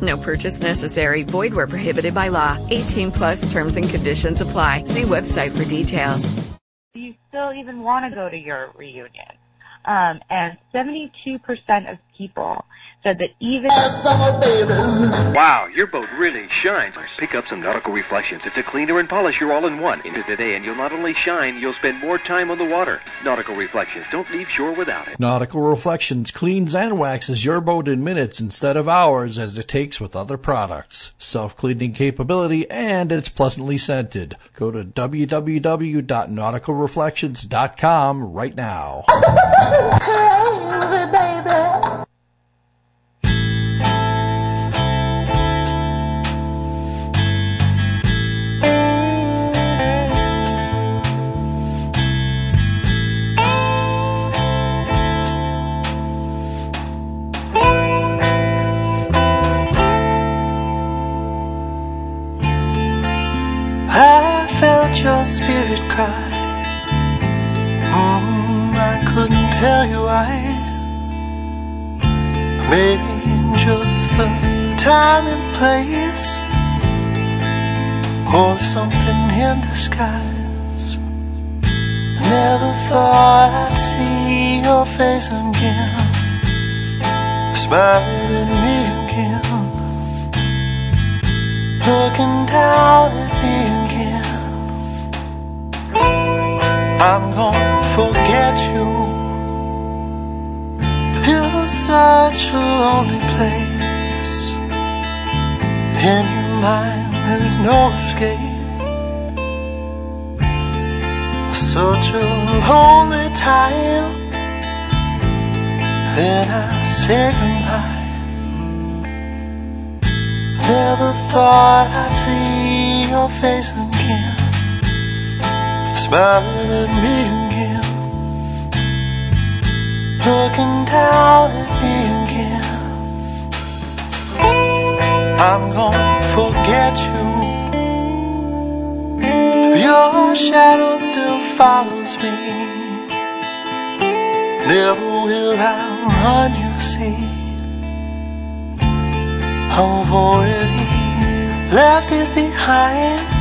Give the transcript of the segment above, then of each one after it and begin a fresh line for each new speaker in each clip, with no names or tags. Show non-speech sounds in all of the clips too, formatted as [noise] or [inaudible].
No purchase necessary. Void where prohibited by law. 18 plus terms and conditions apply. See website for details.
Do you still even want to go to your reunion? Um, and 72% of people said that even
Wow, your boat really shines. Pick up some Nautical Reflections. It's a cleaner and polisher all-in-one. Into the day, and you'll not only shine, you'll spend more time on the water. Nautical Reflections. Don't leave shore without it.
Nautical Reflections cleans and waxes your boat in minutes instead of hours as it takes with other products. Self-cleaning capability and it's pleasantly scented. Go to www.nauticalreflections.com right now. [laughs]
cry. Mm, I couldn't tell you why. Maybe just the time and place, or something in disguise. Never thought I'd see your face again, smiling at me again looking down at me I'm gonna forget you. Was such a lonely place. In your mind, there's no escape. Such a lonely time. Then I say goodbye. Never thought I'd see your face again, smiling at me again, looking down at me again. I'm gonna forget you. Your shadow still follows me. Never will I run, you see. I've already left it behind.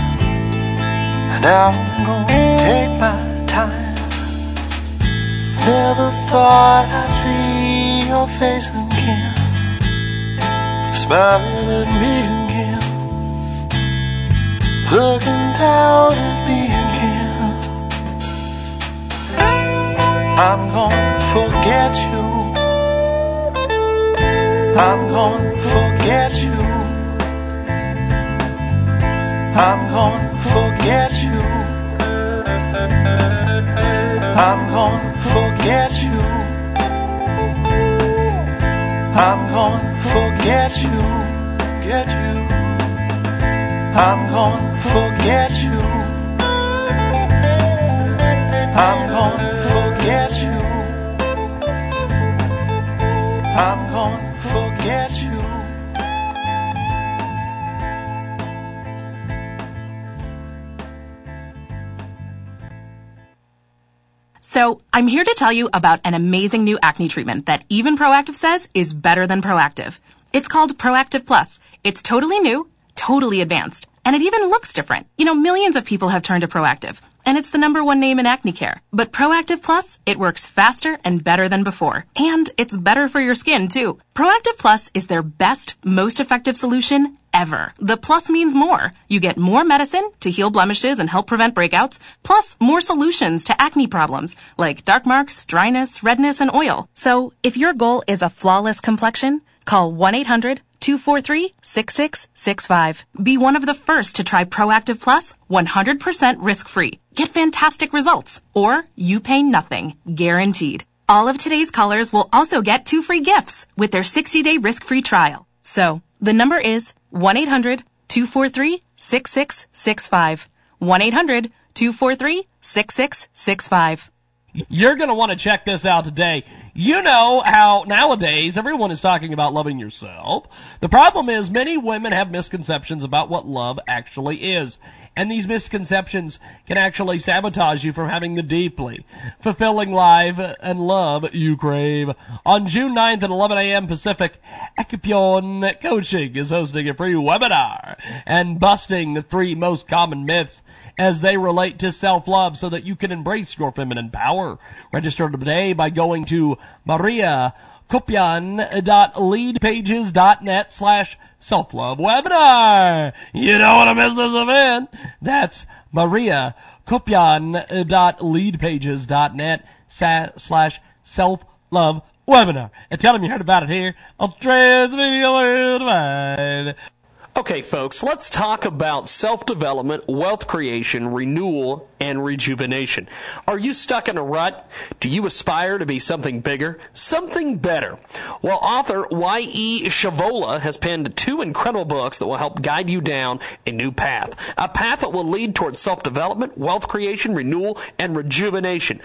And now I'm gonna take my time. Never thought I'd see your face again. Smiling at me again. Looking down at me again. I'm gonna forget you. I'm gonna forget you. I'm gonna forget I'm gonna forget you. I'm gonna forget you. Get you. I'm gonna forget you. I'm gonna forget you. I'm gonna forget you.
So, I'm here to tell you about an amazing new acne treatment that even Proactiv says is better than Proactiv. It's called Proactiv Plus. It's totally new, totally advanced, and it even looks different. You know, millions of people have turned to Proactiv, and it's the number one name in acne care. But Proactiv Plus, it works faster and better than before. And it's better for your skin, too. Proactiv Plus is their best, most effective solution ever. The plus means more. You get more medicine to heal blemishes and help prevent breakouts, plus more solutions to acne problems like dark marks, dryness, redness, and oil. So if your goal is a flawless complexion, call 1-800-243-6665. Be one of the first to try Proactiv Plus 100% risk-free. Get fantastic results, or you pay nothing, guaranteed. All of today's callers will also get two free gifts with their 60-day risk-free trial. So, the number is 1-800-243-6665. 1-800-243-6665.
You're going to want to check this out today. You know how nowadays everyone is talking about loving yourself. The problem is many women have misconceptions about what love actually is. And these misconceptions can actually sabotage you from having the deeply fulfilling life and love you crave. On June 9th at 11 a.m. Pacific, Acupion Coaching is hosting a free webinar and busting the three most common myths as they relate to self-love so that you can embrace your feminine power. Register today by going to Maria Kopian.leadpages.net slash self-love webinar. You don't want to miss this event. That's Maria Kopian.leadpages.net slash self-love webinar. And tell them you heard about it here on Transmedia Worldwide.
Okay, folks, let's talk about self development, wealth creation, renewal, and rejuvenation. Are you stuck in a rut? Do you aspire to be something bigger, something better? Well, author Y.E. Shavola has penned two incredible books that will help guide you down a new path. A path that will lead towards self development, wealth creation, renewal, and rejuvenation.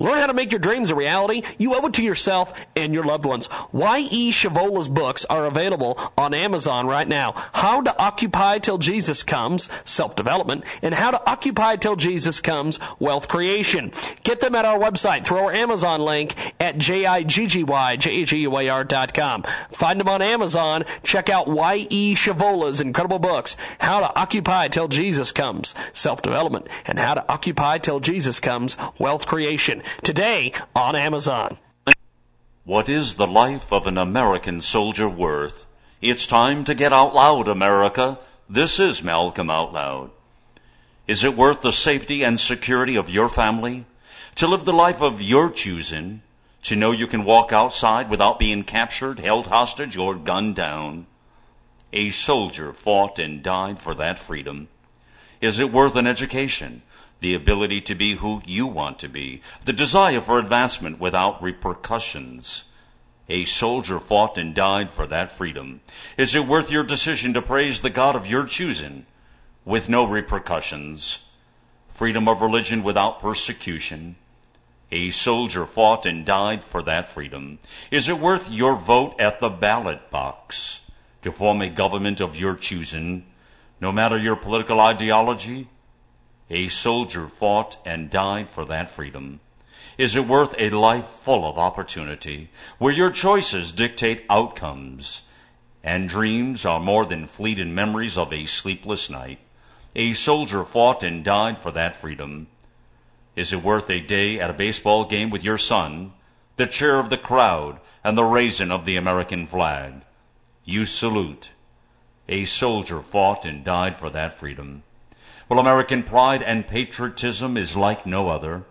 Learn how to make your dreams a reality. You owe it to yourself and your loved ones. Y.E. Shavola's books are available on Amazon right now. How to Occupy Till Jesus Comes, Self-Development, and How to Occupy Till Jesus Comes, Wealth Creation. Get them at our website through our Amazon link at J-I-G-G-Y-J-A-G-U-A-R.com. Find them on Amazon. Check out Y.E. Shavola's incredible books, How to Occupy Till Jesus Comes, Self-Development, and How to Occupy Till Jesus Comes, Wealth Creation today on Amazon.
What is the life of an American soldier worth? It's time to get out loud, America. This is Malcolm Out Loud. Is it worth the safety and security of your family? To live the life of your choosing? To know you can walk outside without being captured, held hostage, or gunned down? A soldier fought and died for that freedom. Is it worth an education? The ability to be who you want to be, the desire for advancement without repercussions. A soldier fought and died for that freedom. Is it worth your decision to praise the God of your choosing with no repercussions? Freedom of religion without persecution. A soldier fought and died for that freedom. Is it worth your vote at the ballot box to form a government of your choosing, no matter your political ideology, a soldier fought and died for that freedom. Is it worth a life full of opportunity, where your choices dictate outcomes, and dreams are more than fleeting memories of a sleepless night? A soldier fought and died for that freedom. Is it worth a day at a baseball game with your son, the cheer of the crowd, and the raising of the American flag? You salute. A soldier fought and died for that freedom. Well, American pride and patriotism is like no other.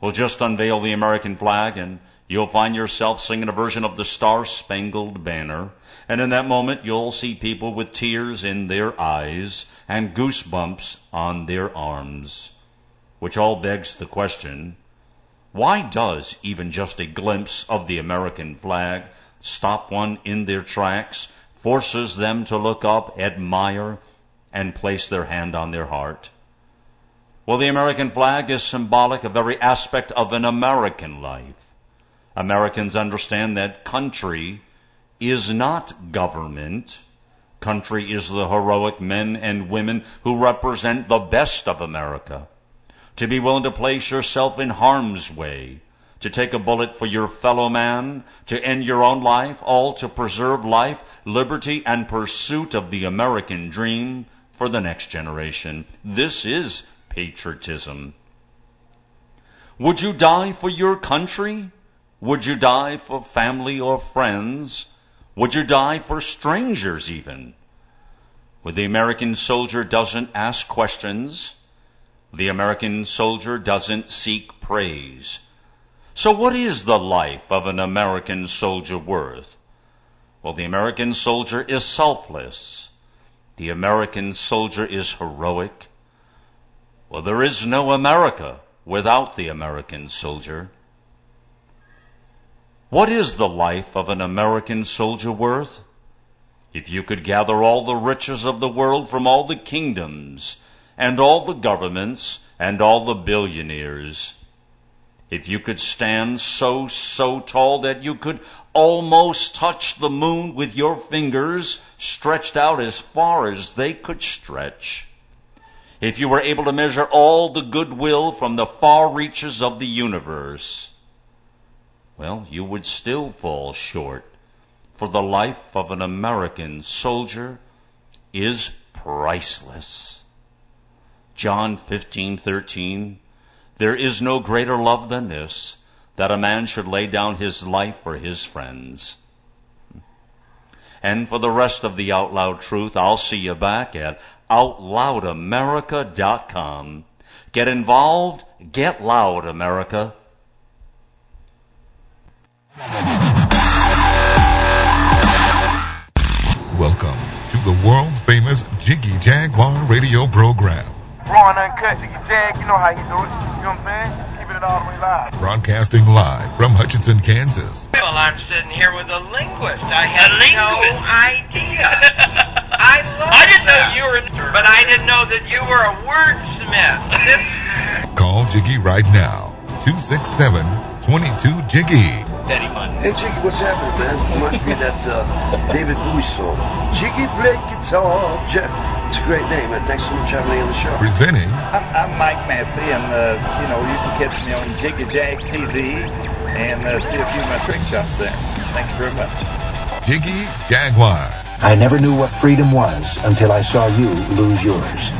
We'll just unveil the American flag and you'll find yourself singing a version of the Star Spangled Banner. And in that moment, you'll see people with tears in their eyes and goosebumps on their arms. Which all begs the question, why does even just a glimpse of the American flag stop one in their tracks, forces them to look up, admire, and place their hand on their heart. Well, the American flag is symbolic of every aspect of an American life. Americans understand that country is not government. Country is the heroic men and women who represent the best of America. To be willing to place yourself in harm's way, to take a bullet for your fellow man, to end your own life, all to preserve life, liberty, and pursuit of the American dream for the next generation. This is patriotism. Would you die for your country? Would you die for family or friends? Would you die for strangers even? Well, the American soldier doesn't ask questions. The American soldier doesn't seek praise. So what is the life of an American soldier worth? Well, the American soldier is selfless. The American soldier is heroic. Well, there is no America without the American soldier. What is the life of an American soldier worth? If you could gather all the riches of the world from all the kingdoms and all the governments and all the billionaires. If you could stand so, so tall that you could almost touch the moon with your fingers stretched out as far as they could stretch. If you were able to measure all the goodwill from the far reaches of the universe, well, you would still fall short, for the life of an American soldier is priceless. John 15:13 There is no greater love than this that a man should lay down his life for his friends. And for the rest of the Out Loud Truth, I'll see you back at OutLoudAmerica.com. Get involved, get loud, America.
Welcome to the world famous Jiggy Jaguar radio program.
Raw and uncut, Jiggy Jag, you know how you do it. You know what I'm saying? Keeping it all the way live.
Broadcasting live from Hutchinson, Kansas.
Well, I'm sitting here with a linguist. I had no idea. [laughs] I love I didn't know you were, but I didn't know that you were a wordsmith.
Call Jiggy right now. 267 22 Jiggy.
Daddy fun.
Hey, Jiggy, what's happening, man? Reminds me of that uh, [laughs] David Bowie song. Jiggy play guitar. Je- it's a great name, man. Thanks so much for having me on the show.
Presenting
I'm, I'm Mike Massey, and uh, you know you can catch me on Jiggy Jag TV and uh, see a few of my trick shots there. Thank you very much.
Jiggy Jaguar.
I never knew what freedom was until I saw you lose yours.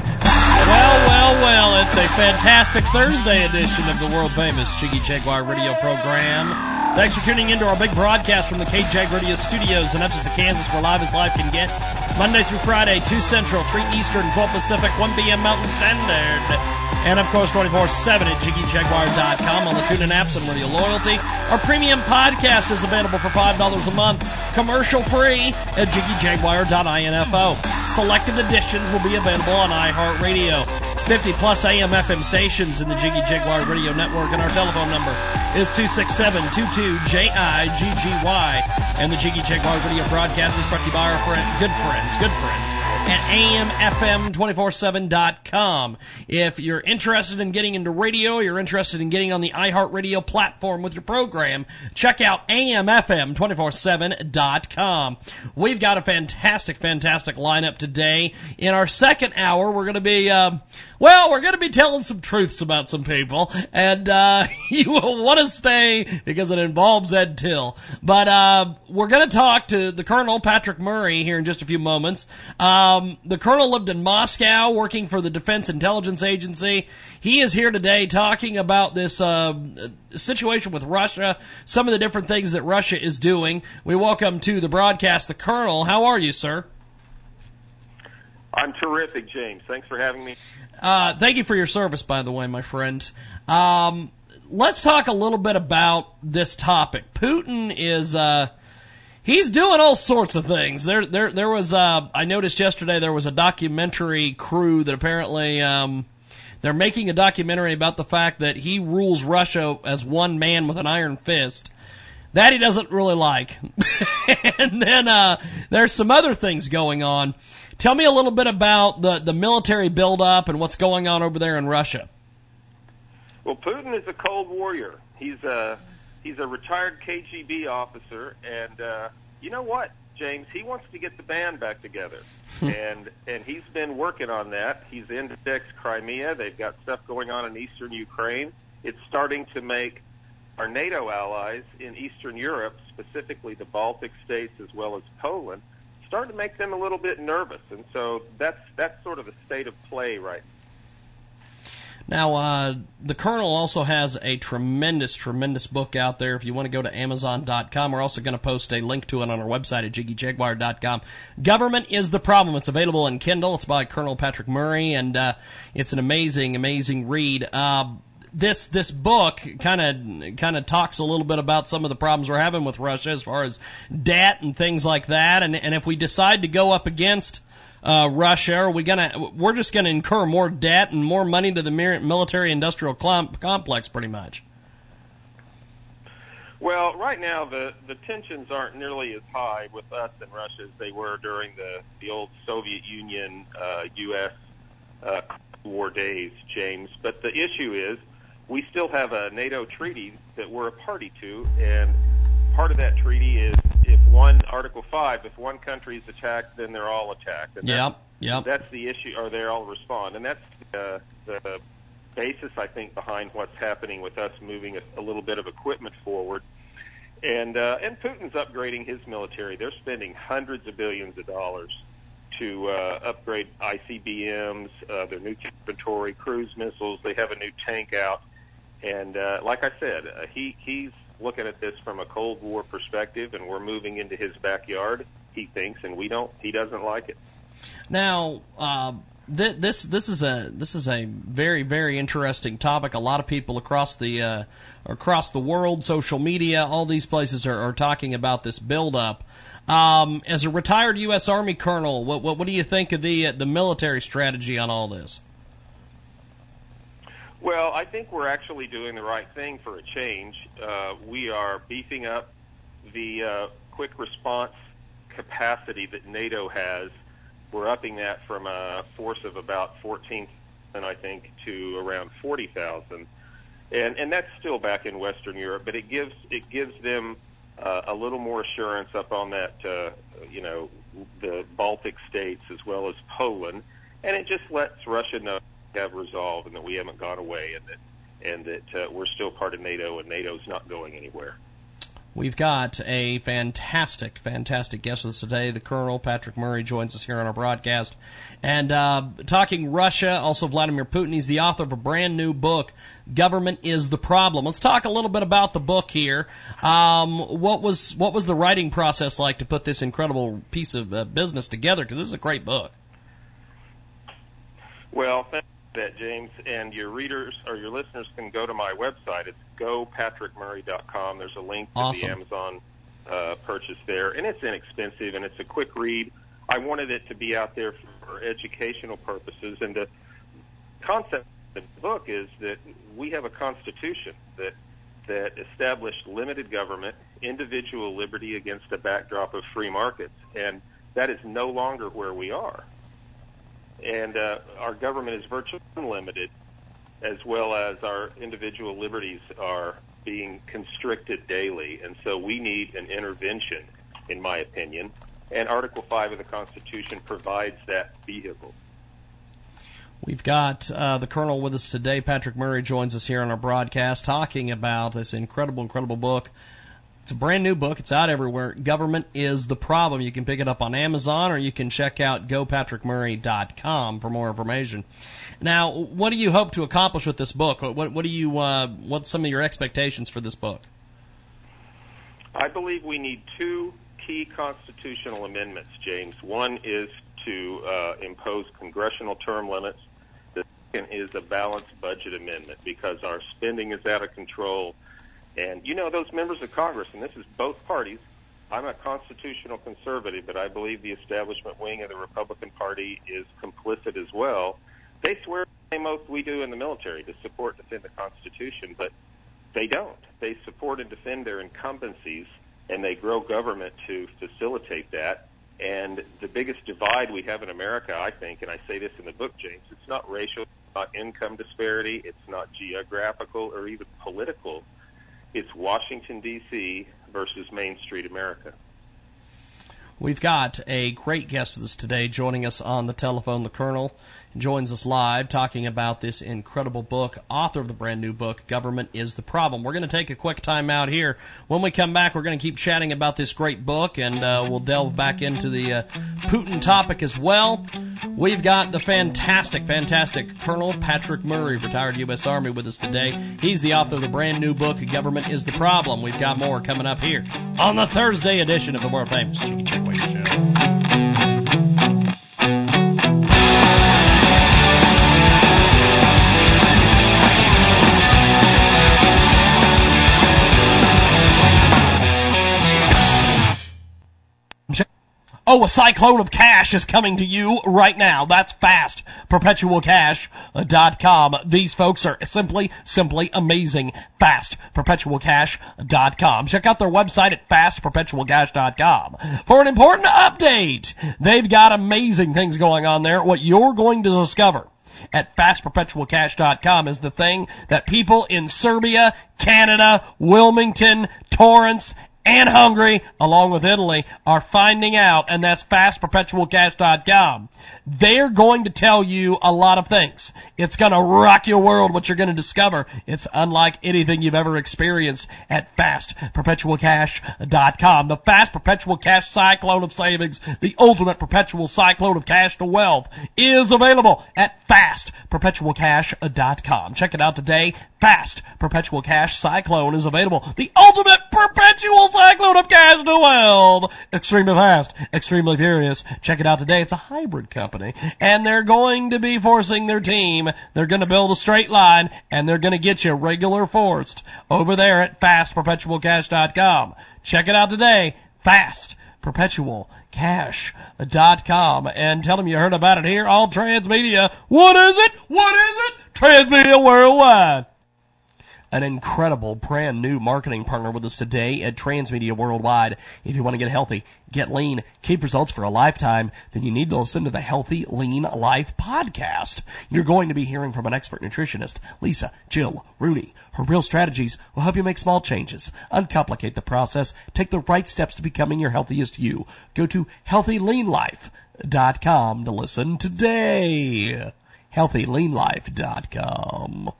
Well, well, well, it's a fantastic Thursday edition of the world famous Jiggy Jaguar radio program. Thanks for tuning into our big broadcast from the KJAG Radio Studios in Hutchinson, Kansas, where live as live can get. Monday through Friday, 2 Central, 3 Eastern, 12 Pacific, 1 p.m. Mountain Standard. And of course, 24 7 at JiggyJaguar.com on the TuneIn apps and Radio Loyalty. Our premium podcast is available for $5 a month, commercial free at JiggyJaguar.info. Selected editions will be available on iHeartRadio. 50 plus AM FM stations in the Jiggy Jaguar Radio Network, and our telephone number is 267 22JIGGY. And the Jiggy Jaguar Radio broadcast is brought to you by our friend, good friends, good friends at amfm247.com. If you're interested in getting into radio, you're interested in getting on the iHeartRadio platform with your program, check out amfm247.com. We've got a fantastic, fantastic lineup today. In our second hour, we're going to be, uh, well, we're going to be telling some truths about some people, and uh, [laughs] you will want to stay because it involves Ed Till. But uh, we're going to talk to the Colonel, Patrick Murray, here in just a few moments. Um, the Colonel lived in Moscow working for the Defense Intelligence Agency. He is here today talking about this uh, situation with Russia, some of the different things that Russia is doing. We welcome to the broadcast the Colonel. How are you, sir?
I'm terrific, James. Thanks for having me.
Uh, thank you for your service, by the way, my friend. Um, let's talk a little bit about this topic. Putin is uh, he's doing all sorts of things. There, there, there was. Uh, I noticed yesterday there was a documentary crew that apparently um, they're making a documentary about the fact that he rules Russia as one man with an iron fist. That he doesn't really like. [laughs] and then uh, there's some other things going on. Tell me a little bit about the, the military buildup and what's going on over there in Russia.
Well, Putin is a cold warrior. He's a he's a retired KGB officer, and uh, you know what, James? He wants to get the band back together, [laughs] and and he's been working on that. He's indexed Crimea. They've got stuff going on in eastern Ukraine. It's starting to make our NATO allies in Eastern Europe, specifically the Baltic states as well as Poland, starting to make them a little bit nervous. And so that's that's sort of the state of play right
now. Now, uh, the Colonel also has a tremendous, tremendous book out there. If you want to go to Amazon.com, we're also going to post a link to it on our website at JiggyJaguar.com. Government is the problem. It's available in Kindle. It's by Colonel Patrick Murray, and uh, it's an amazing, amazing read. Uh, this this book kind of kind of talks a little bit about some of the problems we're having with Russia as far as debt and things like that. And and if we decide to go up against uh, Russia, are we gonna we're just gonna incur more debt and more money to the military industrial complex, pretty much.
Well, right now the the tensions aren't nearly as high with us and Russia as they were during the the old Soviet Union uh, U.S. Uh, War days, James. But the issue is we still have a NATO treaty that we're a party to, and part of that treaty is if one Article Five, if one country is attacked, then they're all attacked. And
Yep,
that's-
yep.
That's the issue, or they all respond, and that's uh, the basis, I think, behind what's happening with us moving a, a little bit of equipment forward. And uh, and Putin's upgrading his military. They're spending hundreds of billions of dollars to uh, upgrade ICBMs, uh, their new inventory, cruise missiles. They have a new tank out, and uh, like I said, uh, he he's looking at this from a Cold War perspective, and we're moving into his backyard. He thinks, and we don't. He doesn't like it.
Now, uh, th- this this is a this is a very very interesting topic. A lot of people across the uh, across the world, social media, all these places are, are talking about this buildup. Um, as a retired U.S. Army colonel, what, what what do you think of the uh, the military strategy on all this?
Well, I think we're actually doing the right thing for a change. Uh, we are beefing up the uh, quick response capacity that NATO has. We're upping that from a force of about 14,000, I think, to around 40,000, and and that's still back in Western Europe, but it gives it gives them uh, a little more assurance up on that, uh, you know, the Baltic states as well as Poland, and it just lets Russia know have resolved and that we haven't gone away and that and that uh, we're still part of NATO and NATO's not going anywhere.
We've got a fantastic, fantastic guest with us today. The Colonel Patrick Murray joins us here on our broadcast. And uh, talking Russia, also Vladimir Putin. He's the author of a brand new book, Government is the Problem. Let's talk a little bit about the book here. Um, what was what was the writing process like to put this incredible piece of uh, business together? Because this is a great book.
Well, thank you for that, James. And your readers or your listeners can go to my website. It's gopatrickmurray.com. There's a link to
Awesome.
the Amazon uh, purchase there, and it's inexpensive and it's a quick read. I wanted it to be out there for educational purposes, and the concept of the book is that we have a constitution that that established limited government, individual liberty against a backdrop of free markets, and that is no longer where we are and uh, our government is virtually unlimited, as well as our individual liberties are being constricted daily. And so we need an intervention, in my opinion. And Article 5 of the Constitution provides that vehicle.
We've got uh, the Colonel with us today. Patrick Murray joins us here on our broadcast talking about this incredible, incredible book. It's a brand new book. It's out everywhere. Government is the problem. You can pick it up on Amazon or you can check out gopatrickmurray.com for more information. Now, what do you hope to accomplish with this book? What, what do you, uh, what's some of your expectations for this book?
I believe we need two key constitutional amendments, James. One is to uh, impose congressional term limits. The second is a balanced budget amendment because our spending is out of control. And you know, those members of Congress, and this is both parties, I'm a constitutional conservative, but I believe the establishment wing of the Republican Party is complicit as well. They swear the same oath we do in the military to support and defend the Constitution, but they don't. They support and defend their incumbencies, and they grow government to facilitate that. And the biggest divide we have in America, I think, and I say this in the book, James, it's not racial, it's not income disparity, it's not geographical or even political. It's Washington, D.C. versus Main Street America.
We've got a great guest with us today joining us on the telephone. The Colonel joins us live talking about this incredible book, author of the brand new book, Government is the Problem. We're going to take a quick time out here. When we come back, we're going to keep chatting about this great book and uh, we'll delve back into the uh, Putin topic as well. We've got the fantastic, fantastic Colonel Patrick Murray, retired U.S. Army, with us today. He's the author of the brand new book, Government is the Problem. We've got more coming up here on the Thursday edition of the world famous Jiggy Jaguar Show. Oh, a cyclone of cash is coming to you right now. That's fast. PerpetualCash.com. These folks are simply, simply amazing. Fast. PerpetualCash.com. Check out their website at FastPerpetualCash.com for an important update. They've got amazing things going on there. What you're going to discover at fastperpetualcash.com is the thing that people in Serbia, Canada, Wilmington, Torrance, and Hungary, along with Italy, are finding out, and that's fastperpetualcash.com. They're going to tell you a lot of things. It's going to rock your world what you're going to discover. It's unlike anything you've ever experienced at fastperpetualcash.com. The fast perpetual cash cyclone of savings, the ultimate perpetual cyclone of cash to wealth is available at fastperpetualcash.com. Check it out today. Fast Perpetual Cash Cyclone is available. The ultimate perpetual cyclone of cash to wealth. Extremely fast, extremely furious. Check it out today. It's a hybrid company. And they're going to be forcing their team. They're going to build a straight line and they're going to get you regular forced over there at fastperpetualcash.com. Check it out today. Fast Perpetual cash.com and tell them you heard about it here on Transmedia. What is it? What is it? Transmedia Worldwide an incredible brand new marketing partner with us today at Transmedia Worldwide. If you want to get healthy, get lean, keep results for a lifetime, then you need to listen to the Healthy Lean Life podcast. You're going to be hearing from an expert nutritionist, Lisa, Jill, Rudy. Her real strategies will help you make small changes, uncomplicate the process, take the right steps to becoming your healthiest you. Go to healthyleanlife.com to listen today. healthyleanlife.com.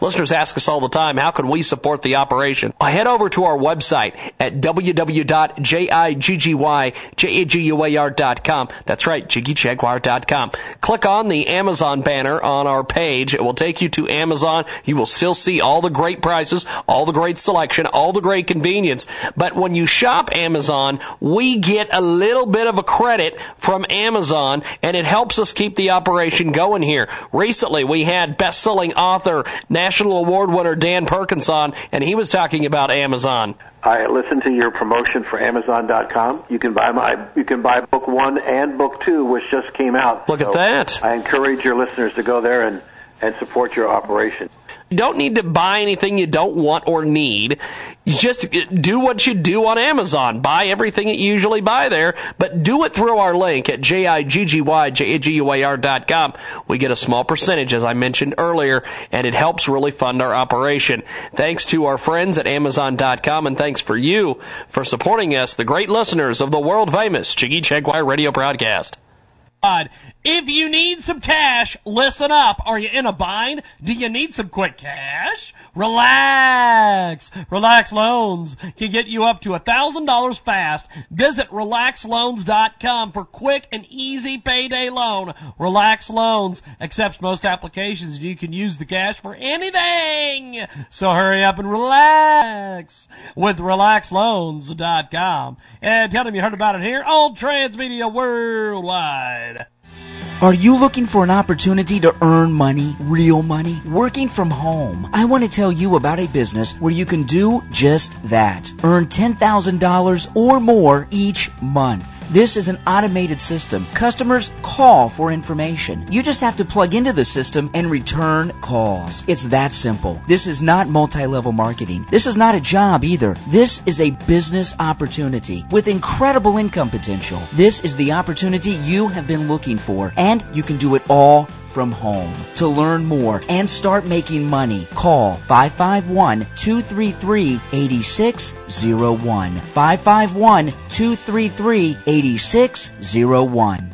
Listeners ask us all the time, how can we support the operation? Head over to our website at www.jiggyjaguar.com. That's right, jiggyjaguar.com. Click on the Amazon banner on our page. It will take you to Amazon. You will still see all the great prices, all the great selection, all the great convenience. But when you shop Amazon, we get a little bit of a credit from Amazon and it helps us keep the operation going here. Recently, we had best-selling author, National National Award winner Dan Perkinson, and he was talking about Amazon.
I listened to your promotion for Amazon.com. You can buy my, you can buy book one and book two, which just came out.
Look so at that!
I encourage your listeners to go there and and support your operation.
You don't need to buy anything you don't want or need. Just uh, do what you do on Amazon. Buy everything you usually buy there, but do it through our link at J-I-G-G-Y-J-A-G-U-A-R.com. We get a small percentage, as I mentioned earlier, and it helps really fund our operation. Thanks to our friends at Amazon.com, and thanks for you for supporting us, the great listeners of the world famous Jiggy Jaguar radio broadcast. If you need some cash, listen up. Are you in a bind? Do you need some quick cash? Relax. Relax Loans can get you up to $1,000 fast. Visit relaxloans.com for quick and easy payday loan. Relax Loans accepts most applications and you can use the cash for anything. So hurry up and relax with relaxloans.com. And tell them you heard about it here on Transmedia Worldwide.
Are you looking for an opportunity to earn money, real money, working from home? I want to tell you about a business where you can do just that. Earn $10,000 or more each month. This is an automated system. Customers call for information. You just have to plug into the system and return calls. It's that simple. This is not multi-level marketing. This is not a job either. This is a business opportunity with incredible income potential. This is the opportunity you have been looking for and you can do it all from home. To learn more and start making money, call 551 233 8601. 551 233 8601.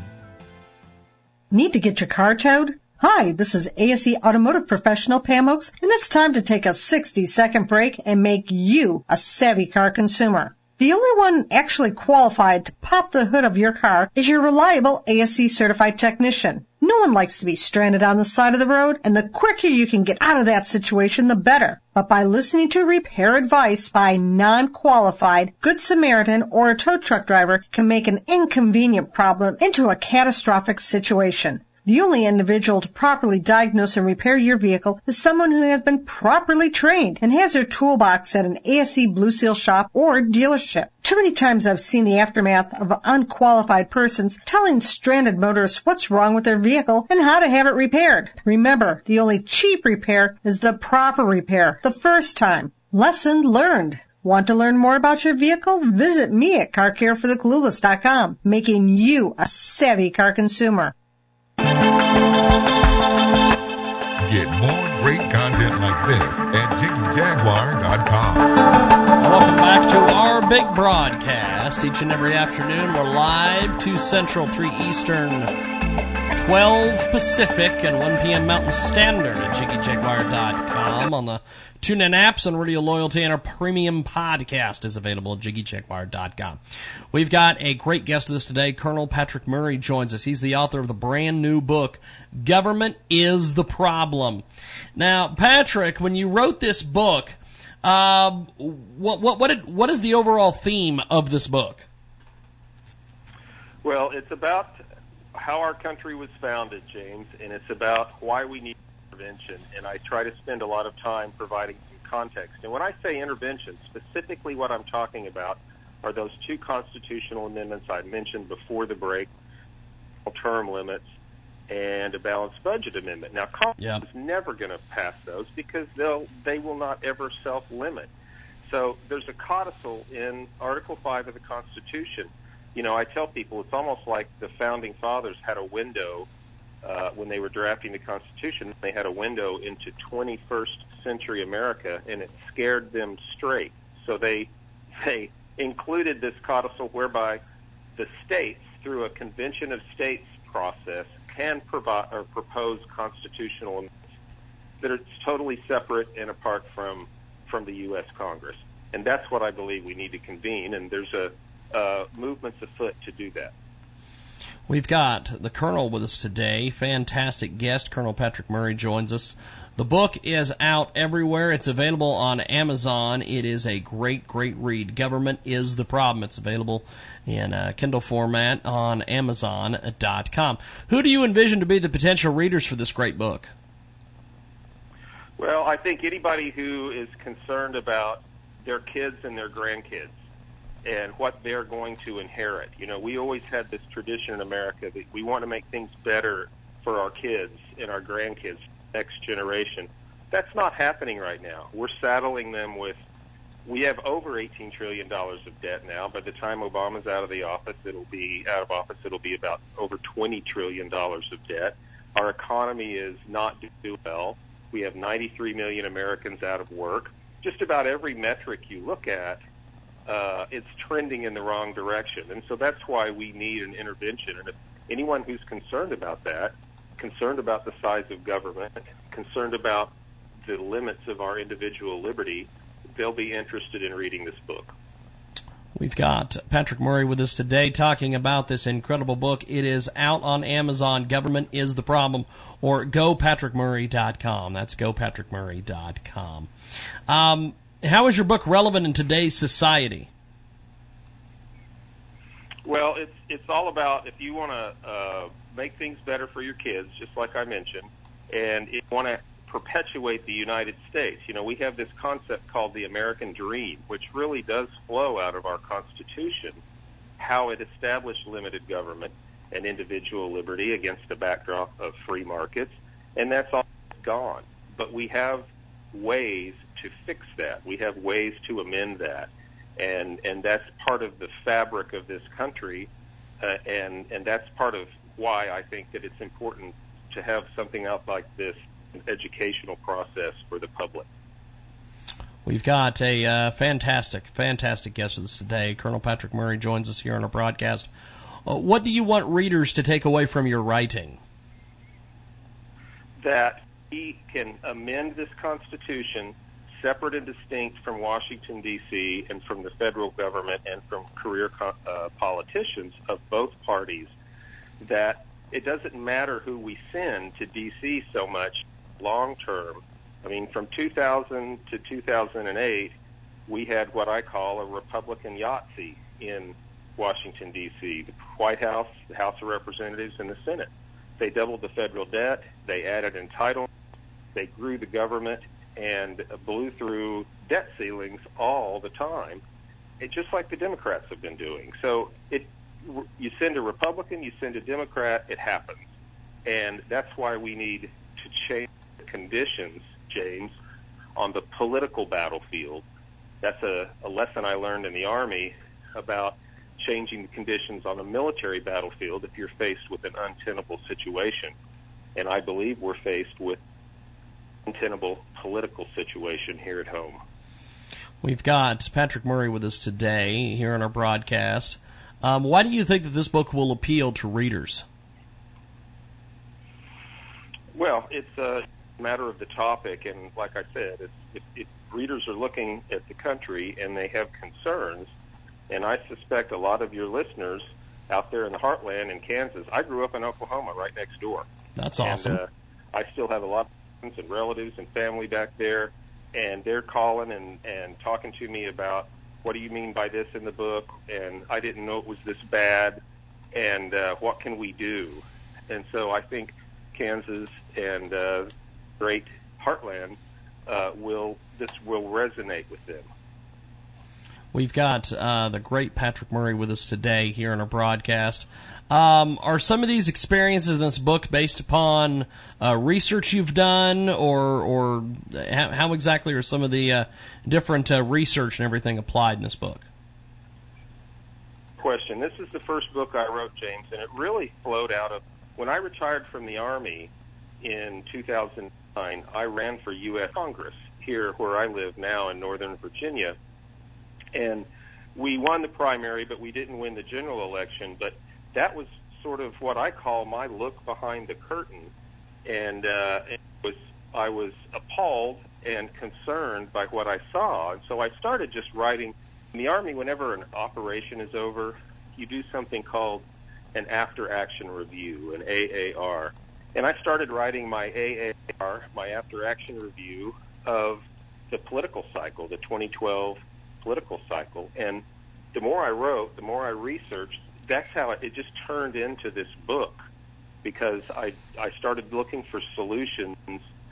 Need to get your car towed? Hi, this is ASE Automotive Professional Pam Oakes, and it's time to take a 60 second break and make you a savvy car consumer. The only one actually qualified to pop the hood of your car is your reliable ASE certified technician. No one likes to be stranded on the side of the road, and the quicker you can get out of that situation, the better. But by listening to repair advice by non-qualified Good Samaritan or a tow truck driver can make an inconvenient problem into a catastrophic situation. The only individual to properly diagnose and repair your vehicle is someone who has been properly trained and has their toolbox at an ASE Blue Seal shop or dealership. Too many times I've seen the aftermath of unqualified persons telling stranded motorists what's wrong with their vehicle and how to have it repaired. Remember, the only cheap repair is the proper repair, the first time. Lesson learned. Want to learn more about your vehicle? Visit me at CarCareForTheClueless.com, making you a savvy car consumer.
Get more great content like this at JiggyJaguar.com.
Welcome back to our big broadcast. Each and every afternoon, we're live 2 Central, 3 Eastern, 12 Pacific, and 1 p.m. Mountain Standard at JiggyJaguar.com on the TuneIn apps and Radio Loyalty, and our premium podcast is available at JiggyJaguar.com. We've got a great guest with us today. Colonel Patrick Murray joins us. He's the author of the brand new book, Government is the Problem. Now, Patrick, when you wrote this book, um, what what what, did, what is the overall theme of this book?
Well, it's about how our country was founded, James, and it's about why we need intervention. And I try to spend a lot of time providing some context. And when I say intervention, specifically what I'm talking about are those two constitutional amendments I mentioned before the break, term limits and a balanced budget amendment. Now, Congress
Yep.
is never going to pass those because they'll they will not ever self-limit. So there's a codicil in Article Five of the Constitution. You know, I tell people it's almost like the founding fathers had a window uh, when they were drafting the Constitution. They had a window into 21st century America, and it scared them straight. So they they included this codicil whereby the states, through a convention of states process, can provide or propose constitutional amendments that are totally separate and apart from from the U.S. Congress. And that's what I believe we need to convene. And there's a uh, movements afoot to do that.
We've got the Colonel with us today. Fantastic guest. Colonel Patrick Murray joins us. The book is out everywhere. It's available on Amazon. It is a great, great read. Government is the problem. It's available in uh, Kindle format on Amazon.com. Who do you envision to be the potential readers for this great book?
Well, I think anybody who is concerned about their kids and their grandkids and what they're going to inherit. You know, we always had this tradition in America that we want to make things better for our kids and our grandkids, next generation. That's not happening right now. We're saddling them with we have over $18 trillion of debt now. By the time Obama's out of the office, it'll be out of office. It'll be about over $20 trillion of debt. Our economy is not doing well. We have 93 million Americans out of work. Just about every metric you look at, uh, it's trending in the wrong direction. And so that's why we need an intervention. And if anyone who's concerned about that, concerned about the size of government, concerned about the limits of our individual liberty, they'll be interested in reading this book.
We've got Patrick Murray with us today talking about this incredible book. It is out on Amazon. Government is the problem, or gopatrickmurray.com. That's gopatrickmurray.com. Um, how is your book relevant in today's society?
Well, it's it's all about if you want to uh, make things better for your kids, just like I mentioned, and if you want to perpetuate the United States. You know, we have this concept called the American Dream, which really does flow out of our Constitution, how it established limited government and individual liberty against the backdrop of free markets, and that's all gone. But we have ways to fix that. We have ways to amend that, and and that's part of the fabric of this country, uh, and and that's part of why I think that it's important to have something out like this an educational process for the public.
We've got a uh, fantastic, fantastic guest with us today. Colonel Patrick Murray joins us here on our broadcast. Uh, what do you want readers to take away from your writing?
That he can amend this Constitution separate and distinct from Washington, D.C., and from the federal government and from career uh, politicians of both parties. That it doesn't matter who we send to D.C. so much long term. I mean, from 2000 to 2008, we had what I call a Republican Yahtzee in Washington, D.C., the White House, the House of Representatives, and the Senate. They doubled the federal debt, they added entitlements, they grew the government, and blew through debt ceilings all the time, it, just like the Democrats have been doing. So it, you send a Republican, you send a Democrat, it happens. And that's why we need to change the conditions, James, on the political battlefield. That's a, a lesson I learned in the Army about changing the conditions on the military battlefield if you're faced with an untenable situation. And I believe we're faced with untenable political situation here at home.
We've got Patrick Murray with us today here on our broadcast. Um, why do you think that this book will appeal to readers?
Well, it's a matter of the topic, and like I said, it's, it, it, readers are looking at the country and they have concerns, and I suspect a lot of your listeners out there in the heartland in Kansas. I grew up in Oklahoma, right next door.
That's awesome.
And, uh, I still have a lot and relatives and family back there, and they're calling and and talking to me about what do you mean by this in the book, and I didn't know it was this bad, and uh, what can we do? And so I think Kansas and uh, great heartland uh, will this will resonate with them.
We've got uh, the great Patrick Murray with us today here in our broadcast. Um, are some of these experiences in this book based upon uh, research you've done, or or how, how exactly are some of the uh, different uh, research and everything applied in this book?
Question. This is the first book I wrote, James, and it really flowed out of when I retired from the Army in 2009. I ran for U.S. Congress here where I live now in Northern Virginia, and we won the primary, but we didn't win the general election. But that was sort of what I call my look behind the curtain, and uh, it was I was appalled and concerned by what I saw, and so I started just writing. In the Army, whenever an operation is over, you do something called an after action review, an AAR. And I started writing my AAR, my after action review of the political cycle, the 2012 political cycle. And the more I wrote, the more I researched, that's how it, it just turned into this book because I, I started looking for solutions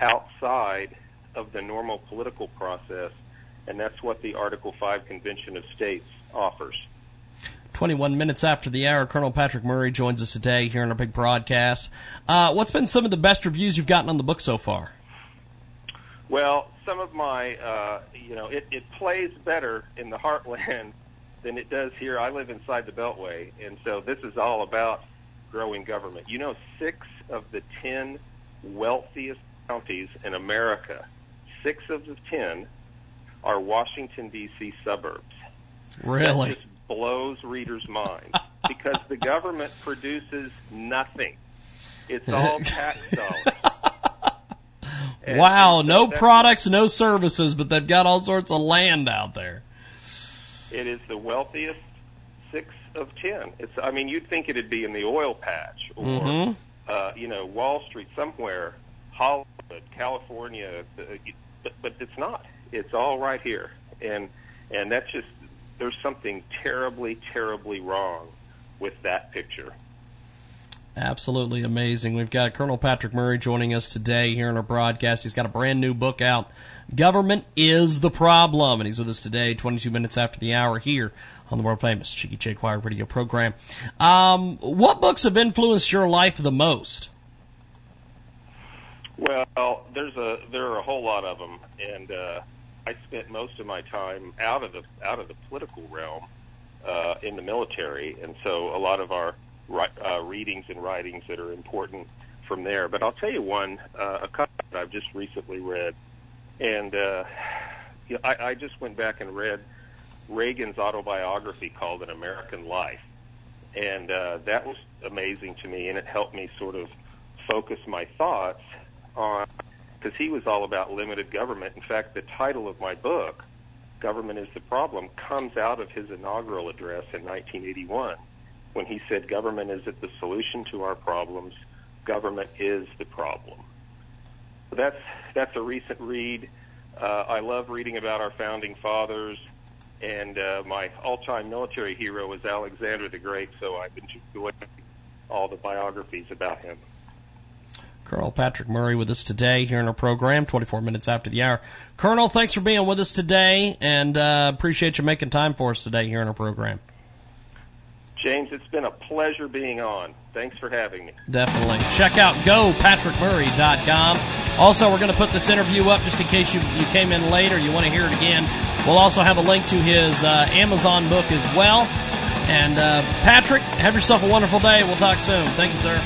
outside of the normal political process. And that's what the Article 5 Convention of States offers.
21 minutes after the hour, Colonel Patrick Murray joins us today here on our big broadcast. Uh, what's been some of the best reviews you've gotten on the book so far?
Well, some of my, uh, you know, it, it plays better in the heartland than it does here. I live inside the Beltway, and so this is all about growing government. You know, six of the ten wealthiest counties in America, six of the ten are Washington, D.C. suburbs.
Really?
That just blows readers' minds because the government produces nothing. It's all [laughs] tax dollars. And
wow,
so
no products, no services, but they've got all sorts of land out there.
It is the wealthiest six of ten. It's. I mean, you'd think it'd be in the oil patch or
Mhm.
uh, you know Wall Street somewhere, Hollywood, California, uh, but, but it's not. It's all right here, and and that's just there's something terribly, terribly wrong with that picture.
Absolutely amazing. We've got Colonel Patrick Murray joining us today here on our broadcast. He's got a brand new book out, Government is the Problem, and he's with us today, 22 minutes after the hour here on the world famous Jiggy Jaguar radio program. Um, what books have influenced your life the most?
Well, there's a there are a whole lot of them, and uh, I spent most of my time out of the out of the political realm uh, in the military, and so a lot of our uh, readings and writings that are important from there. But I'll tell you one, uh, a couple that I've just recently read, and uh, you know, I, I just went back and read Reagan's autobiography called An American Life, and uh, that was amazing to me, and it helped me sort of focus my thoughts on because he was all about limited government. In fact, the title of my book, Government is the Problem, comes out of his inaugural address in 1981 when he said, Government isn't the solution to our problems, government is the problem. That's, that's a recent read. Uh, I love reading about our founding fathers, and uh, my all time military hero is Alexander the Great, so I've enjoyed all the biographies about him.
Colonel Patrick Murray with us today here in our program, 24 minutes after the hour. Colonel, thanks for being with us today, and uh, appreciate you making time for us today here in our program.
James, it's been a pleasure being on. Thanks for having me.
Definitely. Check out gopatrickmurray.com. Also, we're going to put this interview up just in case you, you came in late or you want to hear it again. We'll also have a link to his uh, Amazon book as well. And uh, Patrick, have yourself a wonderful day. We'll talk soon. Thank you, sir.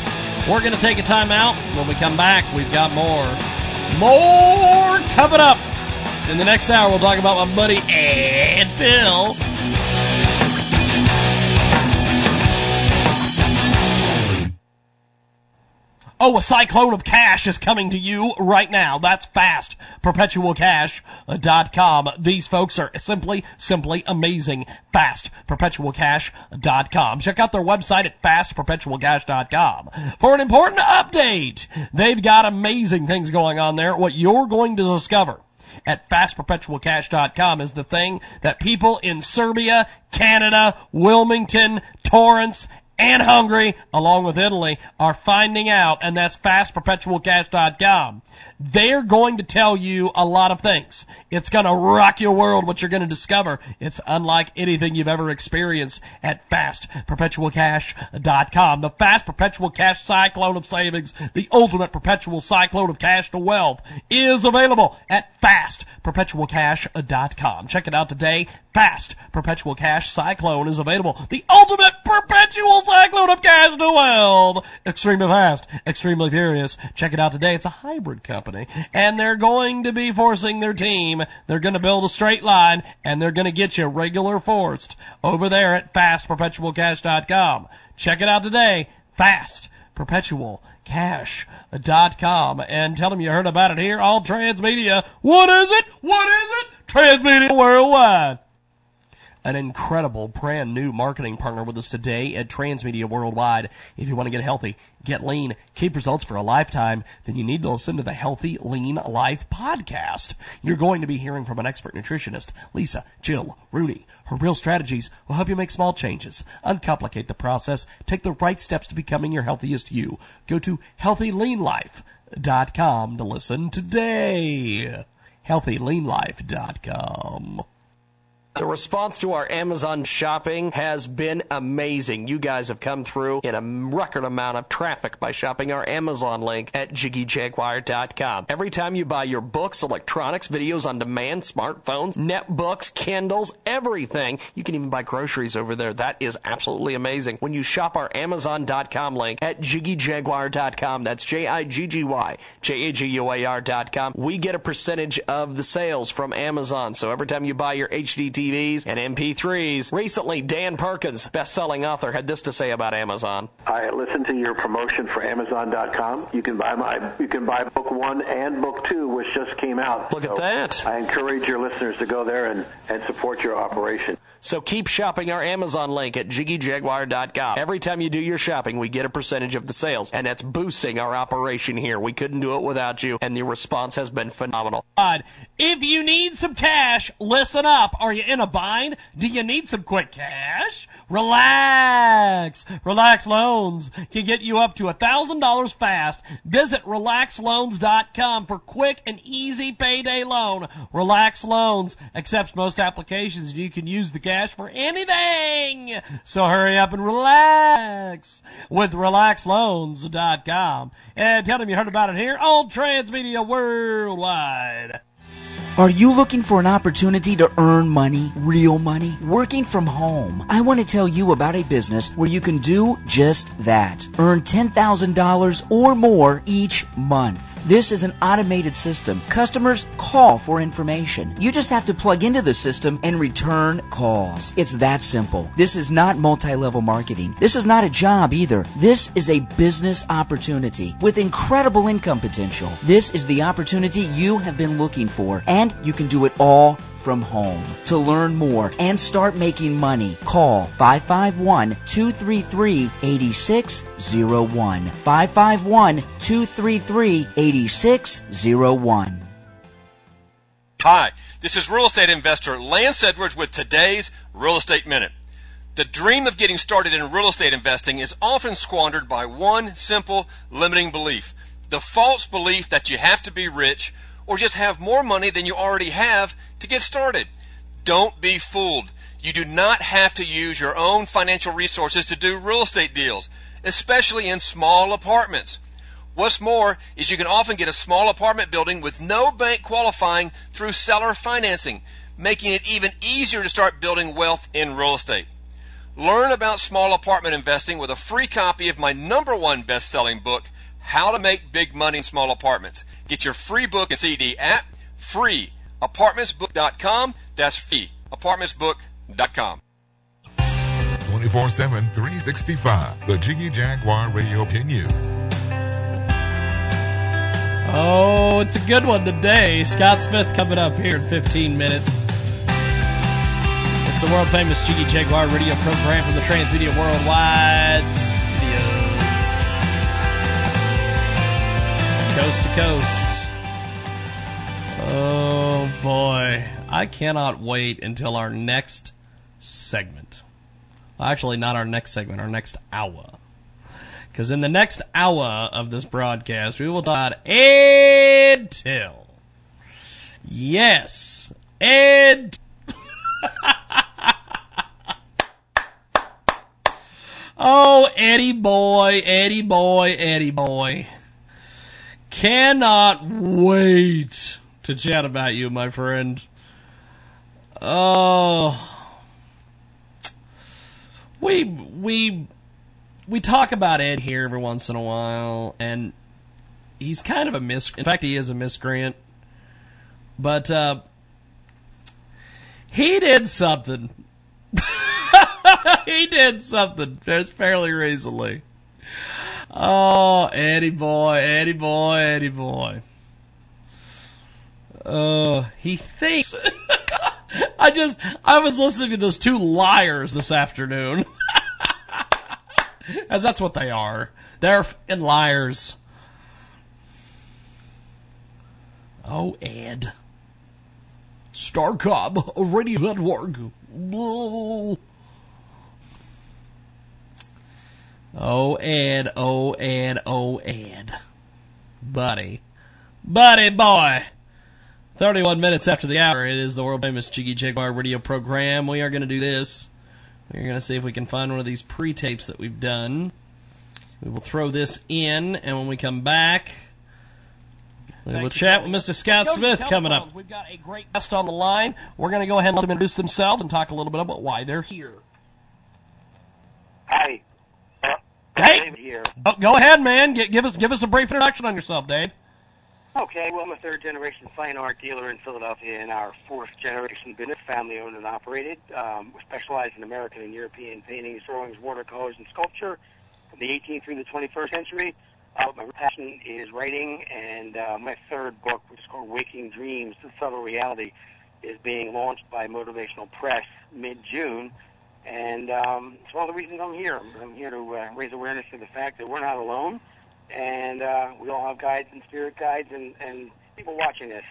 We're going to take a time out. When we come back, we've got more More coming up. In the next hour, we'll talk about my buddy Ed Till. Oh, a cyclone of cash is coming to you right now. That's fast. PerpetualCash.com. These folks are simply, simply amazing. Fast. PerpetualCash.com. Check out their website at FastPerpetualCash.com for an important update. They've got amazing things going on there. What you're going to discover at fastperpetualcash.com is the thing that people in Serbia, Canada, Wilmington, Torrance, and Hungary, along with Italy, are finding out, and that's fastperpetualcash.com. They're going to tell you a lot of things. It's going to rock your world what you're going to discover. It's unlike anything you've ever experienced at fastperpetualcash.com. The fast perpetual cash cyclone of savings, the ultimate perpetual cyclone of cash to wealth is available at fastperpetualcash.com. Check it out today. Fast perpetual cash cyclone is available. The ultimate perpetual cyclone of cash to wealth. Extremely fast, extremely furious. Check it out today. It's a hybrid company and they're going to be forcing their team. They're going to build a straight line and they're going to get you regular forced over there at fastperpetualcash.com. Check it out today. Fast Perpetual and tell them you heard about it here on Transmedia. What is it? What is it? Transmedia Worldwide an incredible brand new marketing partner with us today at Transmedia Worldwide. If you want to get healthy, get lean, keep results for a lifetime, then you need to listen to the Healthy Lean Life podcast. You're going to be hearing from an expert nutritionist, Lisa, Jill, Rooney. Her real strategies will help you make small changes, uncomplicate the process, take the right steps to becoming your healthiest you. Go to healthyleanlife.com to listen today. healthyleanlife.com.
The response to our Amazon shopping has been amazing. You guys have come through in a record amount of traffic by shopping our Amazon link at JiggyJaguar.com. Every time you buy your books, electronics, videos on demand, smartphones, netbooks, Kindles, everything, you can even buy groceries over there. That is absolutely amazing. When you shop our Amazon.com link at JiggyJaguar.com, that's J-I-G-G-Y, J-A-G-U-A-R.com, we get a percentage of the sales from Amazon. So every time you buy your HDT TVs and MP3s. Recently, Dan Perkins, best-selling author, had this to say about Amazon.
I listened to your promotion for Amazon.com. You can buy my, you can buy book one and book two, which just came out.
Look so at that.
I encourage your listeners to go there and, and support your operation.
So keep shopping our Amazon link at JiggyJaguar.com. Every time you do your shopping, we get a percentage of the sales, and that's boosting our operation here. We couldn't do it without you, and the response has been phenomenal.
If you need some cash, listen up. Are you in a bind? Do you need some quick cash? Relax. Relax Loans can get you up to $1,000 fast. Visit relaxloans.com for quick and easy payday loan. Relax Loans accepts most applications and you can use the cash for anything. So hurry up and relax with relaxloans.com. And tell them you heard about it here on Transmedia Worldwide.
Are you looking for an opportunity to earn money, real money, working from home? I want to tell you about a business where you can do just that. Earn $10,000 or more each month. This is an automated system. Customers call for information. You just have to plug into the system and return calls. It's that simple. This is not multi-level marketing. This is not a job either. This is a business opportunity with incredible income potential. This is the opportunity you have been looking for and you can do it all from home. To learn more and start making money, call 551 233 8601. 551 233 8601.
Hi, this is real estate investor Lance Edwards with today's Real Estate Minute. The dream of getting started in real estate investing is often squandered by one simple limiting belief the false belief that you have to be rich or just have more money than you already have to get started. Don't be fooled. You do not have to use your own financial resources to do real estate deals, especially in small apartments. What's more is you can often get a small apartment building with no bank qualifying through seller financing, making it even easier to start building wealth in real estate. Learn about small apartment investing with a free copy of my number one best selling book, How to Make Big Money in Small Apartments. Get your free book and CD at freeapartmentsbook.com. That's free apartmentsbook.com.
24 7, 365. The Jiggy Jaguar Radio continues.
Oh, it's a good one today. Scott Smith coming up here in 15 minutes. It's the world famous Jiggy Jaguar radio program from the Transmedia Worldwide Studios. Coast to coast. Oh boy. I cannot wait until our next segment. Well, actually, not our next segment, our next hour. Because in the next hour of this broadcast, we will talk about Till. Yes, Ed. [laughs] oh, Eddie boy, Eddie boy, Eddie boy. Cannot wait to chat about you, my friend. Oh, we we we talk about Ed here every once in a while, and he's kind of a mis. In fact, he is a miscreant. But uh, he did something. [laughs] he did something just fairly recently. Oh, Eddie boy, Eddie boy, Eddie boy. Uh, he thinks. [laughs] I just, I was listening to those two liars this afternoon. [laughs] As that's what they are. They're f***ing liars. Oh, Ed. Starcom Radio Network. Oh, Ed, oh, Ed, oh, Ed. Buddy. Buddy boy. 31 minutes after the hour, it is the world famous Jiggy Jaguar radio program. We are going to do this. We're going to see if we can find one of these pre tapes that we've done. We will throw this in, and when we come back, we will chat with Mr. Scott Smith coming up. We've got a great guest on the line. We're going to go ahead and let them introduce themselves and talk a little bit about why they're here.
Hi.
Hey, oh, go ahead, man. G- give us give us a brief introduction on yourself, Dave.
Okay, well, I'm a third generation fine art dealer in Philadelphia in our fourth generation business, family owned and operated. Um, we specialize in American and European paintings, drawings, watercolors, and sculpture from the 18th through the 21st century. Uh, my passion is writing, and uh, my third book, which is called Waking Dreams, The Subtle Reality, is being launched by Motivational Press mid-June. And um, it's one of the reasons I'm here. I'm, I'm here to uh, raise awareness to the fact that we're not alone and uh, we all have guides and spirit guides and, and people watching this.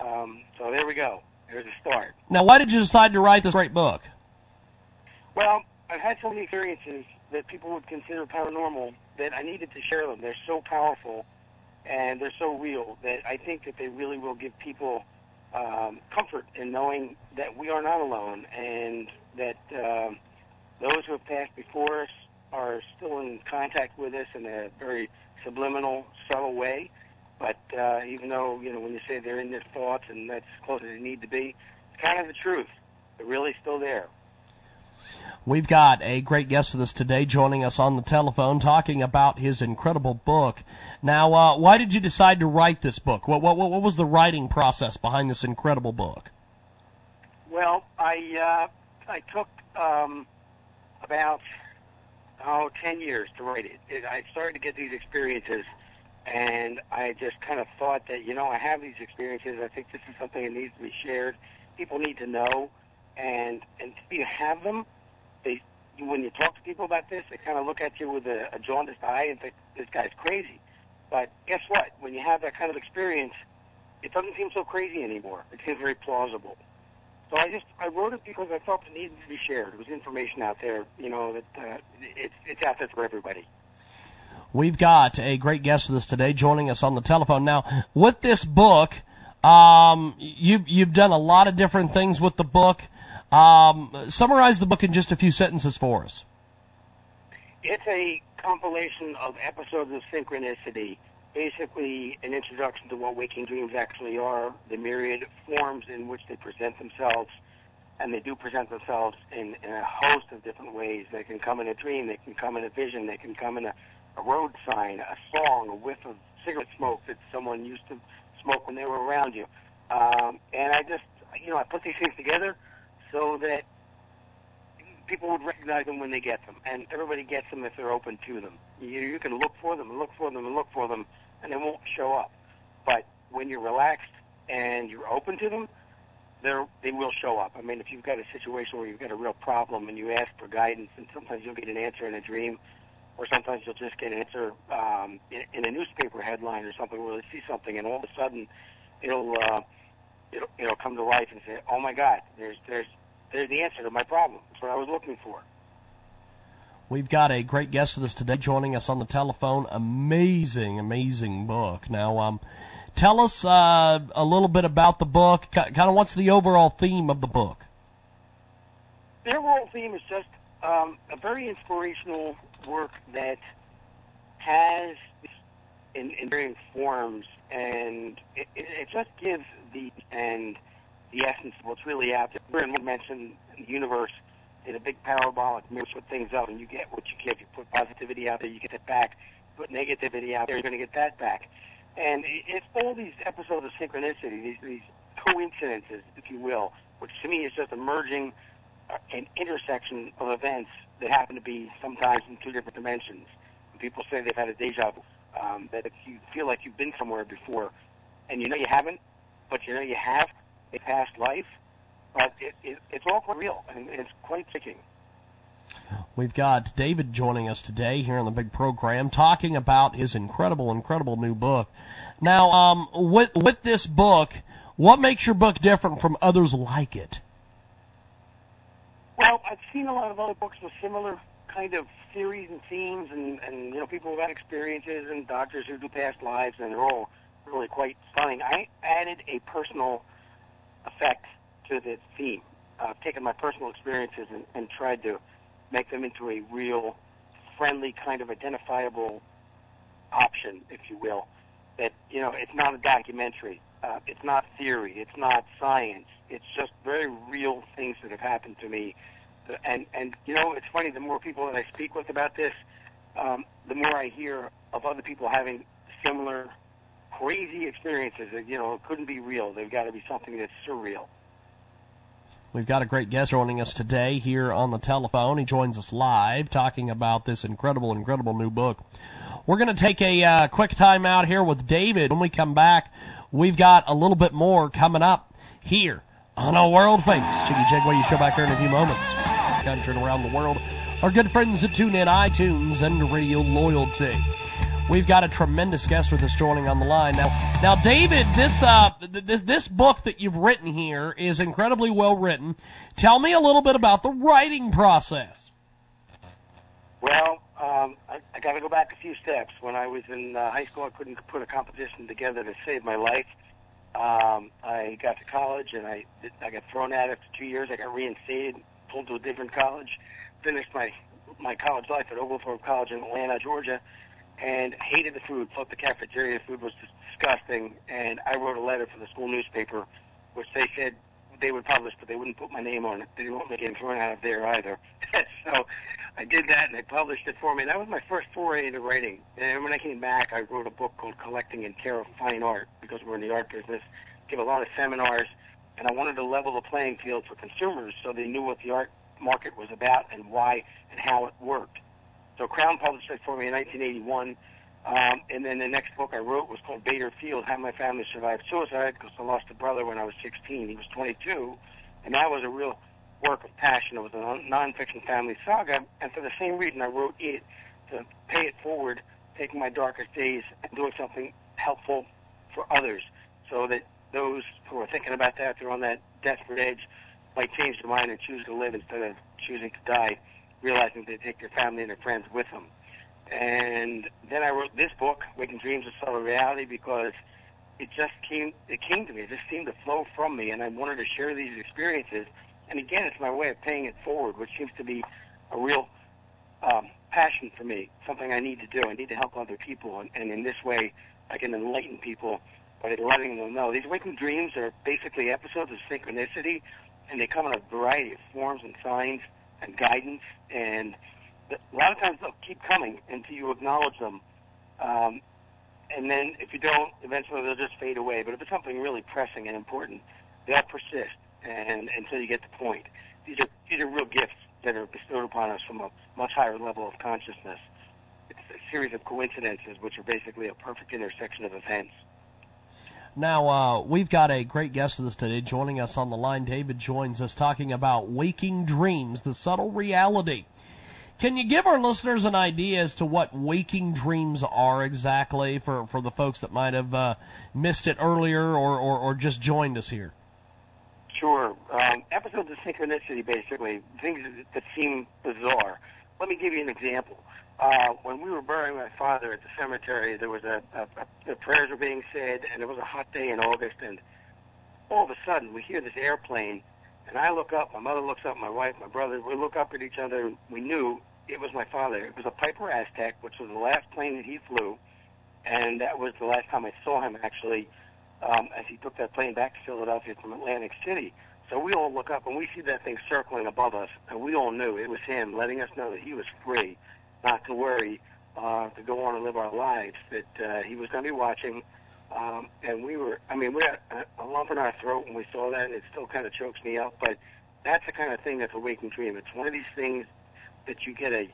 Um, so there we go. There's a start.
Now, why did you decide to write this great book?
Well, I've had so many experiences that people would consider paranormal that I needed to share them. They're so powerful and they're so real that I think that they really will give people um, comfort in knowing that we are not alone and that um, those who have passed before us are still in contact with us in a very subliminal, subtle way. But uh, even though, you know, when you say they're in their thoughts and that's close as they need to be, it's kind of the truth. They're really still there.
We've got a great guest with us today joining us on the telephone talking about his incredible book. Now, uh, why did you decide to write this book? What, what, what was the writing process behind this incredible book?
Well, I, uh, I took um, about oh, 10 years to write it. it. I started to get these experiences, and I just kind of thought that, you know, I have these experiences. I think this is something that needs to be shared. People need to know, and and if you have them, they when you talk to people about this, they kind of look at you with a, a jaundiced eye and think this guy's crazy. But guess what? When you have that kind of experience, it doesn't seem so crazy anymore. It seems very plausible. So I just I wrote it because I felt it needed to be shared. It was information out there, you know, that uh, it's it's out there for everybody.
We've got a great guest with us today, joining us on the telephone now. With this book, um, you've you've done a lot of different things with the book. Um, summarize the book in just a few sentences for us.
It's a compilation of episodes of synchronicity basically an introduction to what waking dreams actually are, the myriad forms in which they present themselves, and they do present themselves in, in a host of different ways. They can come in a dream, they can come in a vision, they can come in a a road sign, a song, a whiff of cigarette smoke that someone used to smoke when they were around you. Um, and I just, you know, I put these things together so that people would recognize them when they get them, and everybody gets them if they're open to them. You, you can look for them and look for them and look for them, and they won't show up. But when you're relaxed and you're open to them, they're, they will show up. I mean, if you've got a situation where you've got a real problem and you ask for guidance, and sometimes you'll get an answer in a dream, or sometimes you'll just get an answer um, in, in a newspaper headline or something where they see something, and all of a sudden it'll uh, it'll, it'll come to life and say, "Oh my God, there's there's there's the answer to my problem. That's what I was looking for."
We've got a great guest with us today joining us on the telephone. Amazing, amazing book. Now, um, tell us uh, a little bit about the book. Kind of what's the overall theme of the book?
The overall theme is just um, a very inspirational work that has in, in varying forms, and it, it, just gives the and the essence of what's really out there. And we mentioned the universe in a big parabolic mirror put things up, and you get what you give. You put positivity out there, you get it back. Put negativity out there, you're going to get that back. And it's all these episodes of synchronicity, these, these coincidences, if you will, which to me is just a merging, uh, an intersection of events that happen to be sometimes in two different dimensions. And people say they've had a deja vu, um, that if you feel like you've been somewhere before, and you know you haven't, but you know you have a past life, but it, it, it's all quite real, and it's quite sickening.
We've got David joining us today here on the big program, talking about his incredible, incredible new book. Now, um, with with this book, what makes your book different from others like it?
Well, I've seen a lot of other books with similar kind of theories and themes, and and you know people who've had experiences and doctors who do past lives, and they're all really quite stunning. I added a personal effect to the theme. I've taken my personal experiences and, and tried to make them into a real, friendly, kind of identifiable option, if you will. That you know, it's not a documentary. Uh, it's not theory. It's not science. It's just very real things that have happened to me. And and you know, it's funny. The more people that I speak with about this, um, the more I hear of other people having similar crazy experiences. That you know, couldn't be real. They've got to be something that's surreal.
We've got a great guest joining us today here on the telephone. He joins us live talking about this incredible, incredible new book. We're going to take a uh, quick time out here with David. When we come back, we've got a little bit more coming up here on a world famous Jiggy Jaguar show back here in a few moments. Country around the world. Our good friends at TuneIn, iTunes, and Radio Loyalty. We've got a tremendous guest with us joining on the line now. Now, David, this uh, this this book that you've written here is incredibly well written. Tell me a little bit about the writing process.
Well, um, I, I got to go back a few steps. When I was in uh, high school, I couldn't put a composition together to save my life. Um, I got to college and I I got thrown out after two years. I got reinstated, pulled to a different college, finished my my college life at Oglethorpe College in Atlanta, Georgia and hated the food. Thought the cafeteria food was disgusting. And I wrote a letter for the school newspaper, which they said they would publish, but they wouldn't put my name on it. They didn't want me getting thrown out of there either. [laughs] so I did that, and they published it for me. That was my first foray into writing. And when I came back, I wrote a book called Collecting and Care of Fine Art because we're in the art business. Give a lot of seminars, and I wanted to level the playing field for consumers so they knew what the art market was about and why and how it worked. So Crown published it for me in 1981. Um, and then the next book I wrote was called Bader Field, How My Family Survived Suicide, because I lost a brother when I was 16. He was 22. And that was a real work of passion. It was a non-fiction family saga. And for the same reason, I wrote it to pay it forward, taking my darkest days and doing something helpful for others so that those who are thinking about that, they're on that desperate edge, might change their mind and choose to live instead of choosing to die realizing they take their family and their friends with them. And then I wrote this book, Waking Dreams of Subtle Reality, because it just came it came to me. It just seemed to flow from me, and I wanted to share these experiences. And again, it's my way of paying it forward, which seems to be a real um, passion for me. Something I need to do. I need to help other people, and, and in this way, I can enlighten people by letting them know. These waking dreams are basically episodes of synchronicity, and they come in a variety of forms and signs and guidance. And a lot of times they'll keep coming until you acknowledge them. Um, and then if you don't, eventually they'll just fade away. But if it's something really pressing and important, they'll persist and until you get the point. These are these are real gifts that are bestowed upon us from a much higher level of consciousness. It's a series of coincidences, which are basically a perfect intersection of events.
Now, uh, we've got a great guest with us today joining us on the line. David joins us talking about waking dreams, the subtle reality. Can you give our listeners an idea as to what waking dreams are exactly for, for the folks that might have uh, missed it earlier or, or, or just joined us here?
Sure. Um, episodes of synchronicity, basically, things that seem bizarre. Let me give you an example. Uh, when we were burying my father at the cemetery, there was a, a, a the prayers were being said, and it was a hot day in August, and all of a sudden we hear this airplane, and I look up, my mother looks up, my wife, my brother, we look up at each other, and we knew it was my father. It was a Piper Aztec, which was the last plane that he flew, and that was the last time I saw him actually, um, as he took that plane back to Philadelphia from Atlantic City. So we all look up and we see that thing circling above us, and we all knew it was him, letting us know that he was free not to worry, uh, to go on and live our lives, that uh, he was going to be watching. Um, and we were, I mean, we had a, lump in our throat when we saw that, and it still kind of chokes me up, but that's the kind of thing that's a waking dream. It's one of these things that you get a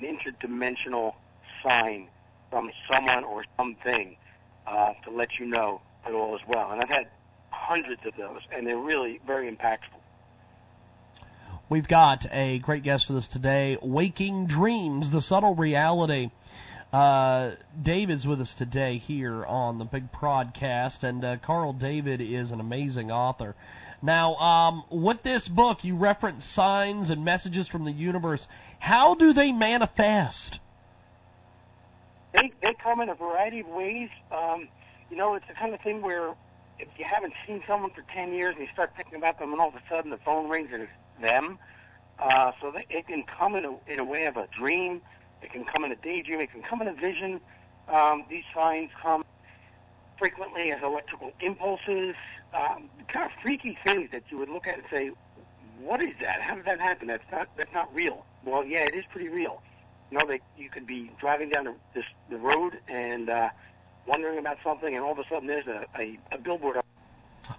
an interdimensional sign from someone or something uh, to let you know that all is well. And I've had hundreds of those, and they're really very impactful.
We've got a great guest with us today, Waking Dreams, the subtle reality. Uh, David's with us today here on the big broadcast, and uh, Carl David is an amazing author. Now, um, with this book, you reference signs and messages from the universe. How do they manifest?
They they come in a variety of ways. Um, you know, it's the kind of thing where if you haven't seen someone for ten years and you start thinking about them, and all of a sudden the phone rings and it's them. Uh, so they, it can come in a, in a way of a dream. It can come in a daydream. It can come in a vision. Um, these signs come frequently as electrical impulses, um, kind of freaky things that you would look at and say, "What is that? How did that happen? That's not that's not real." Well, yeah, it is pretty real. You know, they, you could be driving down the, this, the road and uh, wondering about something, and all of a sudden there's a, a, a billboard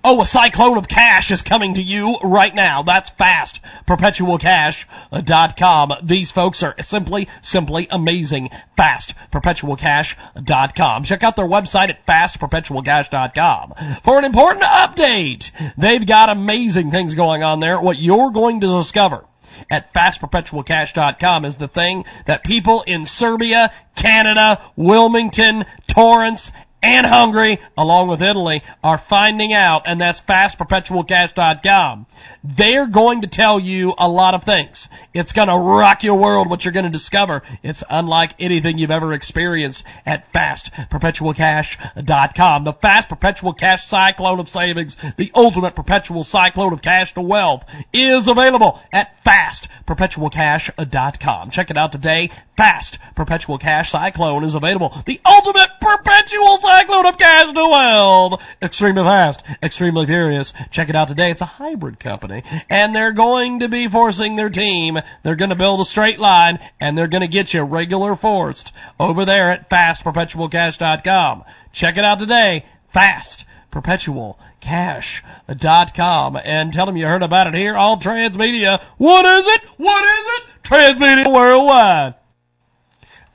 Oh, a cyclone of cash is coming to you right now. That's fast. PerpetualCash.com. These folks are simply, simply amazing. Fast. PerpetualCash.com. Check out their website at FastPerpetualCash.com for an important update. They've got amazing things going on there. What you're going to discover at fastperpetualcash.com is the thing that people in Serbia, Canada, Wilmington, Torrance, and Hungary, along with Italy, are finding out, and that's fastperpetualcash.com. They're going to tell you a lot of things. It's going to rock your world what you're going to discover. It's unlike anything you've ever experienced at fastperpetualcash.com. The fast perpetual cash cyclone of savings, the ultimate perpetual cyclone of cash to wealth is available at fastperpetualcash.com. Check it out today. Fast perpetual cash cyclone is available. The ultimate perpetual cyclone of cash to wealth. Extremely fast, extremely furious. Check it out today. It's a hybrid company and they're going to be forcing their team. They're going to build a straight line and they're going to get you regular forced over there at fastperpetualcash.com. Check it out today. Fast perpetualcash.com and tell them you heard about it here on Transmedia. What is it? What is it? Transmedia Worldwide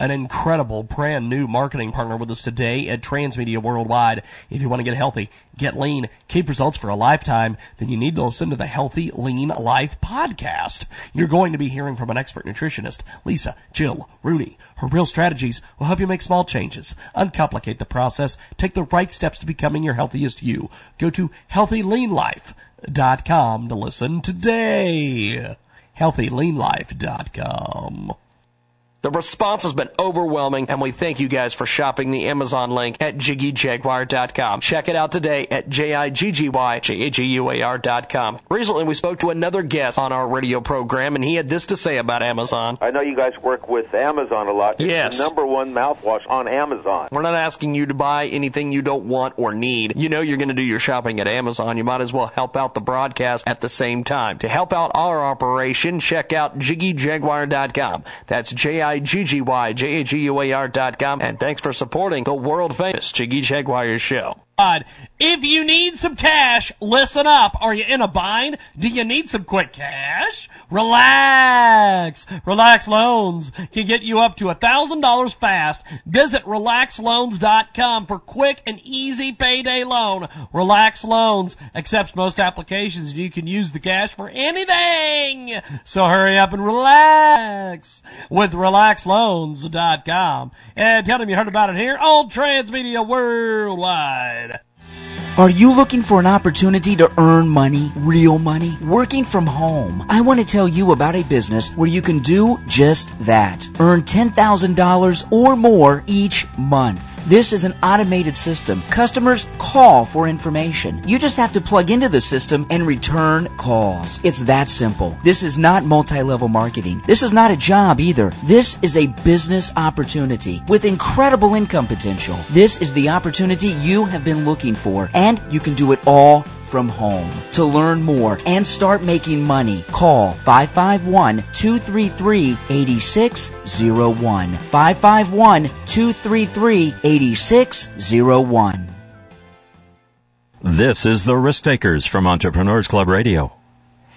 an incredible brand new marketing partner with us today at Transmedia Worldwide. If you want to get healthy, get lean, keep results for a lifetime, then you need to listen to the Healthy Lean Life podcast. You're going to be hearing from an expert nutritionist, Lisa Jill Rooney. Her real strategies will help you make small changes, uncomplicate the process, take the right steps to becoming your healthiest you. Go to healthyleanlife.com to listen today. healthyleanlife.com.
The response has been overwhelming, and we thank you guys for shopping the Amazon link at JiggyJaguar.com. Check it out today at J-I-G-G-Y-J-A-G-U-A-R.com. Recently, we spoke to another guest on our radio program, and he had this to say about Amazon.
I know you guys work with Amazon a lot. It's
Yes.
the number one mouthwash on Amazon.
We're not asking you to buy anything you don't want or need. You know you're going to do your shopping at Amazon. You might as well help out the broadcast at the same time. To help out our operation, check out JiggyJaguar.com. That's J-I-G-G-Y-J-A-G-U-A-R.com. And thanks for supporting the world famous Jiggy Jaguar show.
God. If you need some cash, listen up. Are you in a bind? Do you need some quick cash? Relax. Relax Loans can get you up to a thousand dollars fast. Visit relaxloans.com for quick and easy payday loan. Relax Loans accepts most applications and you can use the cash for anything. So hurry up and relax with relaxloans.com. And tell them you heard about it here on Transmedia Worldwide.
Are you looking for an opportunity to earn money, real money, working from home? I want to tell you about a business where you can do just that. Earn $10,000 or more each month. This is an automated system. Customers call for information. You just have to plug into the system and return calls. It's that simple. This is not multi-level marketing. This is not a job either. This is a business opportunity with incredible income potential. This is the opportunity you have been looking for and you can do it all from home. To learn more and start making money, call 551 233 8601. 551 233 8601.
This is the Risk Takers from Entrepreneurs Club Radio.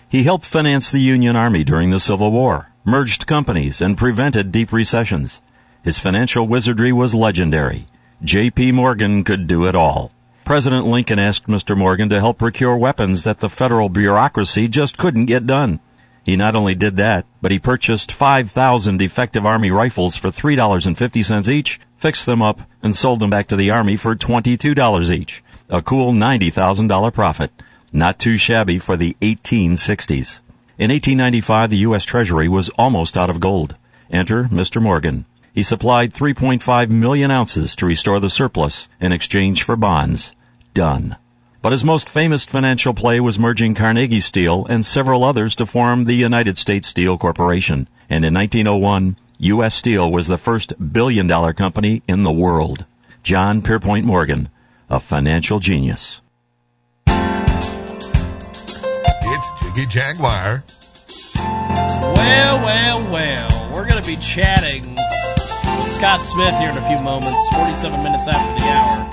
He helped finance the Union Army during the Civil War, merged companies, and prevented deep recessions. His financial wizardry was legendary. J.P. Morgan could do it all. President Lincoln asked Mr. Morgan to help procure weapons that the federal bureaucracy just couldn't get done. He not only did that, but he purchased 5,000 defective Army rifles for $3.50 each, fixed them up, and sold them back to the Army for $22 each. A cool $90,000 profit. Not too shabby for the 1860s. In 1895, the U.S. Treasury was almost out of gold. Enter Mr. Morgan. He supplied 3.5 million ounces to restore the surplus in exchange for bonds. Done. But his most famous financial play was merging Carnegie Steel and several others to form the United States Steel Corporation. And in 1901, U.S. Steel was the first billion dollar company in the world. John Pierpont Morgan, a financial genius.
It's Jiggy Jaguar.
Well, well, well. We're going to be chatting with Scott Smith here in a few moments, 47 minutes after the hour.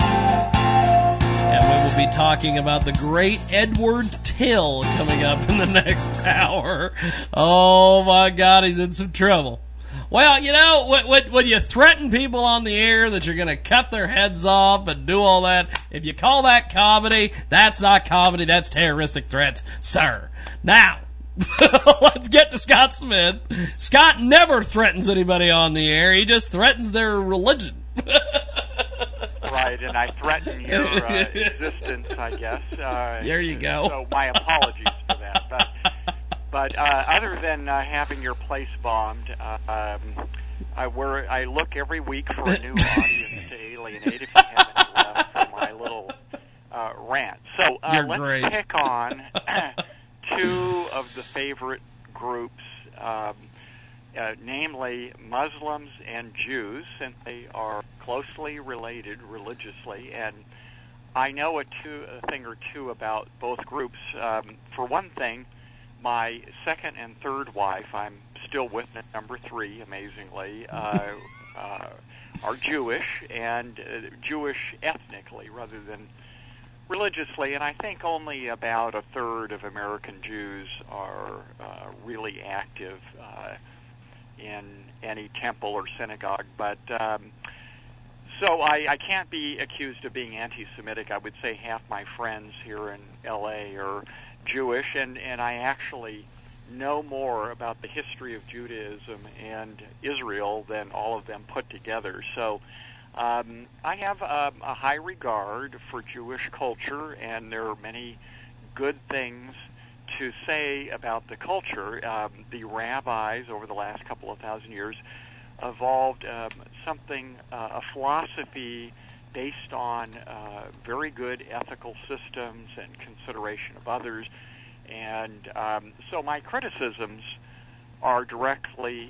And we will be talking about the great Edward Till coming up in the [laughs] next hour. Oh my God, he's in some trouble. Well, you know, when, when, when you threaten people on the air that you're going to cut their heads off and do all that, if you call that comedy, that's not comedy, that's terroristic threats, sir. Now, [laughs] let's get to Scott Smith. Scott never threatens anybody on the air, he just threatens their religion. [laughs]
right, and I threaten [laughs] your uh, existence, I guess. Uh,
There you go.
So my apologies for that. But, but uh, other than uh, having your place bombed, uh, um, I, wor- I look every week for a new [laughs] audience to alienate if you have any left for my little uh, rant. So uh,
You're
let's
great.
pick on [laughs] two of the favorite groups. Um, uh, namely Muslims and Jews, since they are closely related religiously. And I know a, two, a thing or two about both groups. Um, for one thing, my second and third wife, I'm still with number three, amazingly, uh, [laughs] uh, are Jewish and uh, Jewish ethnically rather than religiously, and I think only about a third of American Jews are uh, really active uh, in any temple or synagogue. But um, so I, I can't be accused of being anti-Semitic. I would say half my friends here in L.A. are Jewish, and and I actually know more about the history of Judaism and Israel than all of them put together. So. Um, I have um, a high regard for Jewish culture, and there are many good things to say about the culture. Um, the rabbis over the last couple of thousand years evolved um, something, uh, a philosophy based on uh, very good ethical systems and consideration of others. And um, so my criticisms are directly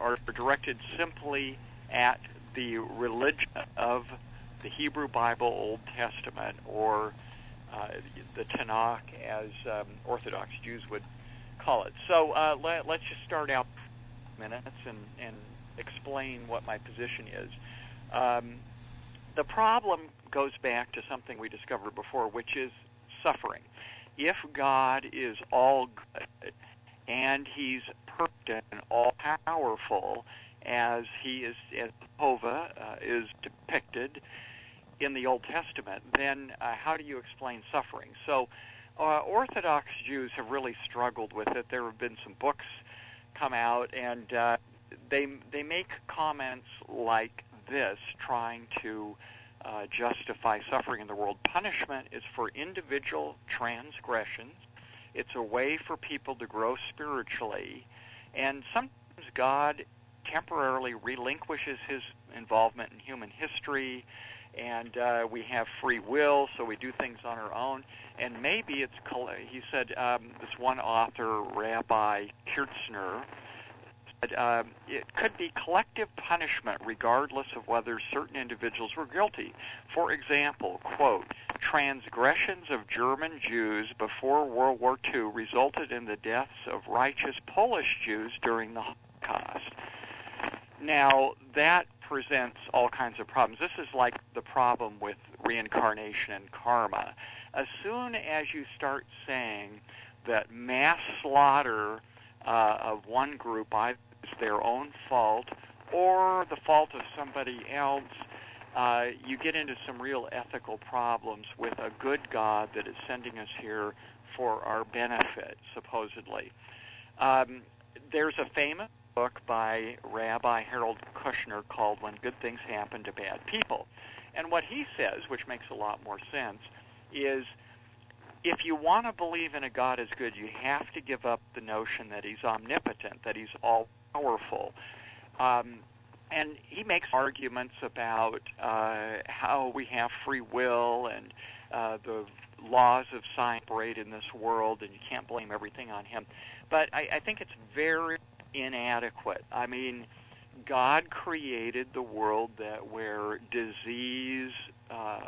are directed simply at the religion of the Hebrew Bible, Old Testament, or uh, the Tanakh, as um, Orthodox Jews would call it. So uh, let, us just start out minutes and, and explain what my position is. Um, the problem goes back to something we discovered before, which is suffering. If God is all good and He's perfect and all powerful, as He is, as Jehovah uh, is depicted in the Old Testament, then uh, how do you explain suffering? So, uh, Orthodox Jews have really struggled with it. There have been some books come out, and uh, they they make comments like this, trying to uh, justify suffering in the world. Punishment is for individual transgressions. It's a way for people to grow spiritually, and sometimes God temporarily relinquishes his involvement in human history, and uh, we have free will, so we do things on our own. And maybe it's, he said, um, this one author, Rabbi Kirzner, uh, it could be collective punishment regardless of whether certain individuals were guilty. For example, quote, transgressions of German Jews before World War II resulted in the deaths of righteous Polish Jews during the Holocaust. Now, that presents all kinds of problems. This is like the problem with reincarnation and karma. As soon as you start saying that mass slaughter uh, of one group is their own fault or the fault of somebody else, uh, you get into some real ethical problems with a good God that is sending us here for our benefit, supposedly. Um, there's a famous book by Rabbi Harold Kushner called When Good Things Happen to Bad People. And what he says, which makes a lot more sense, is if you want to believe in a God as good, you have to give up the notion that he's omnipotent, that he's all powerful. Um, and he makes arguments about uh, how we have free will and uh, the laws of science operate in this world, and you can't blame everything on him. But I, I think it's very inadequate. I mean, God created the world that where disease uh,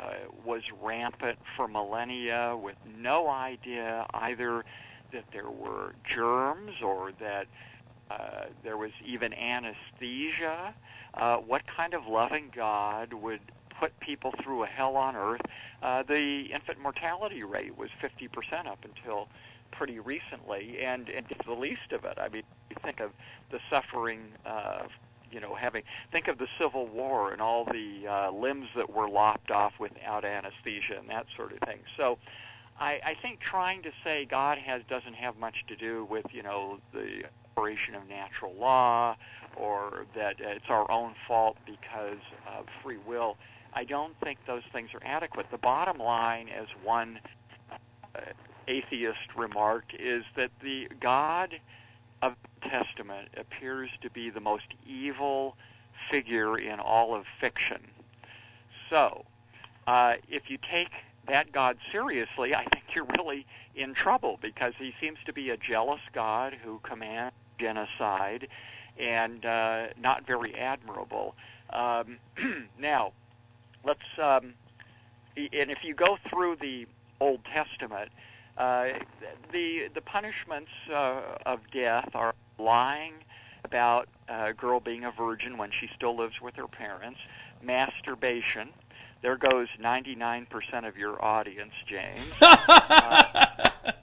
was rampant for millennia, with no idea either that there were germs or that uh, there was even anesthesia. Uh, what kind of loving God would put people through a hell on earth? Uh, the infant mortality rate was 50% up until pretty recently, and, and the least of it. I mean, you think of the suffering, uh, you know, having think of the Civil War and all the uh, limbs that were lopped off without anesthesia and that sort of thing. So, I, I think trying to say God has doesn't have much to do with you know the operation of natural law or that it's our own fault because of free will. I don't think those things are adequate. The bottom line, as one uh, atheist remarked is that the God of the Testament appears to be the most evil figure in all of fiction. So, uh, if you take that God seriously, I think you're really in trouble because he seems to be a jealous God who commands genocide and uh, not very admirable. Um, [clears throat] now, let's, um, and if you go through the Old Testament, uh, the the punishments uh, of death are lying about a girl being a virgin when she still lives with her parents, masturbation. There goes 99% of your audience, James. [laughs] uh,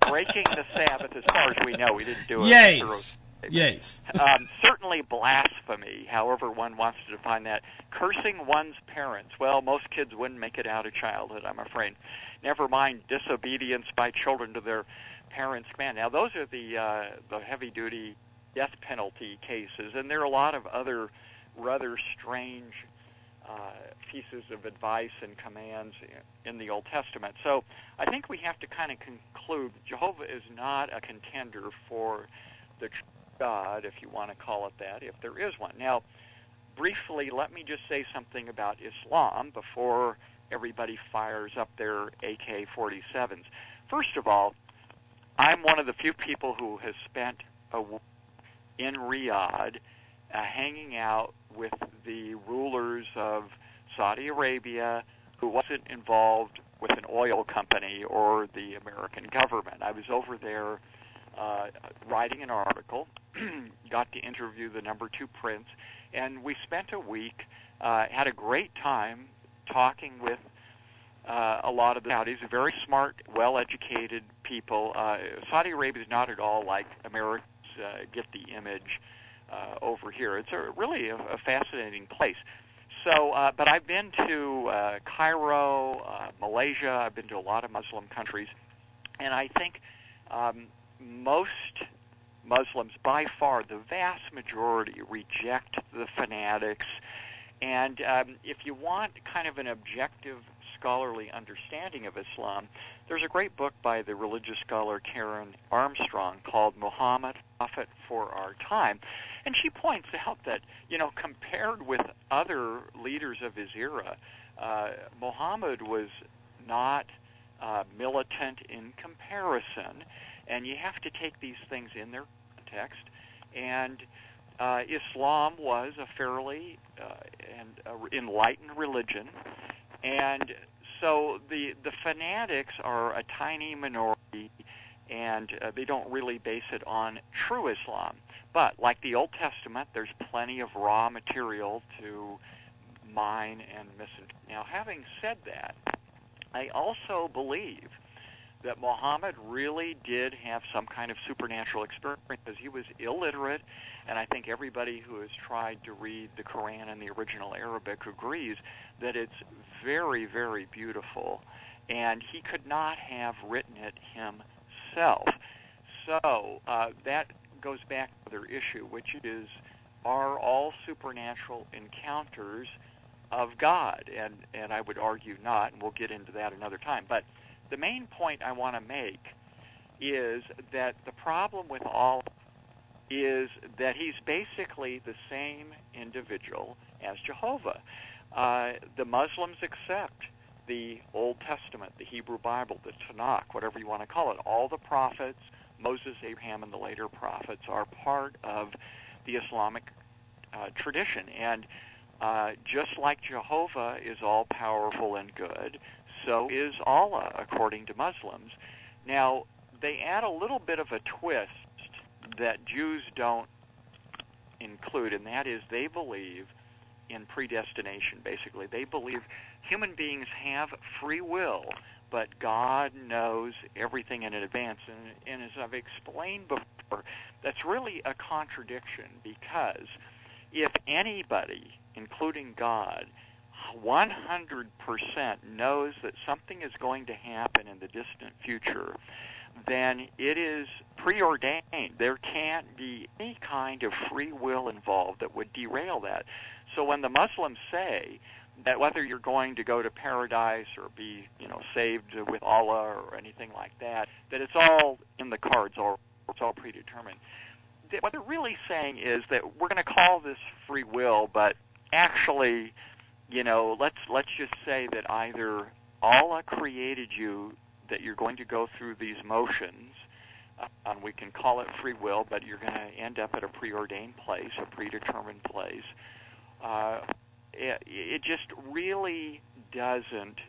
breaking the Sabbath, as far as we know, we didn't do it.
Yes. Yes. [laughs]
um, certainly blasphemy, however one wants to define that. Cursing one's parents. Well, most kids wouldn't make it out of childhood, I'm afraid never mind disobedience by children to their parents' command. Now, those are the uh, the heavy-duty death penalty cases, and there are a lot of other rather strange uh, pieces of advice and commands in the Old Testament. So I think we have to kind of conclude Jehovah is not a contender for the God, if you want to call it that, if there is one. Now, briefly, let me just say something about Islam before everybody fires up their AK-47s. First of all, I'm one of the few people who has spent a in Riyadh uh, hanging out with the rulers of Saudi Arabia who wasn't involved with an oil company or the American government. I was over there uh, writing an article, [clears throat] got to interview the number two prince, and we spent a week, uh, had a great time talking with uh, a lot of the Saudis, very smart, well-educated people. Uh, Saudi Arabia is not at all like Americans uh, get the image uh, over here. It's a, really a, a fascinating place. So, uh, but I've been to uh, Cairo, uh, Malaysia. I've been to a lot of Muslim countries, and I think um, most Muslims, by far, the vast majority, reject the fanatics. And um, if you want kind of an objective scholarly understanding of Islam, there's a great book by the religious scholar Karen Armstrong called Muhammad, Prophet for Our Time. And she points out that, you know, compared with other leaders of his era, uh, Muhammad was not uh, militant in comparison. And you have to take these things in their context. And uh, Islam was a fairly uh, and uh, enlightened religion, and so the the fanatics are a tiny minority, and uh, they don't really base it on true Islam. But like the Old Testament, there's plenty of raw material to mine and misinterpret. Now, having said that, I also believe that Muhammad really did have some kind of supernatural experience because he was illiterate, and I think everybody who has tried to read the Quran in the original Arabic agrees that it's very, very beautiful, and he could not have written it himself. So uh, that goes back to their issue, which is are all supernatural encounters of God? And and I would argue not, and we'll get into that another time. But the main point I want to make is that the problem with Allah is that he's basically the same individual as Jehovah. Uh, the Muslims accept the Old Testament, the Hebrew Bible, the Tanakh, whatever you want to call it. All the prophets, Moses, Abraham, and the later prophets are part of the Islamic uh, tradition. And uh, just like Jehovah is all powerful and good, so is Allah, according to Muslims. Now, they add a little bit of a twist that Jews don't include, and that is they believe in predestination, basically. They believe human beings have free will, but God knows everything in advance. And, and as I've explained before, that's really a contradiction because if anybody, including God, 100% knows that something is going to happen in the distant future, then it is preordained. There can't be any kind of free will involved that would derail that. So when the Muslims say that whether you're going to go to paradise or be, you know, saved with Allah or anything like that, that it's all in the cards or it's all predetermined. What they're really saying is that we're going to call this free will, but actually you know, let's let's just say that either Allah created you that you're going to go through these motions, uh, and we can call it free will, but you're going to end up at a preordained place, a predetermined place. Uh, it, it just really doesn't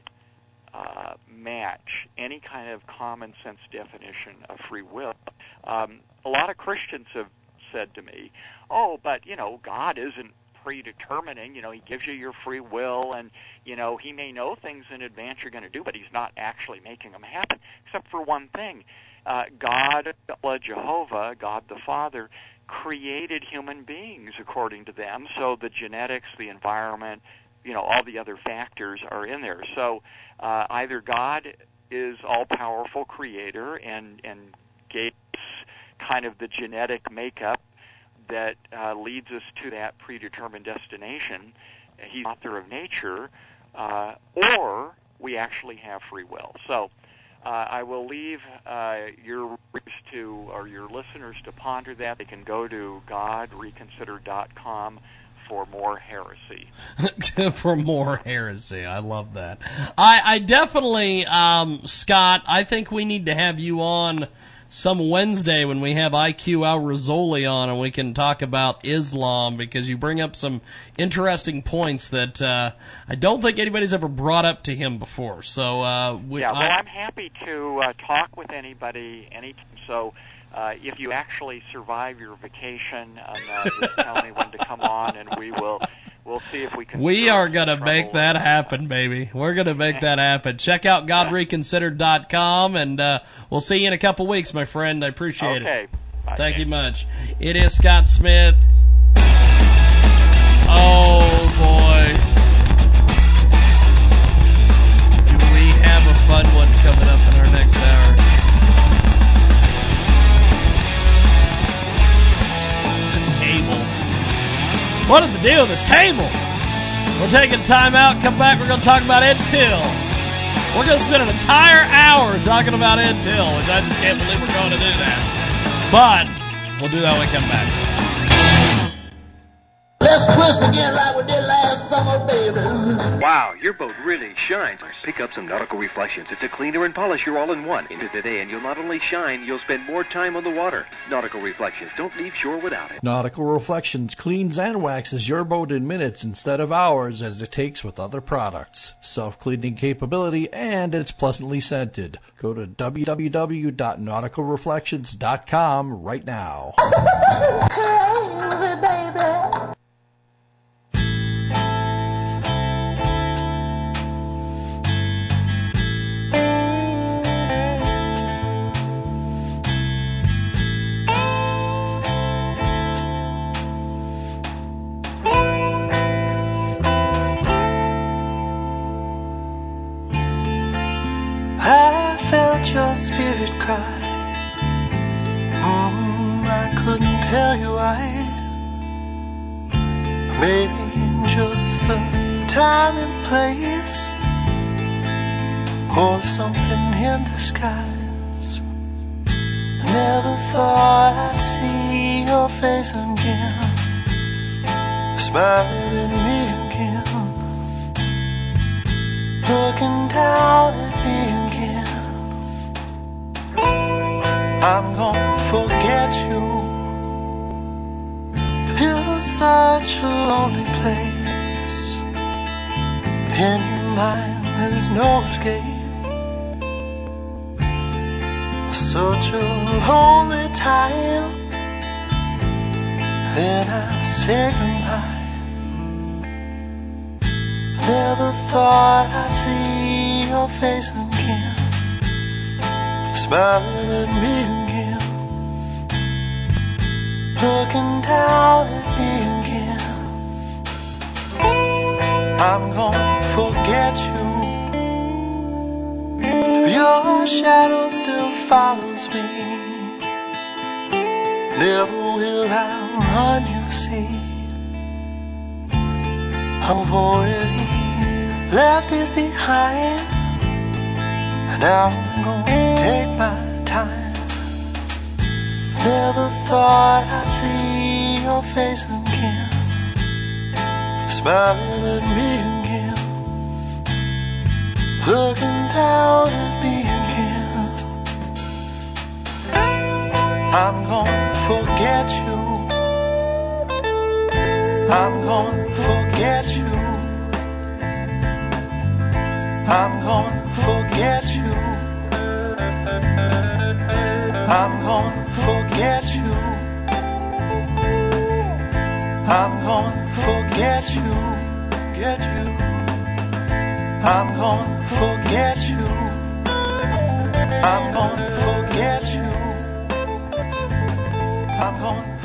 uh, match any kind of common sense definition of free will. Um, a lot of Christians have said to me, "Oh, but you know, God isn't predetermining. You know, he gives you your free will, and you know he may know things in advance you're going to do, but he's not actually making them happen. Except for one thing, uh, God, Jehovah, God the Father, created human beings according to them. So the genetics, the environment, you know, all the other factors are in there. So uh, either God is all powerful creator and and gave kind of the genetic makeup that uh, leads us to that predetermined destination. He's author of nature, uh, or we actually have free will. So uh, I will leave uh, your to or your listeners to ponder that. They can go to GodReconsider.com for more heresy. [laughs]
for more heresy. I love that. I, I definitely, um, Scott, I think we need to have you on some Wednesday when we have IQ Al Rassooli on and we can talk about Islam because you bring up some interesting points that uh, I don't think anybody's ever brought up to him before. So uh, we,
yeah, well,
I,
I'm happy to uh, talk with anybody anytime. So uh, if you actually survive your vacation, um, uh, just tell me when to come on, and we will we'll see if we can.
We are going to make that happen, baby. We're going to make that happen. Check out GodReconsidered.com, and uh, we'll see you in a couple weeks, my friend. I appreciate
Okay.
it. Thank you much. It is Scott Smith. Oh, boy. Do we have a fun one What is the deal with this cable? We're taking time out. Come back. We're going to talk about Ed Till. We're going to spend an entire hour talking about Ed Till, which I just can't believe we're going to do that. But we'll do that when we come back.
Let's twist again like we did last summer, babies.
Wow, your boat really shines. Pick up some Nautical Reflections. It's a cleaner and polisher all in one. Into the day, and you'll not only shine, you'll spend more time on the water. Nautical Reflections. Don't leave shore without it.
Nautical Reflections cleans and waxes your boat in minutes instead of hours as it takes with other products. Self-cleaning capability and it's pleasantly scented. Go to www.nauticalreflections.com right now.
Tell you why. Maybe just the time and place, or something in disguise. Never thought I'd see your face again, smiling at me again, looking down at me again. I'm gonna forget you. Was such a lonely place. In your mind, there's no escape. Such a lonely time. Then I say goodbye. Never thought I'd see your face again smiling at me looking down at me again. I'm gonna forget you. Your shadow still follows me. Never will I run, you see. I've already left it behind. And I'm gonna take my time. Never thought I'd see your face again, smiling at me again, looking down at me again. I'm gonna forget you. I'm gonna forget you. I'm gonna forget you. I'm gonna forget you. I'm gonna forget you. Get you. I'm gonna forget you. I'm gonna forget you. I'm gonna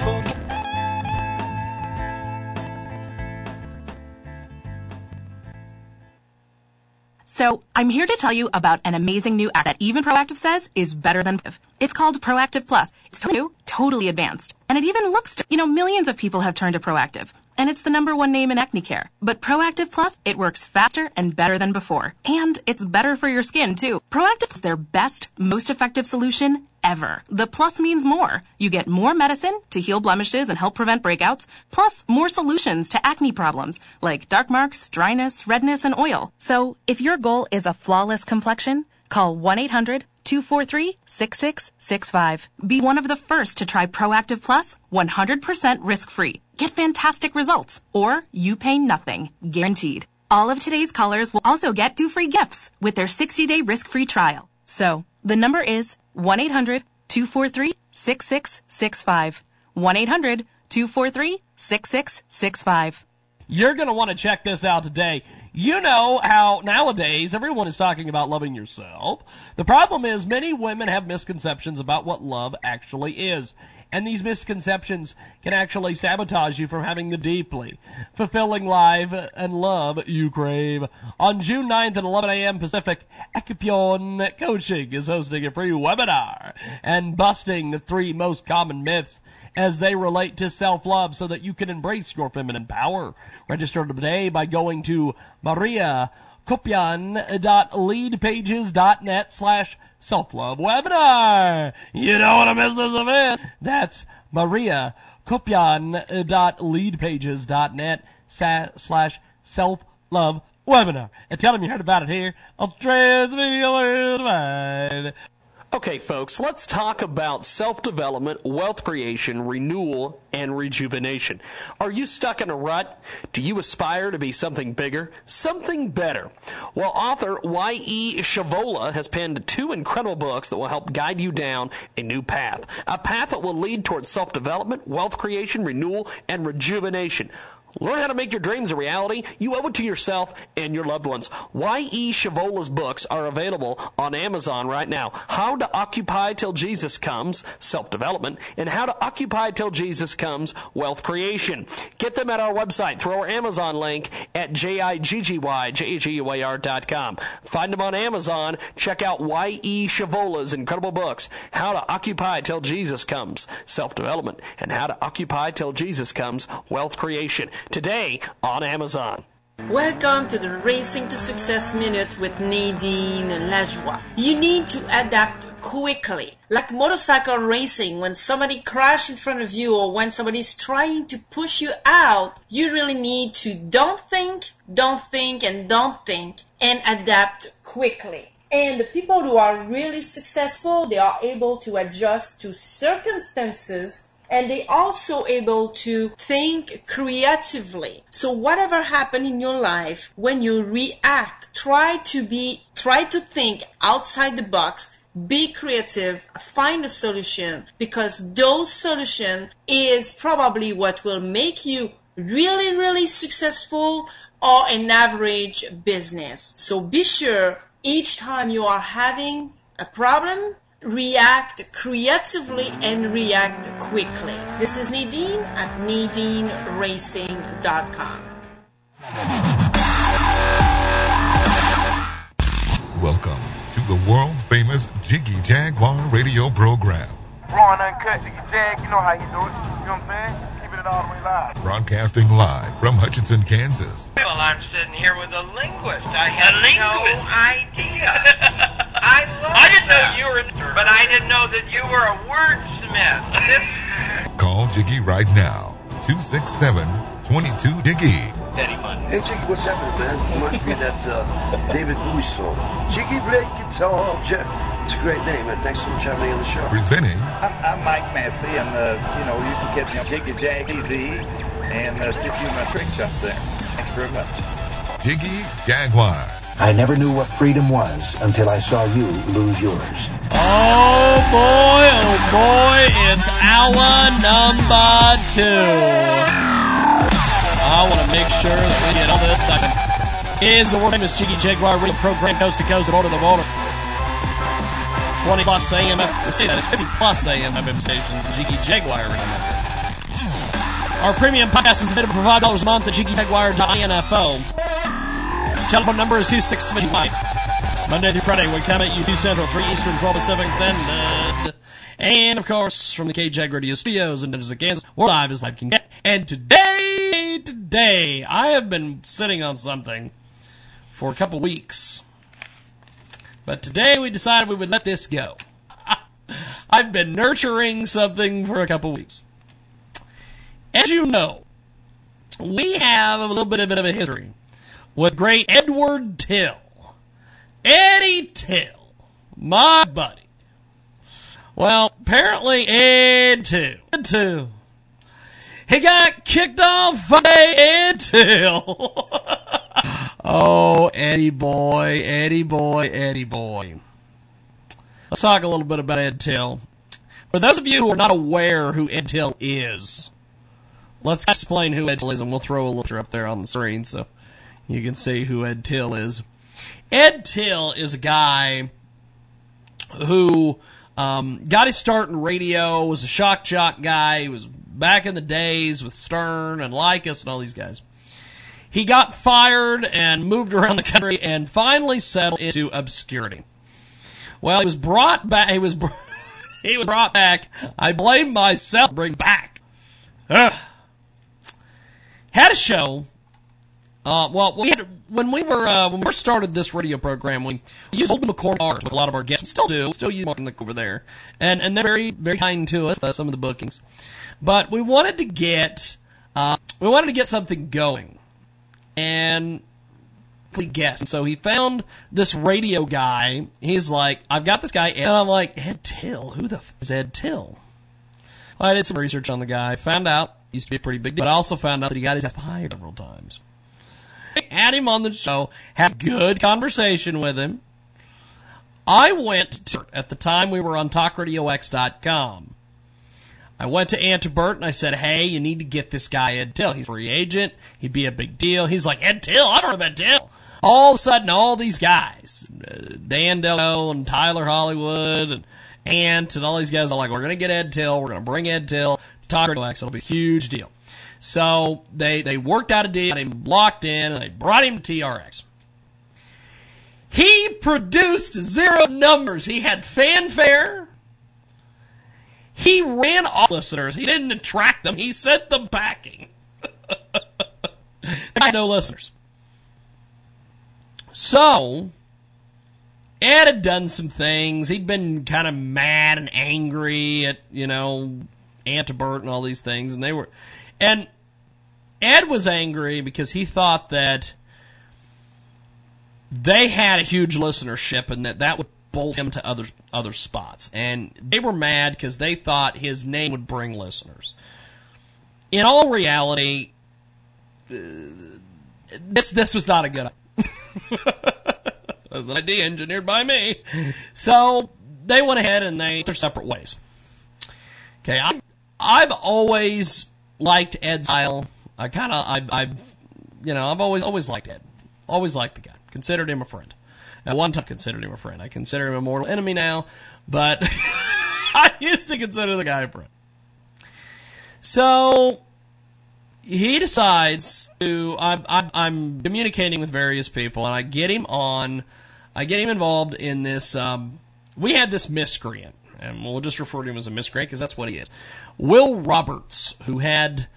So, I'm here to tell you about an amazing new app that even Proactiv says is better than It's called Proactiv Plus. It's new, totally advanced. And it even looks, you know, millions of people have turned to Proactiv. And it's the number one name in acne care. But Proactiv Plus, it works faster and better than before. And it's better for your skin, too. Proactiv is their best, most effective solution ever. The plus means more. You get more medicine to heal blemishes and help prevent breakouts, plus more solutions to acne problems like dark marks, dryness, redness, and oil. So if your goal is a flawless complexion, call 1-800-243-6665. Be one of the first to try Proactiv Plus 100% risk-free. Get fantastic results, or you pay nothing, guaranteed. All of today's callers will also get two free gifts with their 60-day risk-free trial. So, the number is 1-800-243-6665. 1-800-243-6665.
You're going to want to check this out today. You know how nowadays everyone is talking about loving yourself. The problem is many women have misconceptions about what love actually is. And these misconceptions can actually sabotage you from having the deeply fulfilling life and love you crave. On June 9th at 11 a.m. Pacific, Acupion Coaching is hosting a free webinar and busting the three most common myths as they relate to self-love so that you can embrace your feminine power. Register today by going to Maria Copian.leadpages.net slash self-love webinar. You don't want to miss this event. That's Maria Copian.leadpages.net slash self-love webinar. And tell them you heard about it here on Transmedia Worldwide.
Okay, folks, let's talk about self development, wealth creation, renewal, and rejuvenation. Are you stuck in a rut? Do you aspire to be something bigger, something better? Well, author Y.E. Shavola has penned two incredible books that will help guide you down a new path. A path that will lead towards self development, wealth creation, renewal, and rejuvenation. Learn how to make your dreams a reality. You owe it to yourself and your loved ones. Y.E. Shavola's books are available on Amazon right now. How to Occupy Till Jesus Comes, Self Development, and How to Occupy Till Jesus Comes, Wealth Creation. Get them at our website through our Amazon link at J-I-G-G-Y-J-A-G-U-A-R.com. Find them on Amazon. Check out Y.E. Shavola's incredible books, How to Occupy Till Jesus Comes, Self Development, and How to Occupy Till Jesus Comes, Wealth Creation today on Amazon.
Welcome to the Racing to Success Minute with Nadine Lajoie. You need to adapt quickly. Like motorcycle racing, when somebody crashes in front of you or when somebody's trying to push you out, you really need to don't think, don't think, and don't think and adapt quickly. And the people who are really successful, they are able to adjust to circumstances and they also able to think creatively. So whatever happened in your life, when you react, try to be, try to think outside the box, be creative, find a solution because those solution is probably what will make you really, really successful or an average business. So be sure each time you are having a problem, react creatively and react quickly. This is Nadine at NadineRacing.com.
Welcome to the world famous Jiggy Jaguar radio program.
Ron Uncut, Jiggy Jag, you know how you do it. You know what I'm saying? Keeping it all the way live.
Broadcasting live from Hutchinson, Kansas.
Well, I'm sitting here with a linguist. I had no idea. [laughs] I love I didn't know you were, but I didn't know that you were a wordsmith.
Call Jiggy right now. 267 22 Diggy.
Daddy fun.
Hey, Jiggy, what's happening, man? Reminds me of that uh, [laughs] David Bowie song. Jiggy play guitar. Je- it's a great name, man. Thanks so much for having me on the show.
Presenting
I'm, I'm Mike Massey, and uh, you know you can catch me on Jiggy Jag TV and uh, see a few of my trick shots there. Thanks very much.
Jiggy Jaguar.
I never knew what freedom was until I saw you lose yours.
Oh boy, oh boy, it's hour number two. I want to make sure that we get all this done. Is the world famous Jiggy Jaguar radio program coast to coast and to border. 20 plus AM, we say that it's 50 plus AM FM stations, Jiggy Jaguar radio. Our premium podcast is available for $5 a month at jiggyjaguar.info. Telephone number is 2675. Monday through Friday, we come at you 2 Central, 3 Eastern, 12 Pacific Standard. Uh, and of course, from the KJAG Radio Studios in Kansas, we're live as live can get. And today, today, I have been sitting on something for a couple weeks. But today we decided we would let this go. [laughs] I've been nurturing something for a couple weeks. As you know, we have a little bit of, bit of a history with great Edward Till. Eddie Till, my buddy. Well, apparently Ed Till, Ed Till, he got kicked off by Till. [laughs] oh, Eddie boy, Eddie boy, Eddie boy. Let's talk a little bit about Till. For those of you who are not aware who Till is, let's explain who Till is, and we'll throw a little up there on the screen so you can see who Ed Till is. Ed Till is a guy who um, got his start in radio, was a shock jock guy. He was back in the days with Stern and Leykis and all these guys. He got fired and moved around the country and finally settled into obscurity. Well, he was brought back. He was [laughs] he was brought back. I blame myself. Bring back. Ugh. Had a show. Uh, well, we had when we were uh, when we first started this radio program, we, we used Old McCord art with a lot of our guests. We still do. Still use them over there, and and they're very very kind to us. Uh, some of the bookings, but we wanted to get uh, we wanted to get something going, and we guessed. So he found this radio guy. He's like, I've got this guy, and I'm like, Ed Till. Who the f- is Ed Till? Well, I did some research on the guy. Found out he used to be a pretty big deal, but I also found out that he got his ass fired several times. Had him on the show, had good conversation with him. I went to, at the time we were on talkradiox.com. I went to Antibert and I said, hey, you need to get this guy Ed Till. He's a free agent. He'd be a big deal. He's like, Ed Till? I've heard of Ed Till. All of a sudden, all these guys, uh, Dan Delco and Tyler Hollywood and Ant and all these guys are like, we're going to get Ed Till. We're going to bring Ed Till to Talk X. It'll be a huge deal. So they, they worked out a deal, got him locked in, and they brought him to TRX. He produced zero numbers. He had fanfare. He ran off listeners. He didn't attract them. He sent them packing. I [laughs] had no listeners. So, Ed had done some things. He'd been kind of mad and angry at, you know, Antibert and all these things, and they were, and Ed was angry because he thought that they had a huge listenership and that that would bolt him to other other spots, and they were mad because they thought his name would bring listeners. In all reality, uh, this this was not a good. it [laughs] was an idea engineered by me, so they went ahead and they their separate ways. Okay, I, I've always liked Ed's style. I kind of I I've you know I've always always liked Ed, always liked the guy, considered him a friend. At one time, considered him a friend. I consider him a mortal enemy now, but [laughs] I used to consider the guy a friend. So he decides to. I'm, I'm, I'm communicating with various people, and I get him on. I get him involved in this. Um, we had this miscreant, and we'll just refer to him as a miscreant because that's what he is. Will Roberts, who had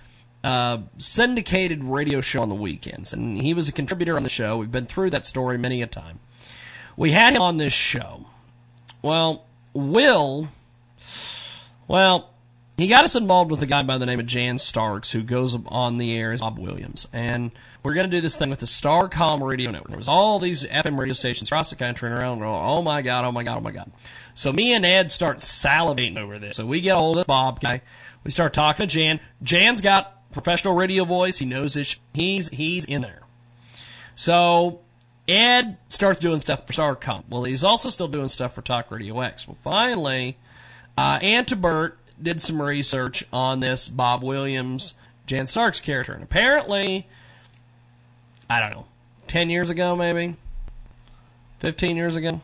uh, syndicated radio show on the weekends, and he was a contributor on the show. We've been through that story many a time. We had him on this show. Well, Will, well, he got us involved with a guy by the name of Jan Starks, who goes on the air as Bob Williams, and we're going to do this thing with the Starcom Radio Network. There was all these FM radio stations across the country and around. Oh my god! Oh my god! Oh my god! So me and Ed start salivating over this. So we get hold of Bob guy. We start talking to Jan. Jan's got professional radio voice. He knows this. He's he's in there. So Ed starts doing stuff for Starcom. Well, he's also still doing stuff for Talk Radio X. Well, finally, uh, Antibert did some research on this Bob Williams, Jan Starks character, and apparently, I don't know, ten years ago, maybe fifteen years ago,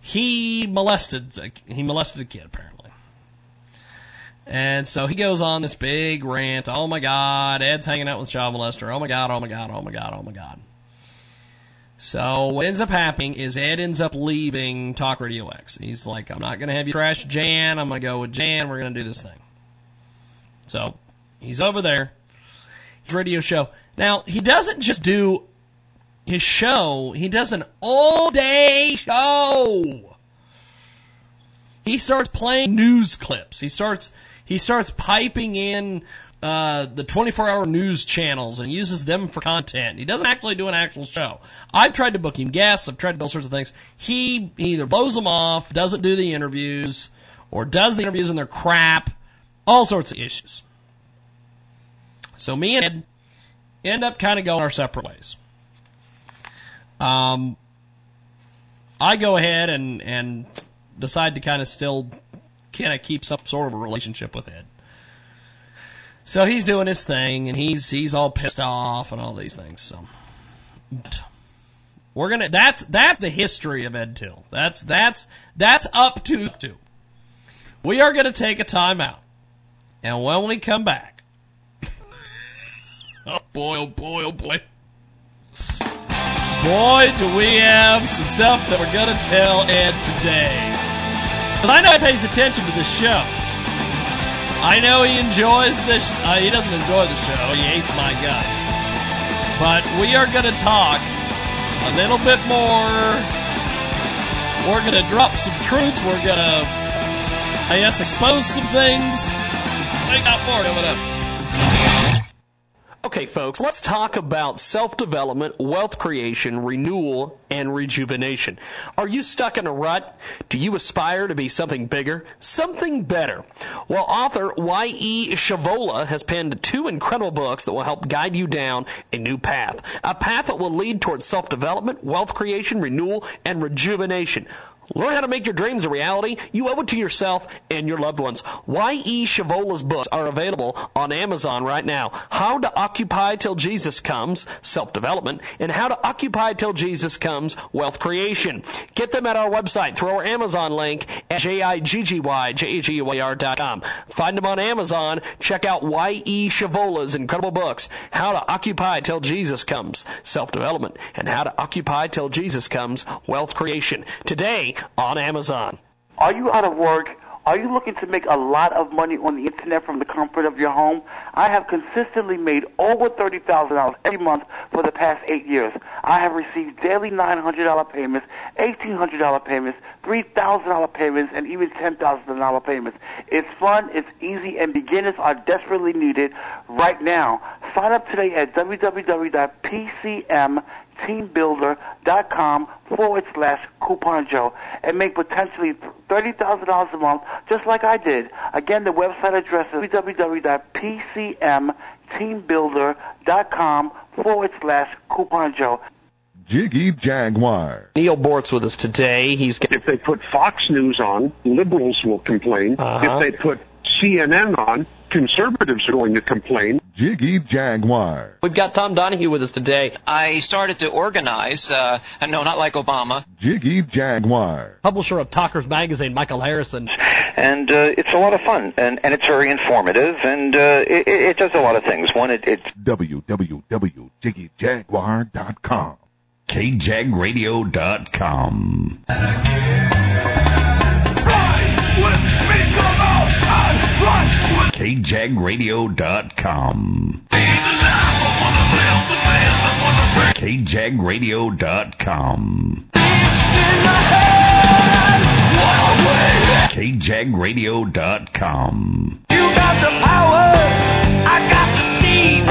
he molested he molested a kid apparently. And so he goes on this big rant. Oh my God, Ed's hanging out with child molester. Oh my God, oh my God, oh my God, oh my God. So what ends up happening is Ed ends up leaving Talk Radio X. He's like, I'm not going to have you trash Jan. I'm going to go with Jan. We're going to do this thing. So he's over there. His radio show. Now, he doesn't just do his show. He does an all day show. he starts playing news clips. He starts he starts piping in uh, the 24 hour news channels and uses them for content. He doesn't actually do an actual show. I've tried to book him guests. I've tried to do all sorts of things. He either blows them off, doesn't do the interviews, or does the interviews and they're crap. All sorts of issues. So me and Ed end up kind of going our separate ways. Um, I go ahead and and decide to kind of still kind of keep some sort of a relationship with Ed. So he's doing his thing, and he's he's all pissed off and all these things. So, we're gonna. That's that's the history of Ed Till. That's that's that's up to to. We are gonna take a timeout, and when we come back, [laughs] oh boy, oh boy, oh boy, boy, do we have some stuff that we're gonna tell Ed today. Because I know he pays attention to the show. I know he enjoys this. Uh, he doesn't enjoy the show. He hates my guts. But we are going to talk a little bit more. We're going to drop some truths. We're going to, I guess, expose some things. We got more coming up.
Okay, folks, let's talk about self development, wealth creation, renewal, and rejuvenation. Are you stuck in a rut? Do you aspire to be something bigger, something better? Well, author Y.E. Shavola has penned two incredible books that will help guide you down a new path. A path that will lead towards self development, wealth creation, renewal, and rejuvenation. Learn how to make your dreams a reality. You owe it to yourself and your loved ones. Y.E. Shavola's books are available on Amazon right now. How to Occupy Till Jesus Comes, Self-Development, and How to Occupy Till Jesus Comes, Wealth Creation. Get them at our website through our Amazon link at J-I-G-G-Y-J-A-G-Y-R.com. Find them on Amazon. Check out Y.E. Shavola's incredible books, How to Occupy Till Jesus Comes, Self-Development, and How to Occupy Till Jesus Comes, Wealth Creation. Today, on Amazon.
Are you out of work? Are you looking to make a lot of money on the internet from the comfort of your home? I have consistently made over $30,000 every month for the past eight years. I have received daily $900 payments, $1,800 payments, $3,000 payments, and even $10,000 payments. It's fun, it's easy, and beginners are desperately needed right now. Sign up today at www.pcm teambuilder.com forward slash coupon Joe and make potentially $30,000 a month just like I did. Again, the website address is www.pcmteambuilder.com forward slash coupon Joe.
Jiggy Jaguar.
Neal Boortz with us today. He's
if they put Fox News on, liberals will complain.
Uh-huh.
If they put CNN on, conservatives are going to complain.
Jiggy Jaguar.
We've got Tom Donahue with us today.
I started to organize, uh, no, not like Obama.
Jiggy Jaguar.
Publisher of Talkers Magazine, Michael Harrison.
And uh, it's a lot of fun, and, and it's very informative, and uh, it, it does a lot of things. One, it, it's
www.jiggyjaguar.com. KJagRadio.com. KJagRadio.com. KJagRadio.com. KJagRadio.com.
You got the power, I got the.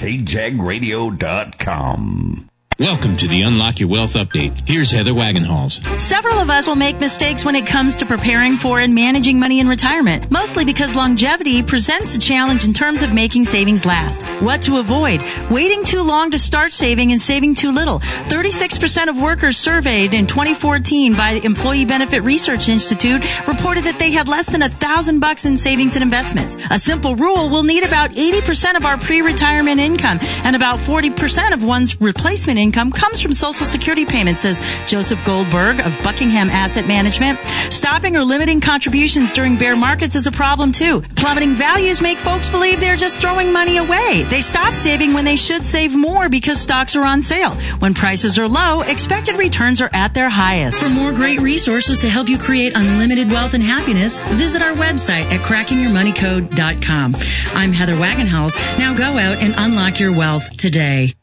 KJagRadio.com.
Welcome to the Unlock Your Wealth Update. Here's Heather Wagenhals.
Several of us will make mistakes when it comes to preparing for and managing money in retirement, mostly because longevity presents a challenge in terms of making savings last. What to avoid? Waiting too long to start saving and saving too little. 36% of workers surveyed in 2014 by the Employee Benefit Research Institute reported that they had less than a thousand bucks in savings and investments. A simple rule will need about 80% of our pre-retirement income and about 40% of one's replacement income comes from Social Security payments, says Joseph Goldberg of Buckingham Asset Management. Stopping or limiting contributions during bear markets is a problem too. Plummeting values make folks believe they're just throwing money away. They stop saving when they should save more because stocks are on sale. When prices are low, expected returns are at their highest. For more great resources to help you create unlimited wealth and happiness, visit our website at crackingyourmoneycode.com. I'm Heather Wagenhals. Now go out and unlock your wealth today.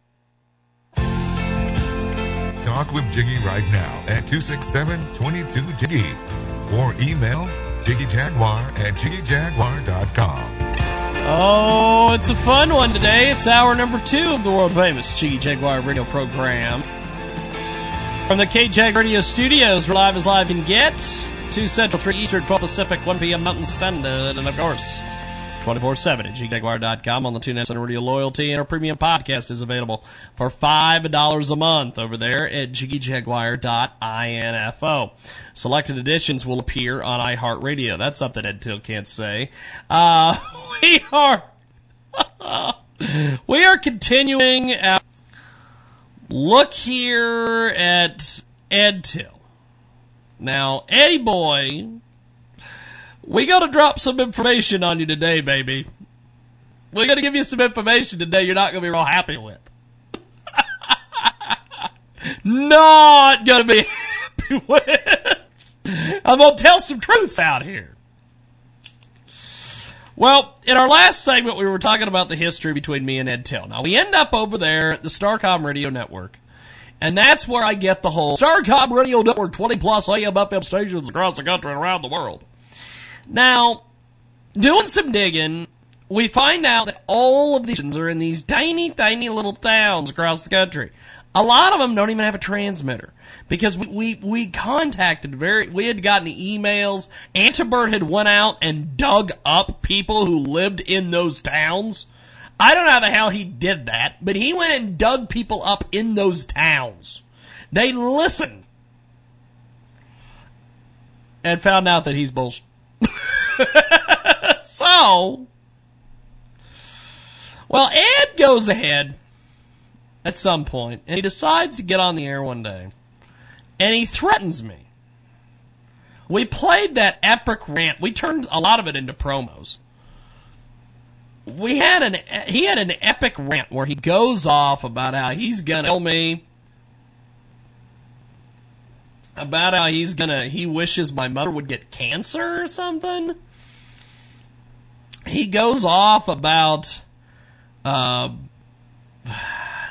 Talk with Jiggy right now at 267-22-JIGGY. or email jiggyjaguar at jiggyjaguar.com.
Oh, it's a fun one today. It's hour number two of the world famous Jiggy Jaguar radio program. From the KJAG Radio Studios, where live as live can get. 2 Central, 3 Eastern, 12 Pacific, 1 p.m. Mountain Standard, and of course, 24-7 at jiggyjaguar.com on the TuneIn Center Radio Loyalty, and our premium podcast is available for $5 a month over there at jiggyjaguar.info. Selected editions will appear on iHeartRadio. That's something Ed Till can't say. Uh, [laughs] we are, [laughs] we are continuing our look here at Ed Till. Now, Eddie boy, we got to drop some information on you today, baby. We're going to give you some information today you're not going to be real happy with. [laughs] not going to be [laughs] happy with. I'm going to tell some truths out here. Well, in our last segment, we were talking about the history between me and Ed Till. Now, we end up over there at the Starcom Radio Network. And that's where I get the whole Starcom Radio Network 20 plus AM FM stations across the country and around the world. Now, doing some digging, we find out that all of these are in these tiny, tiny little towns across the country. A lot of them don't even have a transmitter because we, we, we contacted very, we had gotten emails. Antibert had went out and dug up people who lived in those towns. I don't know how the hell he did that, but he went and dug people up in those towns. They listened and found out that he's bullshit. [laughs] so, well, Ed goes ahead at some point and he decides to get on the air one day and he threatens me. We played that epic rant. We turned a lot of it into promos. We had an he had an epic rant where he goes off about how he's gonna kill me. About how he's gonna he wishes my mother would get cancer or something. He goes off about uh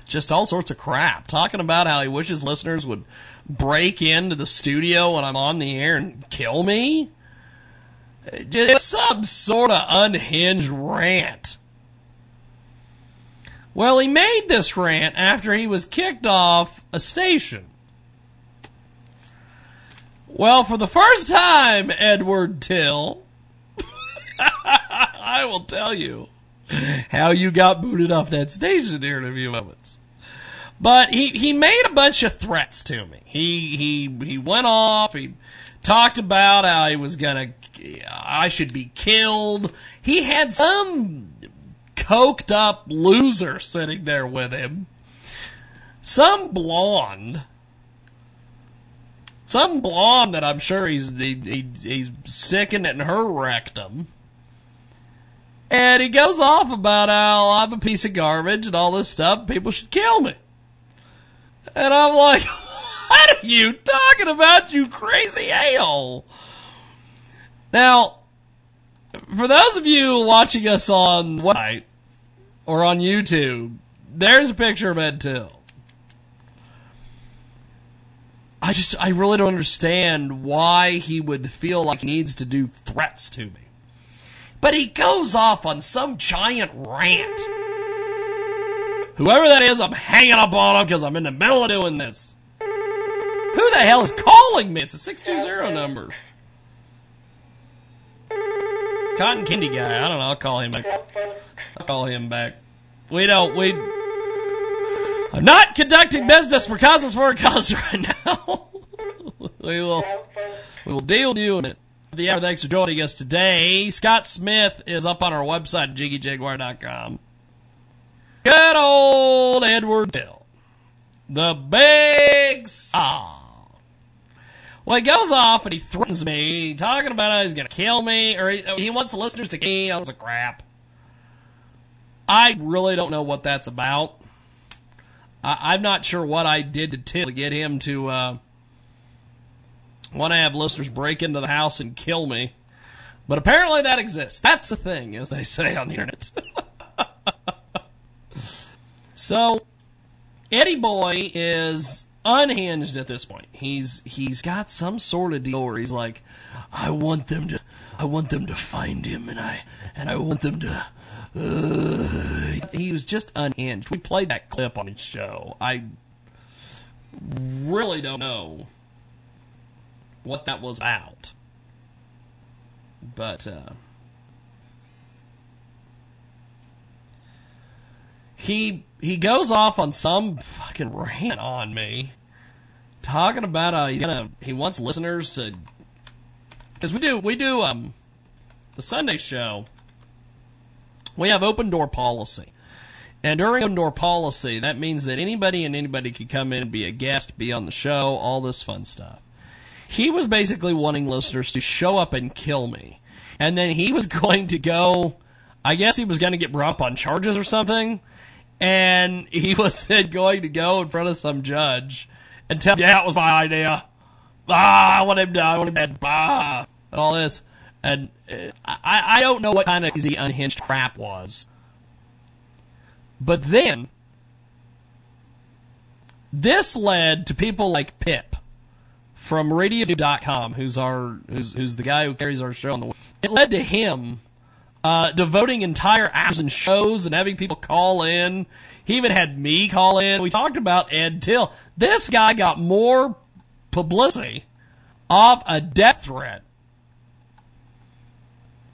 just all sorts of crap, talking about how he wishes listeners would break into the studio when I'm on the air and kill me. Just some sort of unhinged rant. Well, he made this rant after he was kicked off a station. Well, for the first time, Edward Till, [laughs] I will tell you how you got booted off that station here in a few moments. But he, he made a bunch of threats to me. He he he went off. He talked about how he was gonna I should be killed. He had some coked up loser sitting there with him. Some blonde. Some blonde that I'm sure he's he, he, he's sicking in her rectum. And he goes off about how oh, I'm a piece of garbage and all this stuff. People should kill me. And I'm like, [laughs] what are you talking about, you crazy a-hole? Now, for those of you watching us on what or on YouTube, there's a picture of Ed Till. I just, I really don't understand why he would feel like he needs to do threats to me. But he goes off on some giant rant. Whoever that is, I'm hanging up on him because I'm in the middle of doing this. Who the hell is calling me? It's a 620 number. Cotton candy guy. I don't know. I'll call him back. I'll call him back. We don't. We. I'm not conducting business for causes for a cause right now. [laughs] we will. We will deal with you in it. The hour. Thanks for joining us today. Scott Smith is up on our website, jiggyjaguar.com. Good old Edward Till. The big saw. Well, he goes off and he threatens me, talking about how he's going to kill me, or he, he wants the listeners to kill me. That was a crap. I really don't know what that's about. I, I'm not sure what I did to to get him to uh, want to have listeners break into the house and kill me. But apparently that exists. That's the thing, as they say on the internet. [laughs] so, Eddie Boy is unhinged at this point. He's he's got some sort of deal where he's like, I want them to, I want them to find him, and I and I want them to. Uh, he was just unhinged. We played that clip on his show. I really don't know what that was about, but. uh he he goes off on some fucking rant on me, talking about uh he's gonna he wants listeners to because we do we do um the Sunday show. We have open door policy. And during open door policy, that means that anybody and anybody could come in and be a guest, be on the show, all this fun stuff. He was basically wanting listeners to show up and kill me. And then he was [laughs] going to go, I guess he was going to get brought up on charges or something and he [laughs] was then going to go in front of some judge and tell, yeah, it was my idea. Ah, I want him dead. I want him dead. Ah, and all this. And uh, I, I don't know what kind of easy unhinged crap was. But then, this led to people like Pip from Radio.com, who's our who's who's the guy who carries our show on the. It led to him uh, devoting entire hours and shows and having people call in. He even had me call in. We talked about Ed Till. This guy got more publicity off a death threat,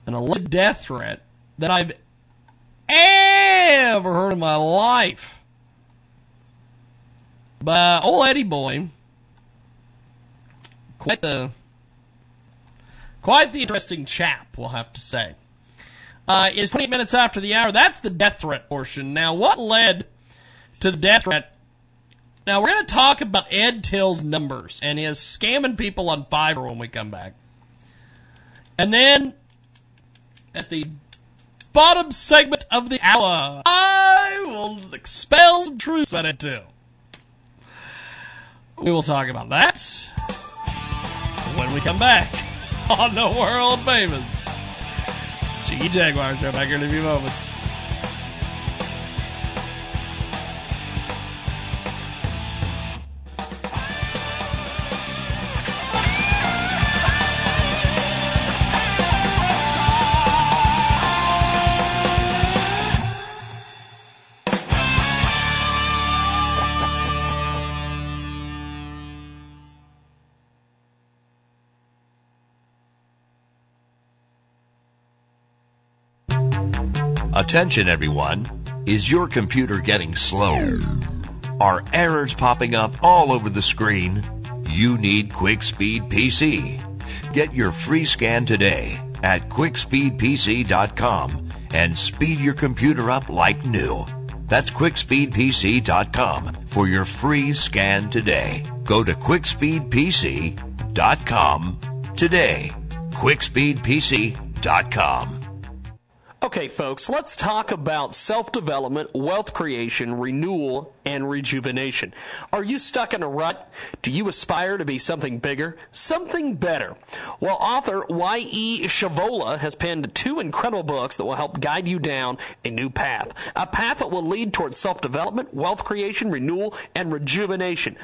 an alleged death threat that I've ever heard in my life. But old Eddie boy, quite the quite the interesting chap, we'll have to say uh, is 28 minutes after the hour. That's the death threat portion. Now, what led to the death threat? Now, we're going to talk about Ed Till's numbers and his scamming people on Fiverr when we come back. And then, at the bottom segment of the hour, I will expel some truths about it too. We will talk about that when we come back [laughs] on the world famous Jiggy Jaguar show back here in a few moments.
Attention everyone. Is your computer getting slow? Are errors popping up all over the screen? You need QuickSpeed PC. Get your free scan today at quickspeedpc.com and speed your computer up like new. That's quickspeedpc.com for your free scan today. Go to quickspeedpc.com today. quickspeedpc.com.
Okay, folks, let's talk about self development, wealth creation, renewal, and rejuvenation. Are you stuck in a rut? Do you aspire to be something bigger, something better? Well, author Y.E. Shavola has penned two incredible books that will help guide you down a new path. A path that will lead towards self development, wealth creation, renewal, and rejuvenation.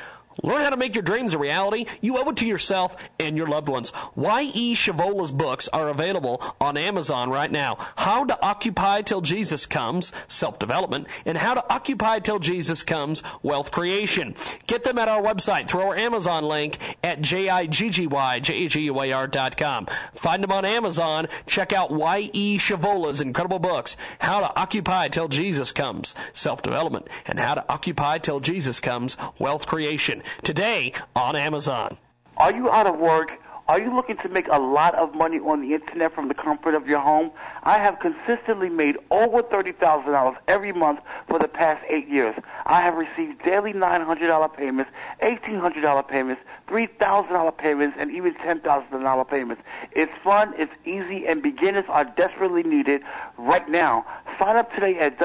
Learn how to make your dreams a reality. You owe it to yourself and your loved ones. Y.E. Shavola's books are available on Amazon right now. How to Occupy Till Jesus Comes, Self-Development, and How to Occupy Till Jesus Comes, Wealth Creation. Get them at our website through our Amazon link at J-I-G-G-Y-J-A-G-U-A-R.com. Find them on Amazon. Check out Y.E. Shavola's incredible books, How to Occupy Till Jesus Comes, Self-Development, and How to Occupy Till Jesus Comes, Wealth Creation today on Amazon.
Are you out of work? Are you looking to make a lot of money on the internet from the comfort of your home? I have consistently made over $30,000 every month for the past eight years. I have received daily $900 payments, $1,800 payments, $3,000 payments, and even $10,000 payments. It's fun, it's easy, and beginners are desperately needed right now. Sign up today at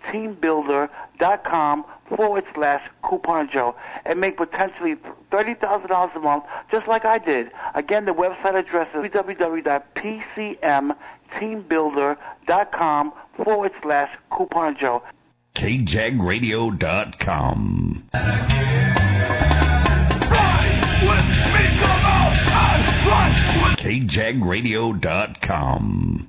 www.pcmteambuilder.com forward slash coupon Joe and make potentially $30,000 a month just like I did. Again, the website address is www.pcmteambuilder.com forward slash coupon Joe.
KJagRadio.com. KJagRadio.com.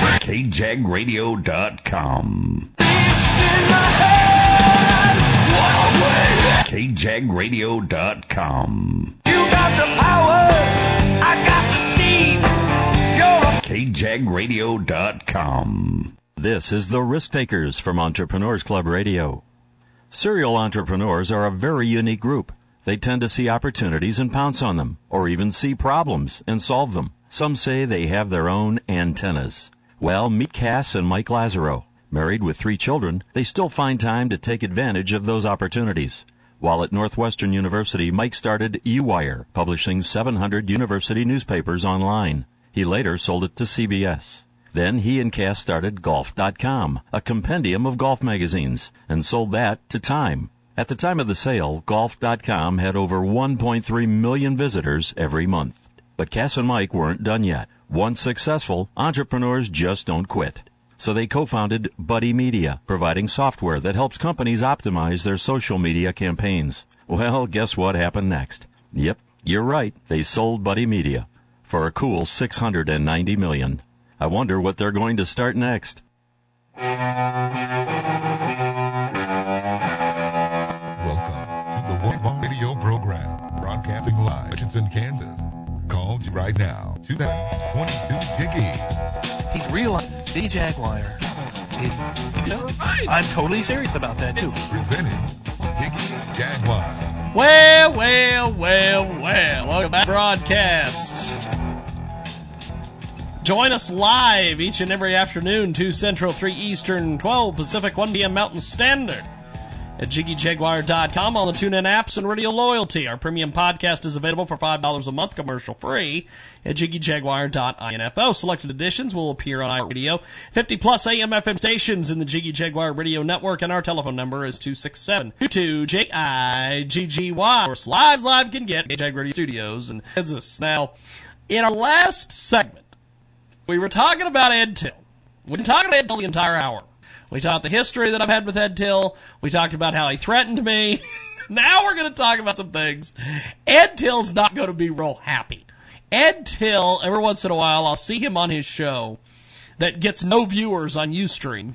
KJagRadio.com. KJagRadio.com.
You got the power, I got the steam. You're a
KJagRadio.com.
This is the Risk Takers from Entrepreneurs Club Radio. Serial entrepreneurs are a very unique group. They tend to see opportunities and pounce on them, or even see problems and solve them. Some say they have their own antennas. Well, meet Kass and Mike Lazerow. Married with three children, they still find time to take advantage of those opportunities. While at Northwestern University, Mike started eWire, publishing 700 university newspapers online. He later sold it to CBS. Then he and Kass started Golf.com, a compendium of golf magazines, and sold that to Time. At the time of the sale, Golf.com had over 1.3 million visitors every month. But Kass and Mike weren't done yet. Once successful, entrepreneurs just don't quit. So they co-founded Buddy Media, providing software that helps companies optimize their social media campaigns. Well, guess what happened next? Yep, you're right. They sold Buddy Media for a cool 690 million. I wonder what they're going to start next.
Right now, 222 Jiggy.
He's real. The Jaguar. He's, I'm totally serious about that too.
Presented, Jiggy Jaguar.
Well, well, well, well. Welcome back to broadcast. Join us live each and every afternoon, 2 Central, 3 Eastern, 12 Pacific, 1 p.m. Mountain Standard at JiggyJaguar.com on the TuneIn apps and Radio Loyalty. Our premium podcast is available for $5 a month, commercial free, at JiggyJaguar.info. Selected editions will appear on iRadio, 50 plus AM FM stations in the Jiggy Jaguar Radio Network, and our telephone number is 267 J-I-G-G-Y. Of course, lives live can get Jag Radio Studios and Kansas. Now, in our last segment, we were talking about Ed Till. We've been talking about Ed Till the entire hour. We talked the history that I've had with Ed Till. We talked about how he threatened me. [laughs] now we're going to talk about some things. Ed Till's not going to be real happy. Ed Till, every once in a while, I'll see him on his show that gets no viewers on Ustream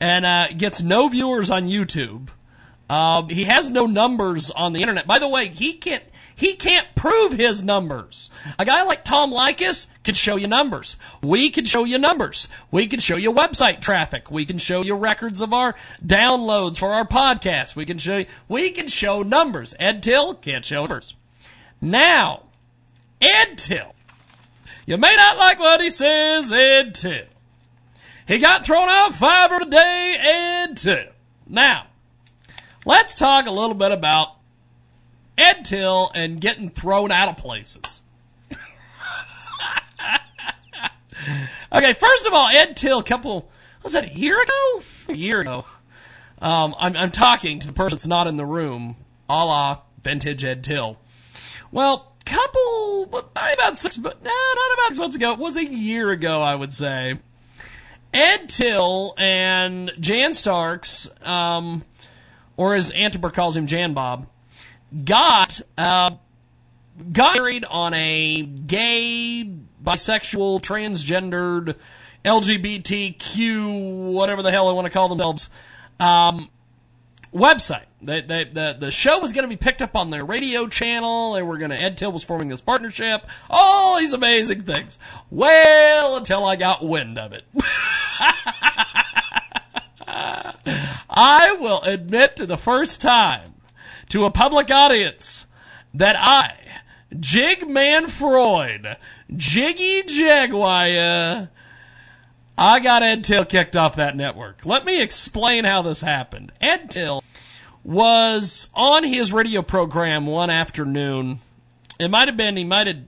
and uh, gets no viewers on YouTube. Um, he has no numbers on the internet. By the way, he can't he can't prove his numbers. A guy like Tom Leykis can show you numbers. We can show you numbers. We can show you website traffic. We can show you records of our downloads for our podcast. We can show you, we can show numbers. Ed Till can't show numbers. Now, Ed Till. You may not like what he says, Ed Till. He got thrown out five a day, Ed Till. Now, let's talk a little bit about Ed Till and getting thrown out of places. [laughs] okay, first of all, Ed Till, a couple, was that a year ago? A year ago. Um, I'm, I'm talking to the person that's not in the room, a la vintage Ed Till. Well, couple, about six, but nah, not about six months ago. It was a year ago, I would say. Ed Till and Jan Starks, um, or as Antibert calls him, Jan Bob, got uh, got married on a gay, bisexual, transgendered, LGBTQ, whatever the hell they want to call themselves, um, website. They, they, the, the show was going to be picked up on their radio channel. They were going to, Ed Till was forming this partnership. All these amazing things. Well, until I got wind of it. [laughs] I will admit to the first time to a public audience that I, Jig Man Freud, Jiggy Jaguar, I got Ed Till kicked off that network. Let me explain how this happened. Ed Till was on his radio program one afternoon. It might have been he might have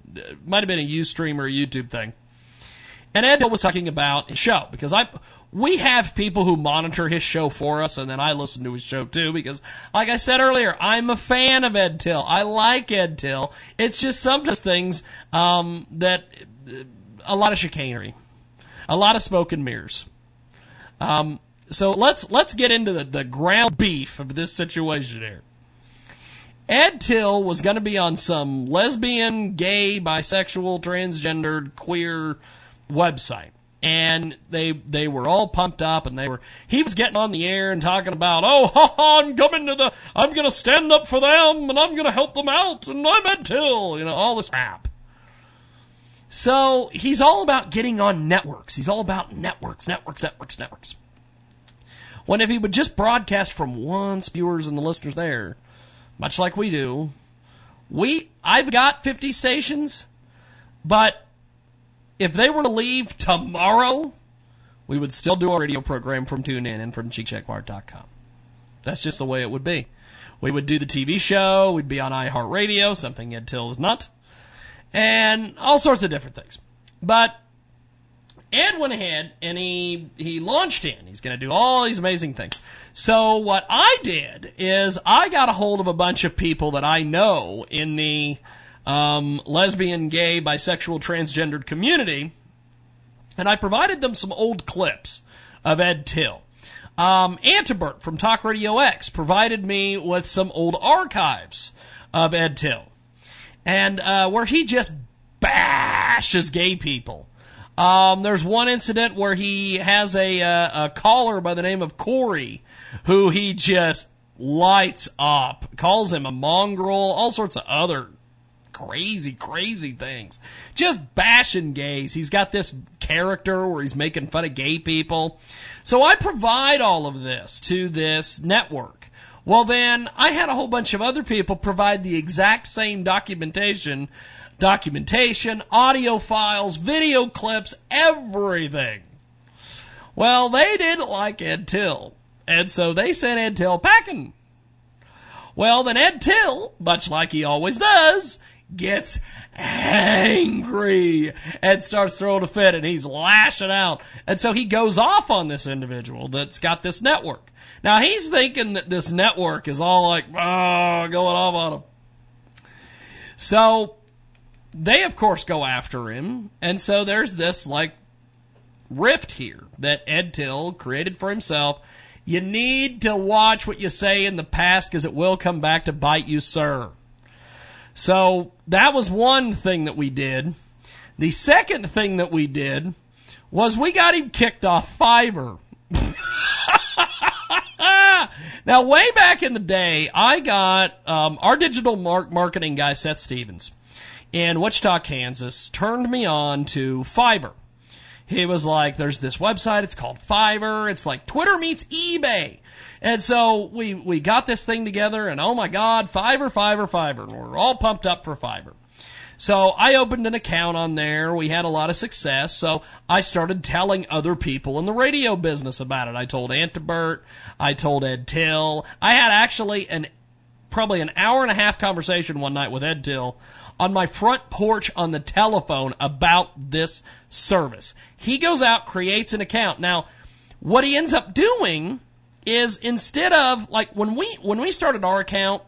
might have been a UStream or a YouTube thing. And Ed Till was talking about his show because I we have people who monitor his show for us, and then I listen to his show too because, like I said earlier, I'm a fan of Ed Till. I like Ed Till. It's just sometimes things um, that a lot of chicanery, a lot of smoke and mirrors. Um, so let's let's get into the, the ground beef of this situation here. Ed Till was going to be on some lesbian, gay, bisexual, transgendered, queer website. And they they were all pumped up, and they were he was getting on the air and talking about, oh, [laughs] ha, ha, I'm coming to the, I'm gonna stand up for them, and I'm gonna help them out, and I'm Ed Till, you know, all this crap. So he's all about getting on networks. He's all about networks, networks, networks, networks. When if he would just broadcast from one viewers and the listeners there, much like we do, we I've got 50 stations, but if they were to leave tomorrow, we would still do our radio program from TuneIn and from CheekCheckWire.com. That's just the way it would be. We would do the TV show. We'd be on iHeartRadio, something Ed Till is not, and all sorts of different things. But Ed went ahead and he he launched in. He's going to do all these amazing things. So what I did is I got a hold of a bunch of people that I know in the um, lesbian, gay, bisexual, transgendered community, and I provided them some old clips of Ed Till. Um, Antibert from Talk Radio X provided me with some old archives of Ed Till, and uh, where he just bashes gay people. Um, there's one incident where he has a, uh, a caller by the name of Corey, who he just lights up, calls him a mongrel, all sorts of other crazy, crazy things. Just bashing gays. He's got this character where he's making fun of gay people. So I provide all of this to this network. Well, then I had a whole bunch of other people provide the exact same documentation documentation, audio files, video clips, everything. Well, they didn't like Ed Till, and so they sent Ed Till packing. Well, then Ed Till, much like he always does, gets angry and starts throwing a fit and he's lashing out. And so he goes off on this individual that's got this network. Now he's thinking that this network is all like, oh, going off on him. So they of course go after him, and so there's this like rift here that Ed Till created for himself. You need to watch what you say in the past because it will come back to bite you, sir. So that was one thing that we did. The second thing that we did was we got him kicked off Fiverr. [laughs] now, way back in the day, I got um, our digital marketing guy, Seth Stevens in Wichita, Kansas, turned me on to Fiverr. He was like, there's this website, it's called Fiverr. It's like Twitter meets eBay. And so we, we got this thing together and oh my God, Fiverr, Fiverr, Fiverr. We're all pumped up for Fiverr. So I opened an account on there. We had a lot of success. So I started telling other people in the radio business about it. I told Antibert. I told Ed Till. I had actually an, probably an hour and a half conversation one night with Ed Till on my front porch on the telephone about this service. He goes out, creates an account. Now, what he ends up doing is instead of like when we when we started our account,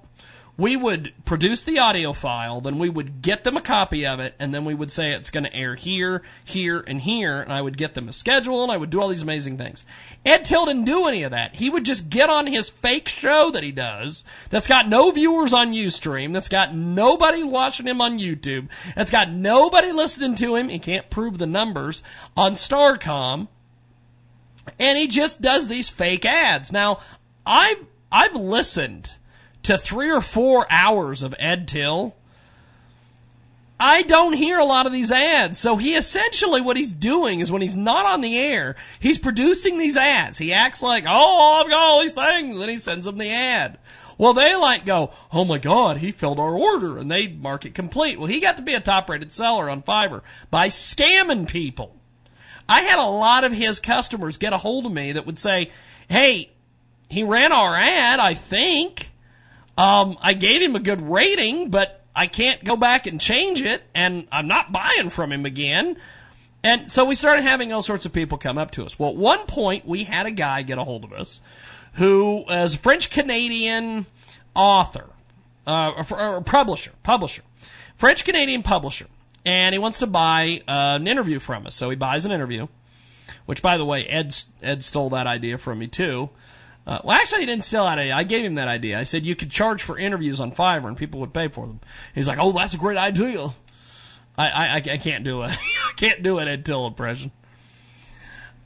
we would produce the audio file, then we would get them a copy of it, and then we would say it's going to air here, here, and here, and I would get them a schedule, and I would do all these amazing things. Ed Till didn't do any of that. He would just get on his fake show that he does, that's got no viewers on Ustream, that's got nobody watching him on YouTube, that's got nobody listening to him, he can't prove the numbers, on Starcom, and he just does these fake ads. Now, I've, I've listened to three or four hours of Ed Till, I don't hear a lot of these ads. So he essentially, what he's doing is when he's not on the air, he's producing these ads. He acts like, oh, I've got all these things, and he sends them the ad. Well, they like go, oh my God, he filled our order, and they mark it complete. Well, he got to be a top rated seller on Fiverr by scamming people. I had a lot of his customers get a hold of me that would say, hey, he ran our ad, I think. Um, I gave him a good rating, but I can't go back and change it, and I'm not buying from him again. And so we started having all sorts of people come up to us. Well, at one point, we had a guy get a hold of us who is a French Canadian author, uh, or publisher, publisher, French Canadian publisher, and he wants to buy uh, an interview from us. So he buys an interview. which by the way, Ed Ed stole that idea from me too. Uh, well, actually, he didn't steal that idea. I gave him that idea. I said you could charge for interviews on Fiverr and people would pay for them. He's like, "Oh, that's a great idea." I I, I can't do it. [laughs] I can't do an Ed Till impression.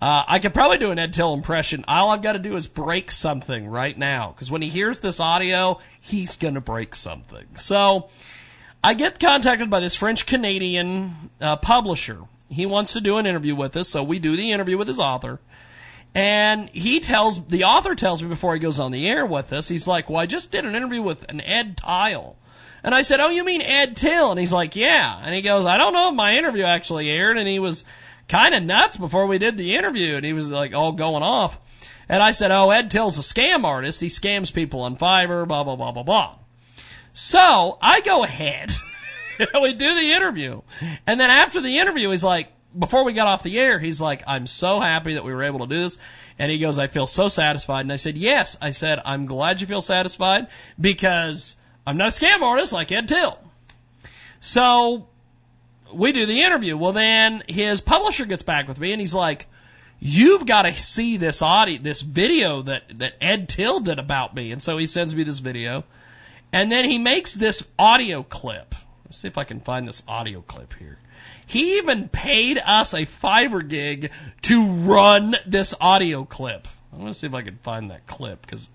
Uh, I could probably do an Ed Till impression. All I've got to do is break something right now. Because when he hears this audio, he's to break something. So I get contacted by this French Canadian uh, publisher. He wants to do an interview with us. So we do the interview with his author. And he tells, the author tells me before he goes on the air with us, he's like, well, I just did an interview with an Ed Tile. And I said, oh, you mean Ed Till? And he's like, yeah. And he goes, I don't know if my interview actually aired. And he was kind of nuts before we did the interview, and he was like all going off. And I said, "Oh, Ed Till's a scam artist. He scams people on Fiverr, blah blah blah blah blah." So I go ahead. [laughs] we do the interview, and then after the interview, he's like, before we got off the air, he's like, "I'm so happy that we were able to do this." And he goes, "I feel so satisfied." And I said, "Yes." I said, "I'm glad you feel satisfied because I'm not a scam artist like Ed Till." So we do the interview. Well, then his publisher gets back with me and he's like, you've got to see this audio, this video that, that Ed Till did about me. And so he sends me this video and then he makes this audio clip. Let's see if I can find this audio clip here. He even paid us a Fiverr gig to run this audio clip. I'm going to see if I can find that clip because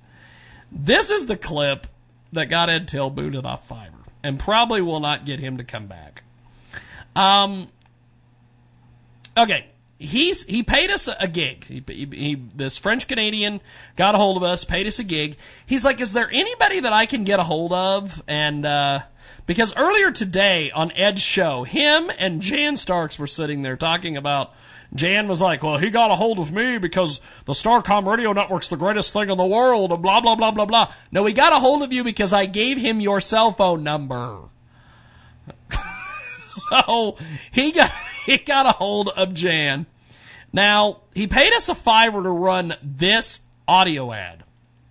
this is the clip that got Ed Till booted off Fiverr and probably will not get him to come back. Um. Okay, he's he paid us a gig. He, he, he, this French Canadian got a hold of us, paid us a gig. He's like, "Is there anybody that I can get a hold of?" And uh, because earlier today on Ed's show, him and Jan Starks were sitting there talking about. Jan was like, "Well, he got a hold of me because the Starcom radio network's the greatest thing in the world," and blah blah blah blah blah. No, he got a hold of you because I gave him your cell phone number. [laughs] so he got he got a hold of Jan. Now he paid us a fiver to run this audio ad.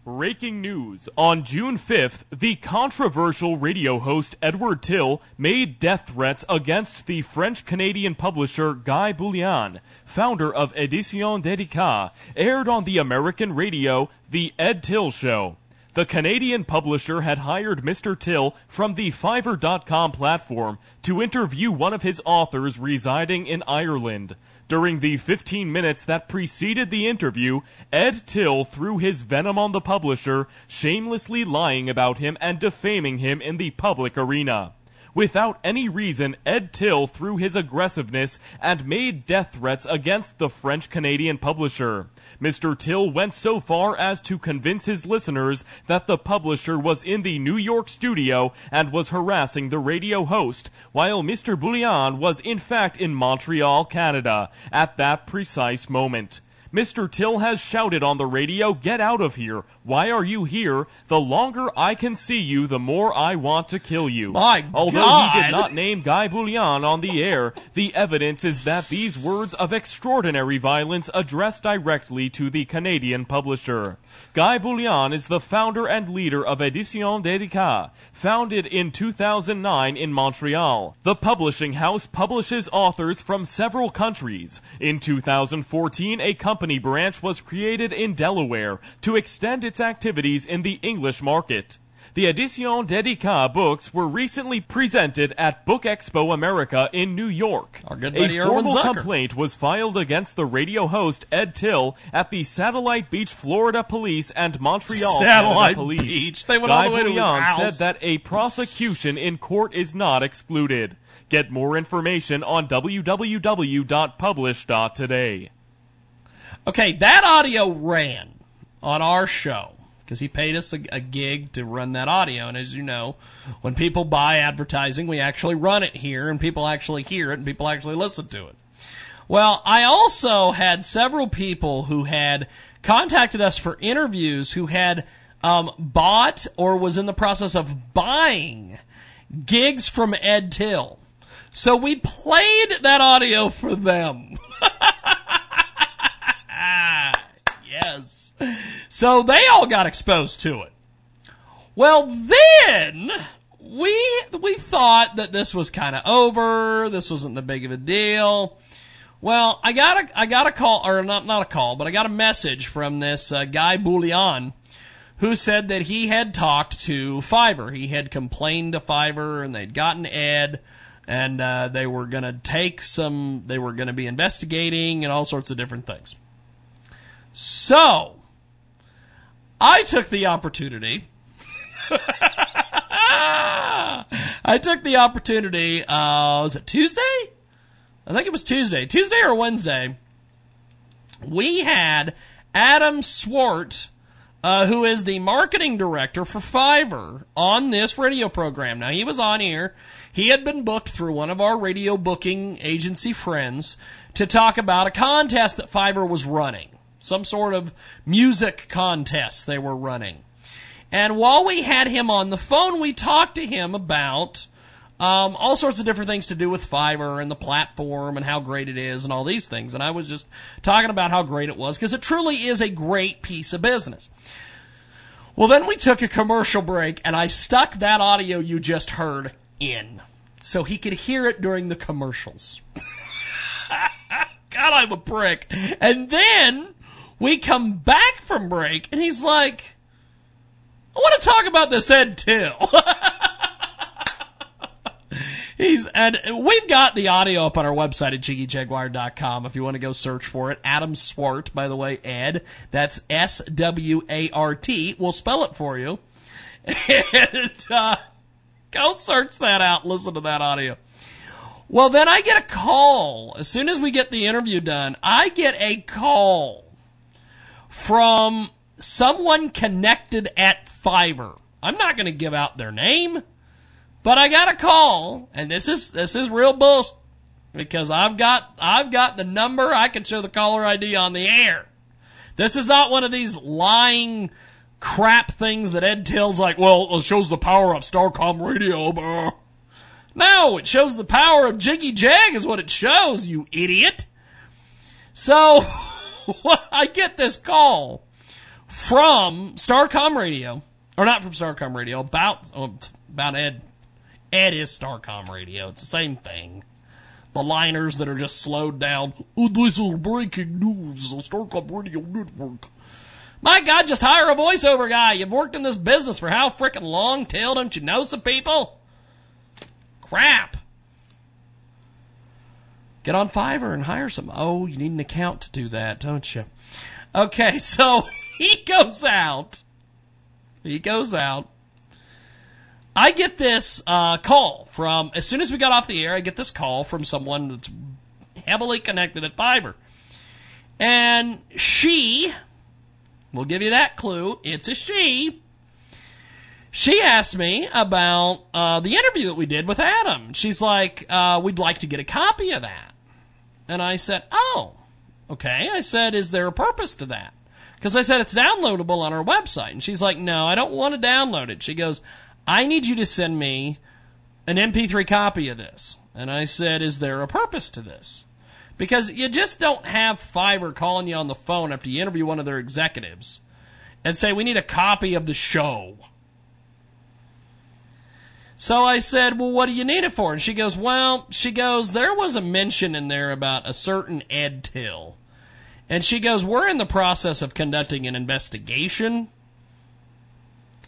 Breaking news. On June 5th, the controversial radio host Edward Till made death threats against the French Canadian publisher Guy Bouillon, founder of Edition Dedica, aired on the American radio The Ed Till Show. The Canadian publisher had hired Mr. Till from the Fiverr.com platform to interview one of his authors residing in Ireland. During the 15 minutes that preceded the interview, Ed Till threw his venom on the publisher, shamelessly lying about him and defaming him in the public arena. Without any reason, Ed Till threw his aggressiveness and made death threats against the French Canadian publisher. Mr. Till went so far as to convince his listeners that the publisher was in the New York studio and was harassing the radio host, while Mr. Bouillon was in fact in Montreal, Canada, at that precise moment. Mr. Till has shouted on the radio, Get out of here. Why are you here? The longer I can see you, the more I want to kill you.
My
Although
God.
he did not name Guy Bouillon on the air, the evidence is that these words of extraordinary violence addressed directly to the Canadian publisher. Guy Bouillon is the founder and leader of Edition Dedica, founded in 2009 in Montreal. The publishing house publishes authors from several countries. In 2014, a company branch was created in Delaware to extend its activities in the English market. The Edition Dedica books were recently presented at Book Expo America in New York.
Our good
A formal complaint was filed against the radio host Ed Till at the Satellite Beach, Florida Police and Montreal
Satellite
Canada Police.
Beach? They went all
Guy
the way to his house.
said that a prosecution in court is not excluded. Get more information on www.publish.today.
Okay, that audio ran on our show because he paid us a, a gig to run that audio. And as you know, when people buy advertising, we actually run it here and people actually hear it and people actually listen to it. Well, I also had several people who had contacted us for interviews who had um, bought or was in the process of buying gigs from Ed Till. So we played that audio for them. [laughs] yes. So they all got exposed to it. Well, then we we thought that this was kind of over. This wasn't the big of a deal. Well, I got a I got a call or not not a call, but I got a message from this uh, guy Bouillon who said that he had talked to Fiverr. He had complained to Fiverr and they'd gotten Ed and uh, they were going to take some they were going to be investigating and all sorts of different things. So, I took the opportunity [laughs] I took the opportunity, uh, was it Tuesday? I think it was Tuesday. Tuesday or Wednesday. We had Adam Swart, uh, who is the marketing director for Fiverr, on this radio program. Now, he was on here. He had been booked through one of our radio booking agency friends to talk about a contest that Fiverr was running. Some sort of music contest they were running. And while we had him on the phone, we talked to him about um, all sorts of different things to do with Fiverr and the platform and how great it is and all these things. And I was just talking about how great it was because it truly is a great piece of business. Well, then we took a commercial break and I stuck that audio you just heard in so he could hear it during the commercials. [laughs] God, I'm a prick. And then we come back from break and he's like, I want to talk about this Ed Till. [laughs] He's and we've got the audio up on our website at jiggyjaguar.com if you want to go search for it. Adam Swart, by the way, Ed. That's S W A R T. We'll spell it for you. [laughs] And uh, go search that out. Listen to that audio. Well, then I get a call as soon as we get the interview done. I get a call from someone connected at Fiverr. I'm not going to give out their name, but I got a call, and this is this is real bullshit because I've got I've got the number. I can show the caller ID on the air. This is not one of these lying crap things that Ed Till's like. Well, it shows the power of Starcom Radio. Blah. No, it shows the power of Jiggy Jag is what it shows. You idiot. So [laughs] [laughs] I get this call from Starcom Radio, or not from Starcom Radio, about oh, about Ed. Ed is Starcom Radio. It's the same thing. The liners that are just slowed down. Oh, this is breaking news. The Starcom Radio Network. My God, just hire a voiceover guy. You've worked in this business for how frickin' long, Till? Don't you know some people? Crap. Get on Fiverr and hire some. Oh, you need an account to do that, don't you? Okay, [laughs] so he goes out. He goes out. I get this uh, call from, as soon as we got off the air, I get this call from someone that's heavily connected at Fiverr. And she, we'll give you that clue, it's a she. She asked me about uh, the interview that we did with Adam. She's like, uh, we'd like to get a copy of that. And I said, oh, okay. I said, is there a purpose to that? Because I said it's downloadable on our website. And she's like, no, I don't want to download it. She goes, I need you to send me an MP3 copy of this. And I said, is there a purpose to this? Because you just don't have Fiverr calling you on the phone after you interview one of their executives and say, we need a copy of the show. So I said, well, what do you need it for? And she goes, well, she goes, there was a mention in there about a certain Ed Till. And she goes, We're in the process of conducting an investigation.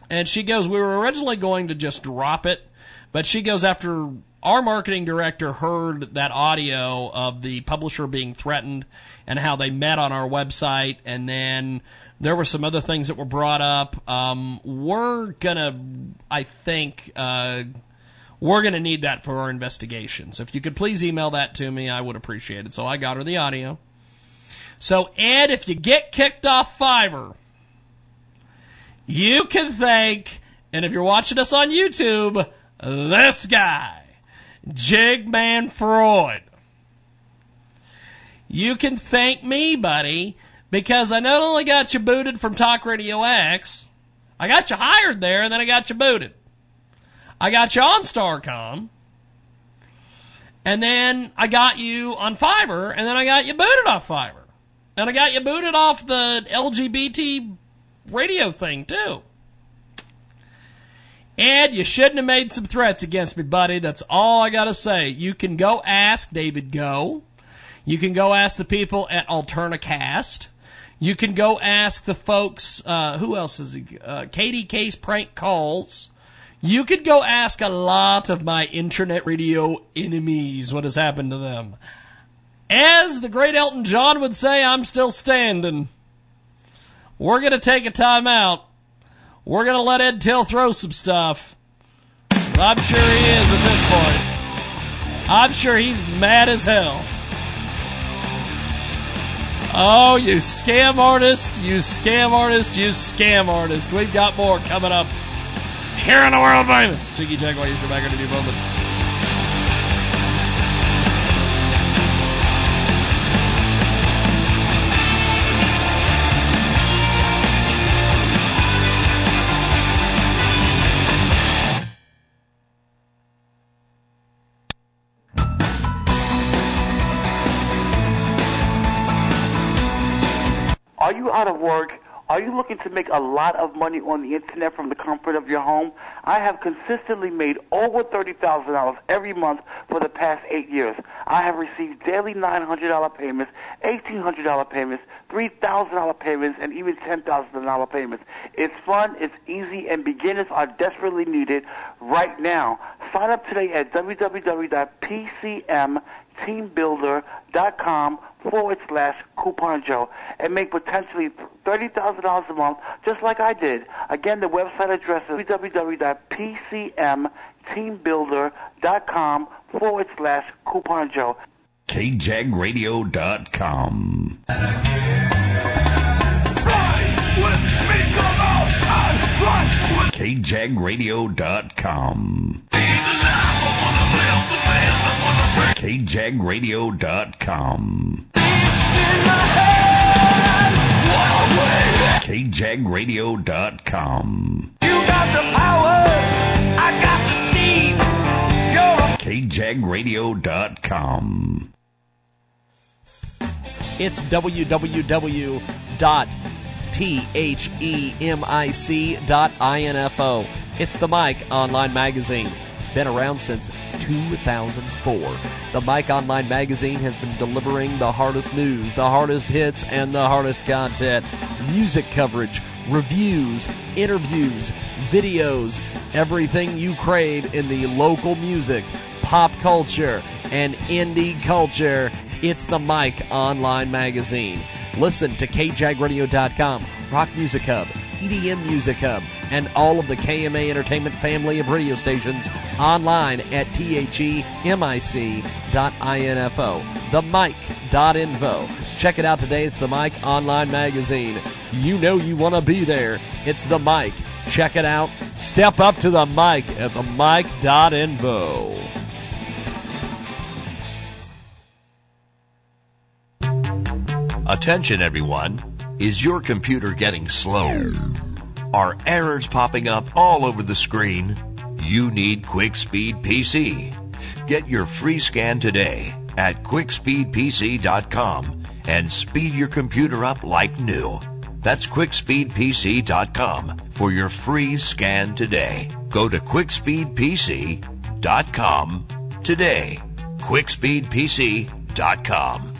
And she goes, We were originally going to just drop it, but she goes, After our marketing director heard that audio of the publisher being threatened and how they met on our website, and then there were some other things that were brought up. Um, we're gonna, I think, uh, we're gonna need that for our investigation. So if you could please email that to me, I would appreciate it. So I got her the audio. So, Ed, if you get kicked off Fiverr, you can thank, and if you're watching us on YouTube, this guy, Jigman Freud. You can thank me, buddy, because I not only got you booted from Talk Radio X, I got you hired there, and then I got you booted. I got you on Starcom, and then I got you on Fiverr, and then I got you booted off Fiverr. And I got you booted off the LGBT radio thing, too. Ed, you shouldn't have made some threats against me, buddy. That's all I gotta say. You can go ask David Go. You can go ask the people at Alternicast. You can go ask the folks, uh, who else is he? Uh, Katie Case Prank Calls. You could go ask a lot of my internet radio enemies what has happened to them. As the great Elton John would say, I'm still standing. We're to take a time out. We're to let Ed Till throw some stuff. I'm sure he is at this point. I'm sure he's mad as hell. Oh, you scam artist, you scam artist, you scam artist. We've got more coming up here on the world famous. Jiggy Jaguar, you're back in a few moments.
Out of work? Are you looking to make a lot of money on the internet from the comfort of your home? I have consistently made over $30,000 every month for the past eight years. I have received daily $900 payments, $1,800 payments, $3,000 payments, and even $10,000 payments. It's fun, it's easy, and beginners are desperately needed right now. Sign up today at www.pcmteambuilder.com forward slash coupon Joe and make potentially $30,000 a month just like I did. Again, the website address is www.pcmteambuilder.com forward slash coupon Joe.
KJagRadio.com. KJagRadio.com. KJagRadio.com. KJagRadio.com.
You got the power, I got the steam. You're a
KJagRadio.com.
It's www.themic.info. It's the Mic Online Magazine. Been around since 2004. The Mic Online Magazine has been delivering the hardest news, the hardest hits, and the hardest content. Music coverage, reviews, interviews, videos, everything you crave in the local music, pop culture, and indie culture. It's the Mic Online Magazine. Listen to KJagRadio.com, Rock Music Hub, EDM Music Hub, and all of the KMA Entertainment family of radio stations online at themic.info. Themic.info. Check it out today. It's the Mic Online Magazine. You know you want to be there. It's the Mic. Check it out. Step up to the mic at themic.info.
Attention, everyone. Is your computer getting slow? Are errors popping up all over the screen? You need QuickSpeed PC. Get your free scan today at quickspeedpc.com and speed your computer up like new. That's quickspeedpc.com for your free scan today. Go to quickspeedpc.com today. quickspeedpc.com.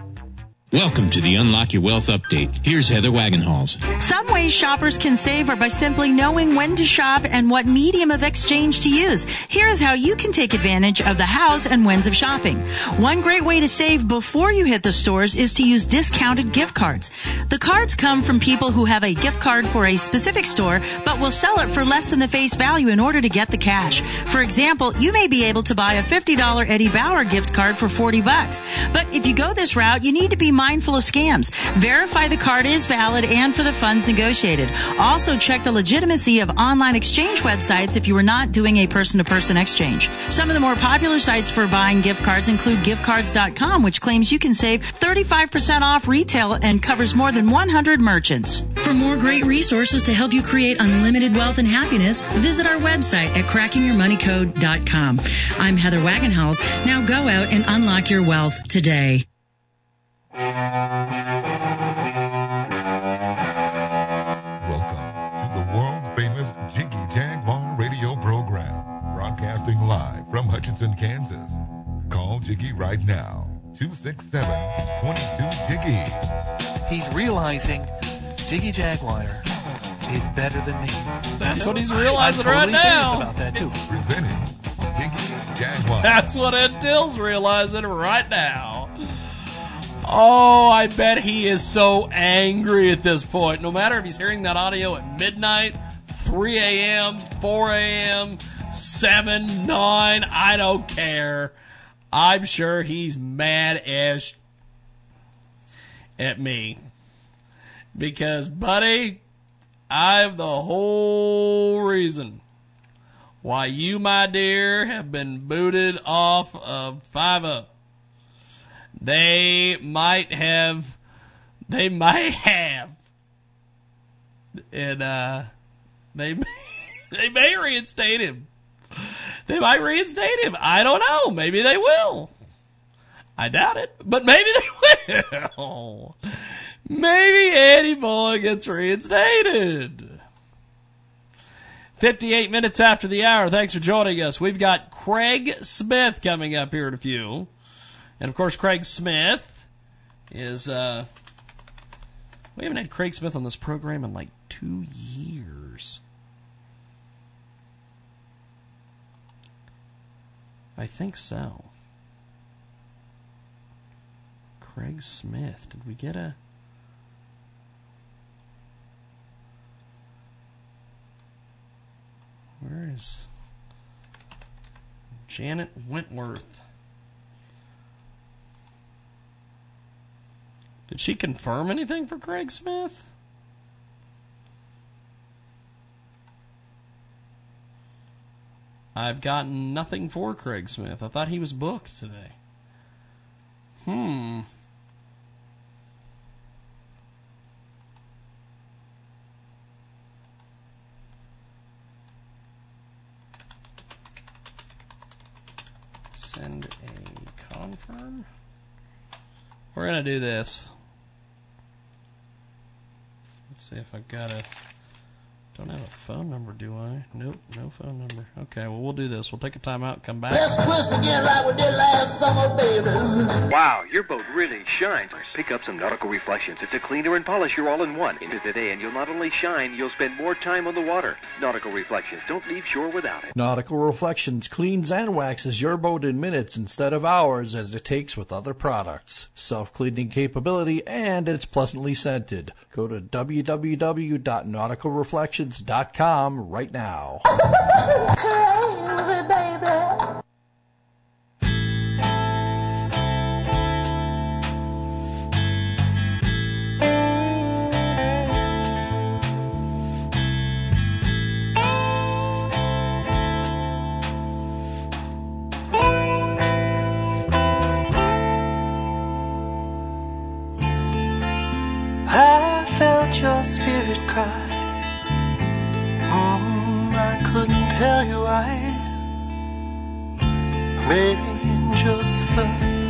Welcome to the Unlock Your Wealth Update. Here's Heather Wagenhals.
Some ways shoppers can save are by simply knowing when to shop and what medium of exchange to use. Here is how you can take advantage of the hows and whens of shopping. One great way to save before you hit the stores is to use discounted gift cards. The cards come from people who have a gift card for a specific store but will sell it for less than the face value in order to get the cash. For example, you may be able to buy a $50 Eddie Bauer gift card for 40 bucks. But if you go this route, you need to be mindful of scams. Verify the card is valid and for the funds negotiated. Also check the legitimacy of online exchange websites if you are not doing a person to person exchange. Some of the more popular sites for buying gift cards include giftcards.com, which claims you can save 35% off retail and covers more than 100 merchants. For more great resources to help you create unlimited wealth and happiness, visit our website at crackingyourmoneycode.com. I'm Heather Wagenhals. Now go out and unlock your wealth today.
Jiggy Jaguar radio program, broadcasting live from Hutchinson, Kansas. Call Jiggy right now, 267-22-JIGGY.
He's realizing Jiggy Jaguar is better than me.
That's what he's realizing
I'm
right
totally serious
now.
about that too.
Presented Jiggy Jaguar.
That's what Ed Till's realizing right now. Oh, I bet he is so angry at this point. No matter if he's hearing that audio at midnight, 3 a.m., 4 a.m., 7, 9, I don't care. I'm sure he's mad as at me. Because, buddy, I'm the whole reason why you, my dear, have been booted off of 5 Up. They might have, they might have, and, uh, they, may- [laughs] they may reinstate him. They might reinstate him. I don't know. Maybe they will. I doubt it, but maybe they [laughs] will. Maybe Eddie Boy gets reinstated. 58 minutes after the hour. Thanks for joining us. We've got Craig Smith coming up here in a few. And of course, Craig Smith is, uh, we haven't had Craig Smith on this program in like two years. I think so. Craig Smith. Did we get a. Where is Janet Wentworth? Did she confirm anything for Craig Smith? I've gotten nothing for Craig Smith. I thought he was booked today. Hmm. Send a confirm. We're gonna do this. See if I got a. Don't have a phone number, do I? Nope, no phone number. Okay, well we'll do this. We'll take a time out, and come back.
twist again like we did last summer, babies.
Wow, your boat really shines. Pick up some Nautical Reflections. It's a cleaner and polisher all in one. Into the day, and you'll not only shine, you'll spend more time on the water. Nautical Reflections. Don't leave shore without it.
Nautical Reflections cleans and waxes your boat in minutes instead of hours as it takes with other products. Self-cleaning capability and it's pleasantly scented. Go to www.nauticalreflections.com right now. [laughs]
Maybe in just the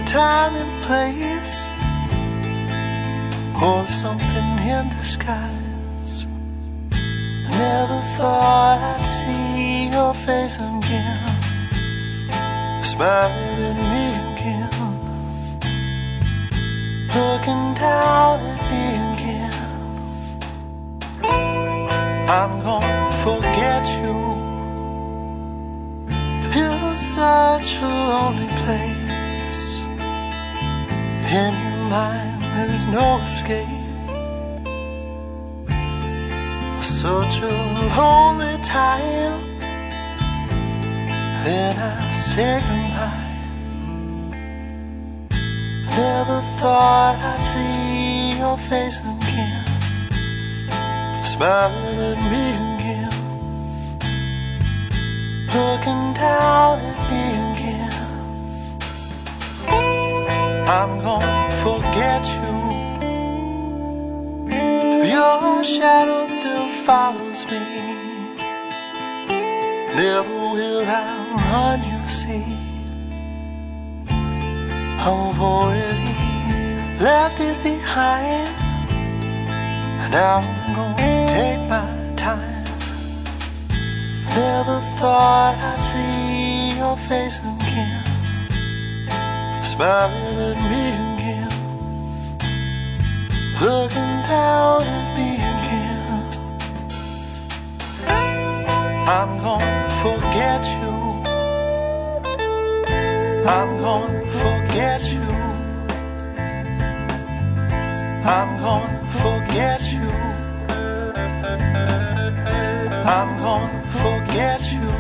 time and place, or something in disguise. I never thought I'd see your face again, smiling at me again, looking down at me again. I'm gonna such a lonely place. In your mind, there's no escape. Such a lonely time. Then I say goodbye. Never thought I'd see your face again smiling at me looking down at me again. I'm gonna forget you. Your shadow still follows me. Never will I run, you see. Oh, I've already left it behind. And now I'm gonna take my time. Never thought I'd see your face again. smiling at me again, looking down at me again. I'm gonna forget you. I'm gonna forget you. I'm gonna forget you. I'm gonna forget you.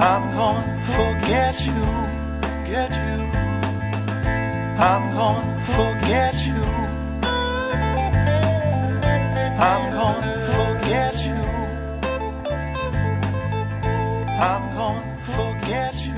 I'm gonna forget you, get you. I'm gonna forget you. I'm gonna forget you. I'm gonna forget you.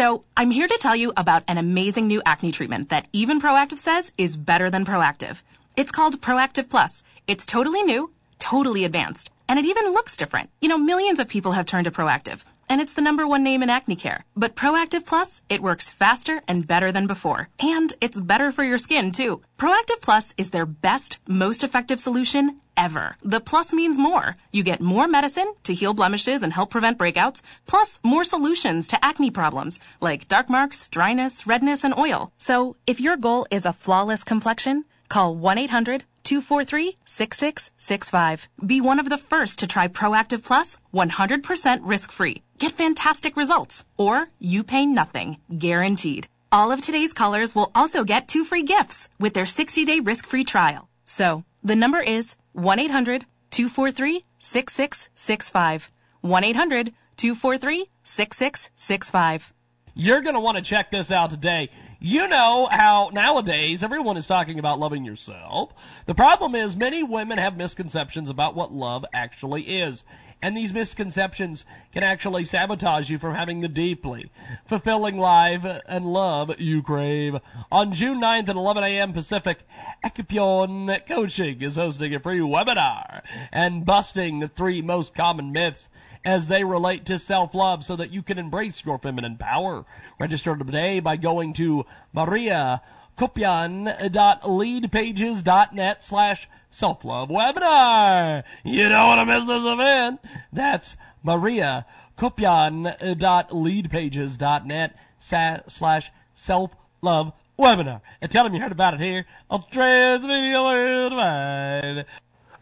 So, I'm here to tell you about an amazing new acne treatment that even Proactiv says is better than Proactiv. It's called Proactiv Plus. It's totally new, totally advanced, and it even looks different. You know, millions of people have turned to Proactiv, and it's the number one name in acne care. But Proactiv Plus, it works faster and better than before. And it's better for your skin, too. Proactiv Plus is their best, most effective solution ever. The plus means more. You get more medicine to heal blemishes and help prevent breakouts, plus more solutions to acne problems like dark marks, dryness, redness, and oil. So if your goal is a flawless complexion, call 1-800-243-6665. Be one of the first to try Proactiv Plus 100% risk-free. Get fantastic results, or you pay nothing, guaranteed. All of today's callers will also get two free gifts with their 60-day risk-free trial. So, the number is 1-800-243-6665. 1-800-243-6665.
You're going to want to check this out today. You know how nowadays everyone is talking about loving yourself. The problem is many women have misconceptions about what love actually is. And these misconceptions can actually sabotage you from having the deeply fulfilling life and love you crave. On June 9th at 11 a.m. Pacific, Acupion Coaching is hosting a free webinar and busting the three most common myths as they relate to self-love so that you can embrace your feminine power. Register today by going to Maria Copian.leadpages.net slash self-love webinar. You don't want to miss this event. That's Maria Copian.leadpages.net slash self-love webinar. And tell them you heard about it here on Transmedia Worldwide.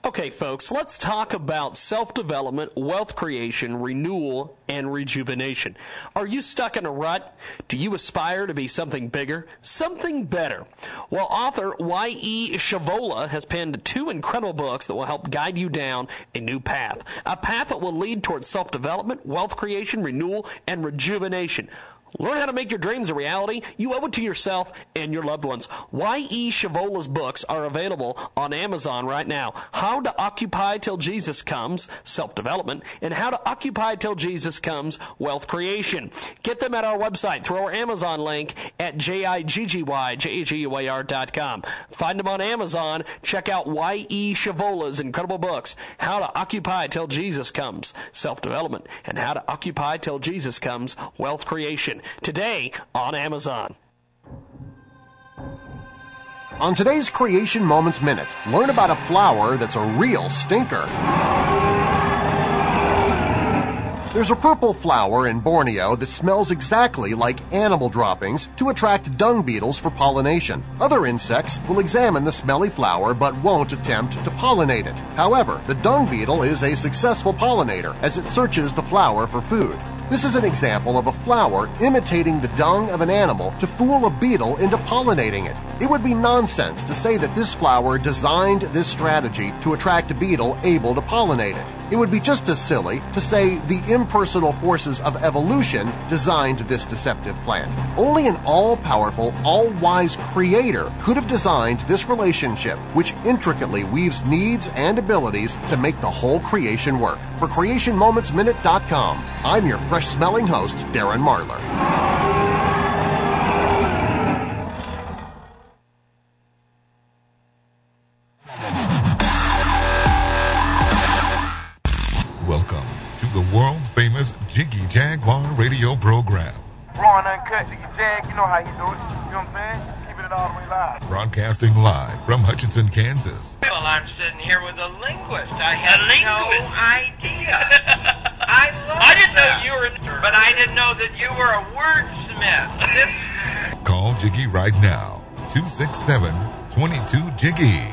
Okay, folks, let's talk about self development, wealth creation, renewal, and rejuvenation. Are you stuck in a rut? Do you aspire to be something bigger, something better? Well, author Y.E. Shavola has penned two incredible books that will help guide you down a new path. A path that will lead towards self development, wealth creation, renewal, and rejuvenation. Learn how to make your dreams a reality. You owe it to yourself and your loved ones. Y.E. Shavola's books are available on Amazon right now. How to Occupy Till Jesus Comes, Self Development, and How to Occupy Till Jesus Comes, Wealth Creation. Get them at our website through our Amazon link at J-I-G-G-Y-J-A-G-U-A-R.com. Find them on Amazon. Check out Y.E. Shavola's incredible books, How to Occupy Till Jesus Comes, Self Development, and How to Occupy Till Jesus Comes, Wealth Creation today on Amazon.
On today's Creation Moments Minute, learn about a flower that's a real stinker. There's a purple flower in Borneo that smells exactly like animal droppings to attract dung beetles for pollination. Other insects will examine the smelly flower but won't attempt to pollinate it. However, the dung beetle is a successful pollinator as it searches the flower for food. This is an example of a flower imitating the dung of an animal to fool a beetle into pollinating it. It would be nonsense to say that this flower designed this strategy to attract a beetle able to pollinate it. It would be just as silly to say the impersonal forces of evolution designed this deceptive plant. Only an all-powerful, all-wise creator could have designed this relationship, which intricately weaves needs and abilities to make the whole creation work. For CreationMomentsMinute.com, I'm your fresh-smelling host, Darren Marlar.
Welcome to the world famous Jiggy Jaguar radio program.
Raw and uncut, Jiggy Jag, you know how he do it. You know what I'm saying? Keep it
it all live. Broadcasting live from Hutchinson, Kansas.
Well, I'm sitting here with a linguist. I had no idea. [laughs] I love I didn't that. know you were, but I didn't know that you were a wordsmith.
Call Jiggy right now. 267 22 Jiggy.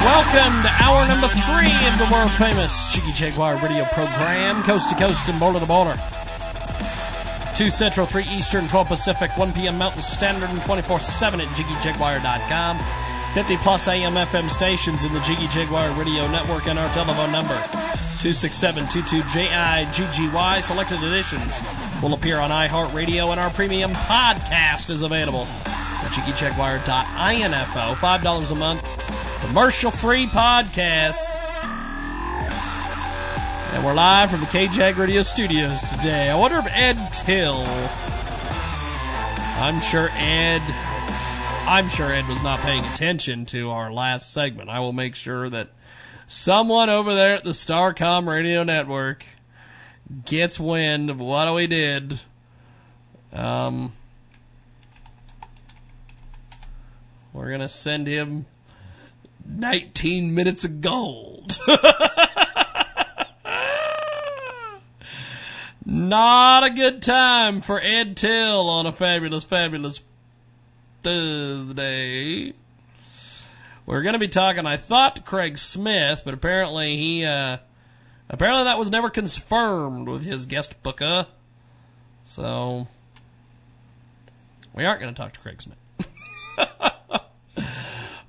Welcome to hour number three of the world famous Jiggy Jaguar radio program, coast to coast and border to border. 2 Central, 3 Eastern, 12 Pacific, 1 p.m. Mountain Standard, and 24 7 at JiggyJaguar.com. 50 plus AM FM stations in the Jiggy Jaguar radio network and our telephone number 267 22JIGGY. Selected editions will appear on iHeartRadio and our premium podcast is available at JiggyJaguar.info. $5 a month commercial free podcast. And we're live from the KJAG Radio Studios today. I wonder if Ed Till. I'm sure Ed. I'm sure Ed was not paying attention to our last segment. I will make sure that someone over there at the Starcom Radio Network gets wind of what we did. Um, we're gonna send him 19 minutes of gold. Not a good time for Ed Till on a fabulous, fabulous Thursday. We're going to be talking, I thought, to Craig Smith, but apparently he, uh, apparently that was never confirmed with his guest booker. So, we aren't going to talk to Craig Smith. [laughs]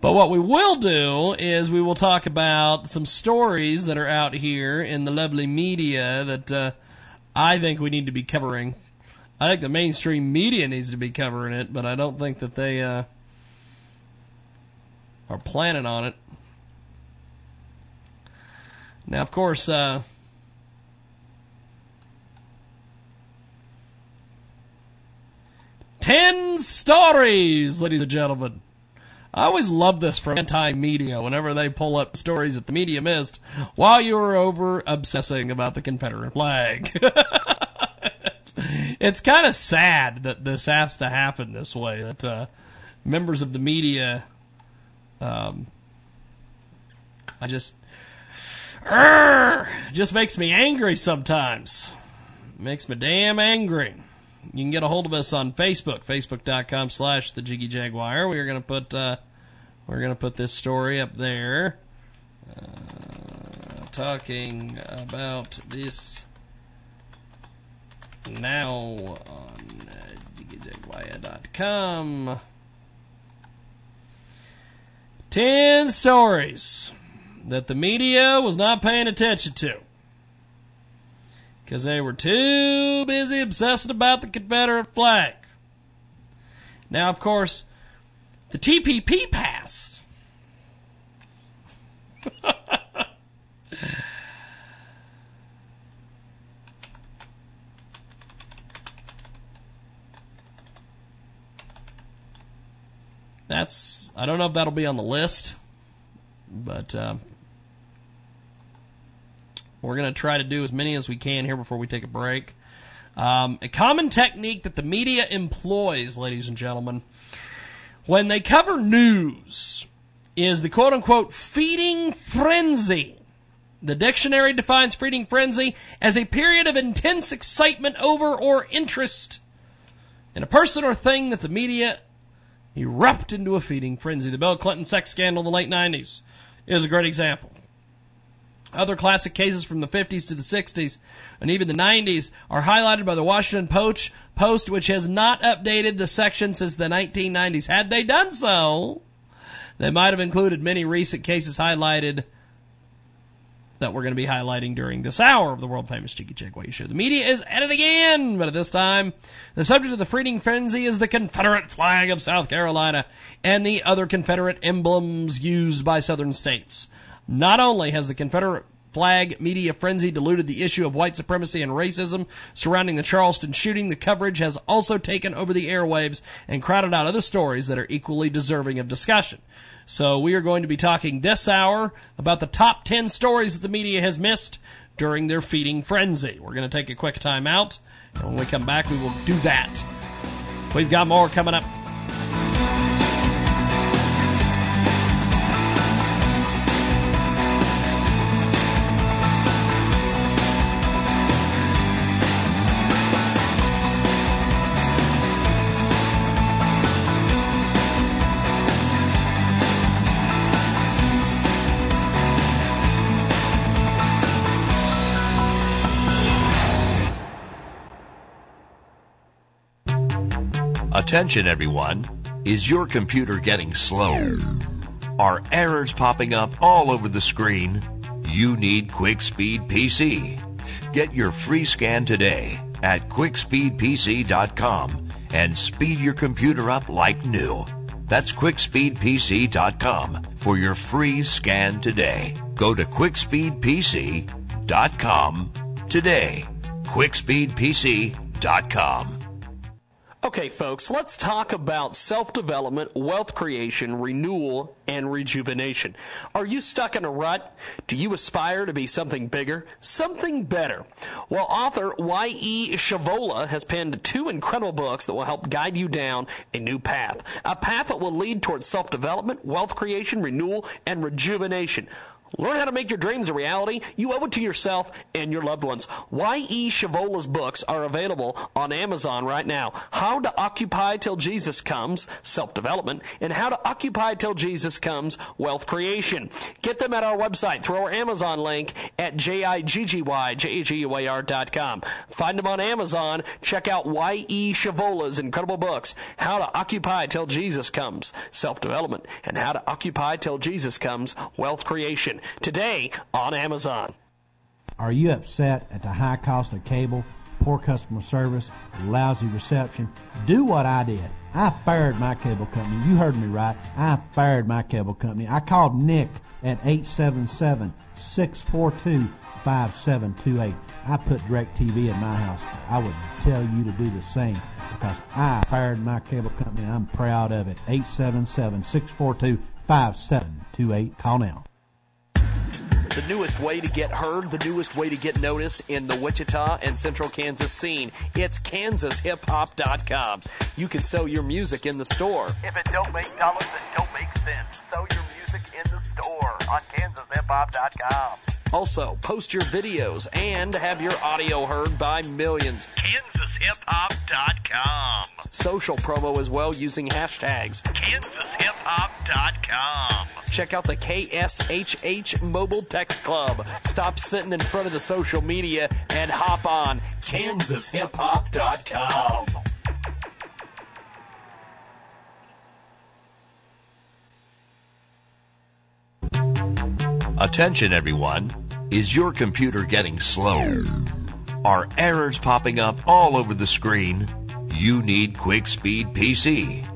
But what we will do is we will talk about some stories that are out here in the lovely media that uh, I think we need to be covering. I think the mainstream media needs to be covering it, but I don't think that they uh, are planning on it. Now, of course, uh, ten stories, ladies and gentlemen. I always love this from anti-media whenever they pull up stories that the media missed while you were over obsessing about the Confederate flag. [laughs] it's, kind of sad that this has to happen this way. That uh, members of the media, um, I just, just makes me angry sometimes. Makes me damn angry. You can get a hold of us on Facebook, facebook.com slash the Jiggy Jaguar. We are going to put, uh, we're going to put this story up there. Uh, talking about this now on jiggyjaguar.com. 10 stories that the media was not paying attention to because they were too busy obsessing about the Confederate flag. Now, of course, the TPP passed. [laughs] That's, I don't know if that'll be on the list, but uh, we're going to try to do as many as we can here before we take a break. Um, a common technique that the media employs, ladies and gentlemen, when they cover news is the quote unquote feeding frenzy. The dictionary defines feeding frenzy as a period of intense excitement over or interest in a person or thing that the media erupt into a feeding frenzy. The Bill Clinton sex scandal in the late 90s is a great example. Other classic cases from the 50s to the 60s and even the 90s are highlighted by the Washington Post, which has not updated the section since the 1990s. Had they done so, they might have included many recent cases highlighted that we're going to be highlighting during this hour of the world famous Jiggy Jaguar show. The media is at it again, but at this time, the subject of the freeding frenzy is the Confederate flag of South Carolina and the other Confederate emblems used by southern states. Not only has the Confederate
flag media frenzy diluted the issue of white supremacy and racism surrounding the Charleston shooting, the coverage has also taken over the airwaves and crowded out other stories that are equally deserving of discussion. So we are going to be talking this hour about the top 10 stories that the media has missed during their feeding frenzy. We're going to take a quick time out, and when we come back, we will do that. We've got more coming up.
Attention everyone. Is your computer getting slow? Are errors popping up all over the screen? You need QuickSpeed PC. Get your free scan today at quickspeedpc.com and speed your computer up like new. That's quickspeedpc.com for your free scan today. Go to quickspeedpc.com today. quickspeedpc.com.
Okay, folks, let's talk about self development, wealth creation, renewal, and rejuvenation. Are you stuck in a rut? Do you aspire to be something bigger, something better? Well, author Y.E. Shavola has penned two incredible books that will help guide you down a new path. A path that will lead towards self development, wealth creation, renewal, and rejuvenation. Learn how to make your dreams a reality. You owe it to yourself and your loved ones. Y.E. Shavola's books are available on Amazon right now. How to Occupy Till Jesus Comes, Self-Development, and How to Occupy Till Jesus Comes, Wealth Creation. Get them at our website through our Amazon link at J-I-G-G-Y-J-A-G-U-A-R.com. Find them on Amazon. Check out Y.E. Shavola's incredible books, How to Occupy Till Jesus Comes, Self-Development, and How to Occupy Till Jesus Comes, Wealth Creation today on Amazon.
Are you upset at the high cost of cable, poor customer service, lousy reception? Do what I did. I fired my cable company. You heard me right. I fired my cable company. I called Nick at 877 642 5728. I put DirecTV in my house. I would tell you to do the same because I fired my cable company I'm proud of it. 877 642 5728. Call now
the newest way to get heard, the newest way to get noticed in the Wichita and Central Kansas scene. It's kansashiphop.com. You can sell your music in the store.
If it don't make dollars, it don't make sense. Sell your music in the store on kansashiphop.com.
Also, post your videos and have your audio heard by millions.
KansasHipHop.com.
Social promo as well using hashtags.
KansasHipHop.com.
Check out the KSHH Mobile Text Club. Stop sitting in front of the social media and hop on KansasHipHop.com.
Attention everyone. Is your computer getting slow? Are errors popping up all over the screen? You need QuickSpeed PC.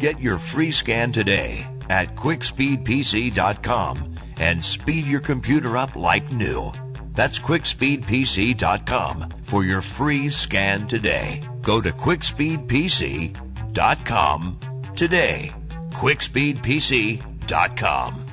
Get your free scan today at quickspeedpc.com and speed your computer up like new. That's quickspeedpc.com for your free scan today. Go to quickspeedpc.com today. quickspeedpc.com.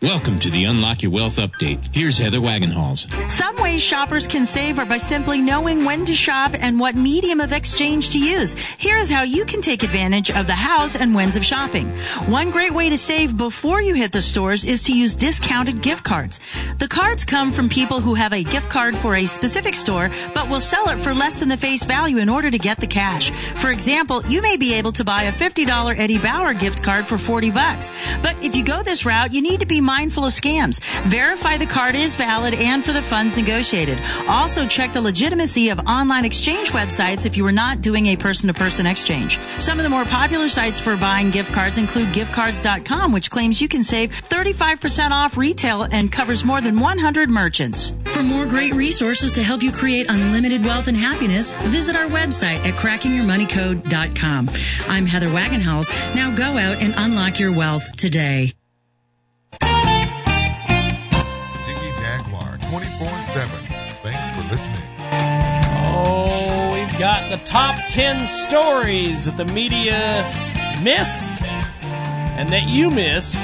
Welcome to the Unlock Your Wealth Update. Here's Heather Wagenhals.
Some ways shoppers can save are by simply knowing when to shop and what medium of exchange to use. Here's how you can take advantage of the hows and whens of shopping. One great way to save before you hit the stores is to use discounted gift cards. The cards come from people who have a gift card for a specific store, but will sell it for less than the face value in order to get the cash. For example, you may be able to buy a $50 Eddie Bauer gift card for 40 bucks. But if you go this route, you need to be mindful of scams. Verify the card is valid and for the funds negotiated. Also check the legitimacy of online exchange websites if you are not doing a person-to-person exchange. Some of the more popular sites for buying gift cards include giftcards.com, which claims you can save 35% off retail and covers more than 100 merchants.
For more great resources to help you create unlimited wealth and happiness, visit our website at crackingyourmoneycode.com. I'm Heather Wagenhals. Now go out and unlock your wealth today.
Oh, we've got the top 10 stories that the media missed and that you missed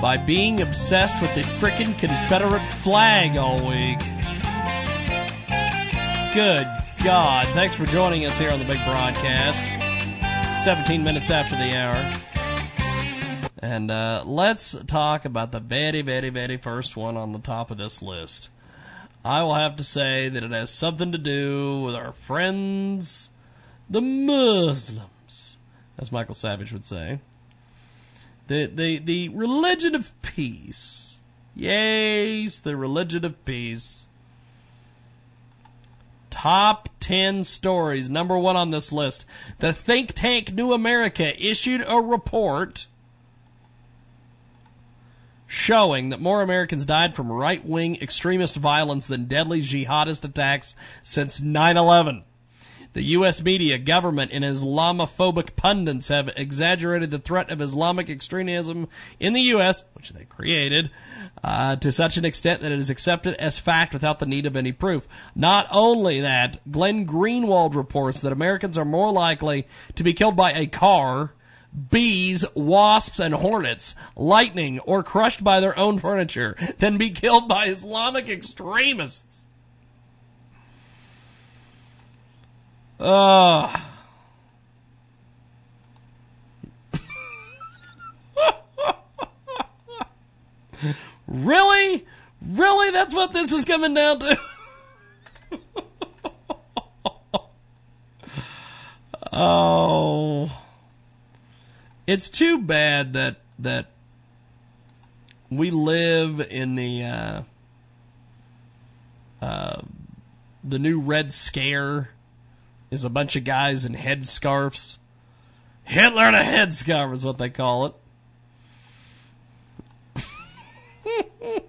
by being obsessed with the frickin' Confederate flag all week. Good God. Thanks for joining us here on the big broadcast. 17 minutes after the hour. And uh, let's talk about the very, very, very first one on the top of this list. I will have to say that it has something to do with our friends, the Muslims, as Michael Savage would say. The, the, the religion of peace. Yes, the religion of peace. Top 10 stories. Number one on this list. The think tank New America issued a report showing that more Americans died from right wing extremist violence than deadly jihadist attacks since 9 11. The U.S. media, government, and Islamophobic pundits have exaggerated the threat of Islamic extremism in the U.S., which they created, uh, to such an extent that it is accepted as fact without the need of any proof. Not only that, Glenn Greenwald reports that Americans are more likely to be killed by a car, bees, wasps, and hornets, lightning, or crushed by their own furniture than be killed by Islamic extremists. Ugh. [laughs] really? Really? That's what this is coming down to? [laughs] oh. It's too bad that that we live in the uh, uh, the new Red Scare is a bunch of guys in headscarves. Hitler in a headscarf is what they call it. [laughs]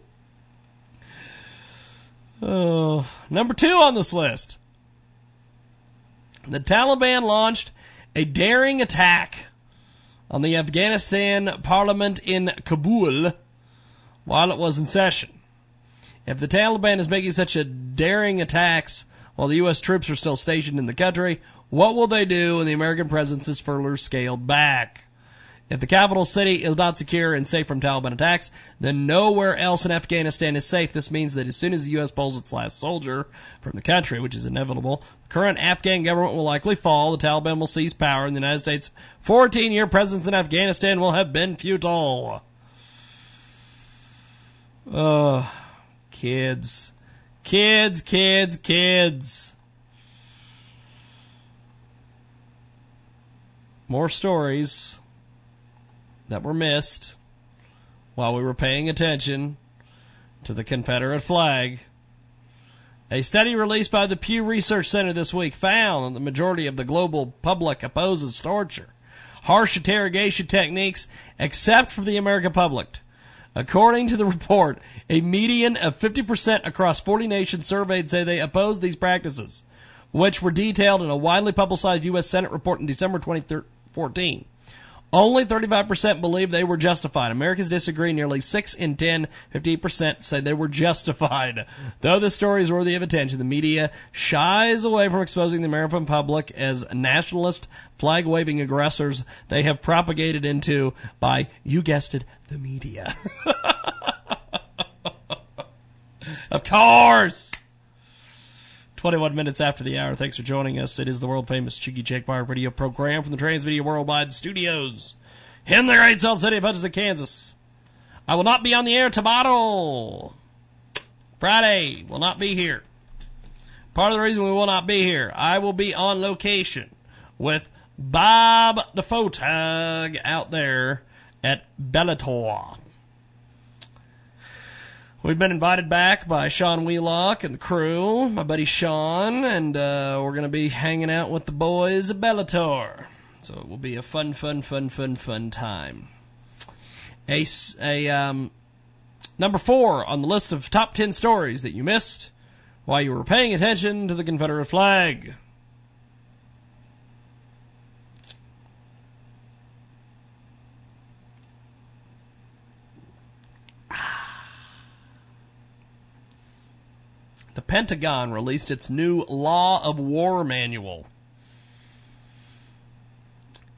oh, number two on this list. The Taliban launched a daring attack on the Afghanistan parliament in Kabul while it was in session. If the Taliban is making such a daring attacks while the U.S. troops are still stationed in the country, what will they do when the American presence is further scaled back? If the capital city is not secure and safe from Taliban attacks, then nowhere else in Afghanistan is safe. This means that as soon as the U.S. pulls its last soldier from the country, which is inevitable, the current Afghan government will likely fall, the Taliban will seize power, and the United States' 14 year presence in Afghanistan will have been futile. Ugh, kids. Kids, kids, kids. More stories that were missed while we were paying attention to the Confederate flag. A study released by the Pew Research Center this week found that the majority of the global public opposes torture, harsh interrogation techniques, except for the American public. According to the [laughs] report, a median of 50% across 40 nations surveyed say they oppose these practices, which were detailed in a widely publicized U.S. Senate report in December 2014. Only 35% believe they were justified. Americans disagree. Nearly 6 in 10, 58% say they were justified. [laughs] Though this story is worthy of attention, the media shies away from exposing the American public as nationalist, flag waving aggressors they have propagated into by, you guessed it, the media. [laughs] of course! 21 minutes after the hour. Thanks for joining us. It is the world famous Jiggy Jaguar radio program from the Transmedia Worldwide Studios in the great Salt City of Kansas. I will not be on the air tomorrow. Friday will not be here. Part of the reason we will not be here, I will be on location with Bob the Photog out there at Bellator. We've been invited back by Sean Wheelock and the crew, my buddy Sean, and uh, we're going to be hanging out with the boys at Bellator. So it will be a fun, fun, fun, fun, fun time. A, a um, number four on the list of top ten stories that you missed while you were paying attention to the Confederate flag. The Pentagon released its new Law of War manual.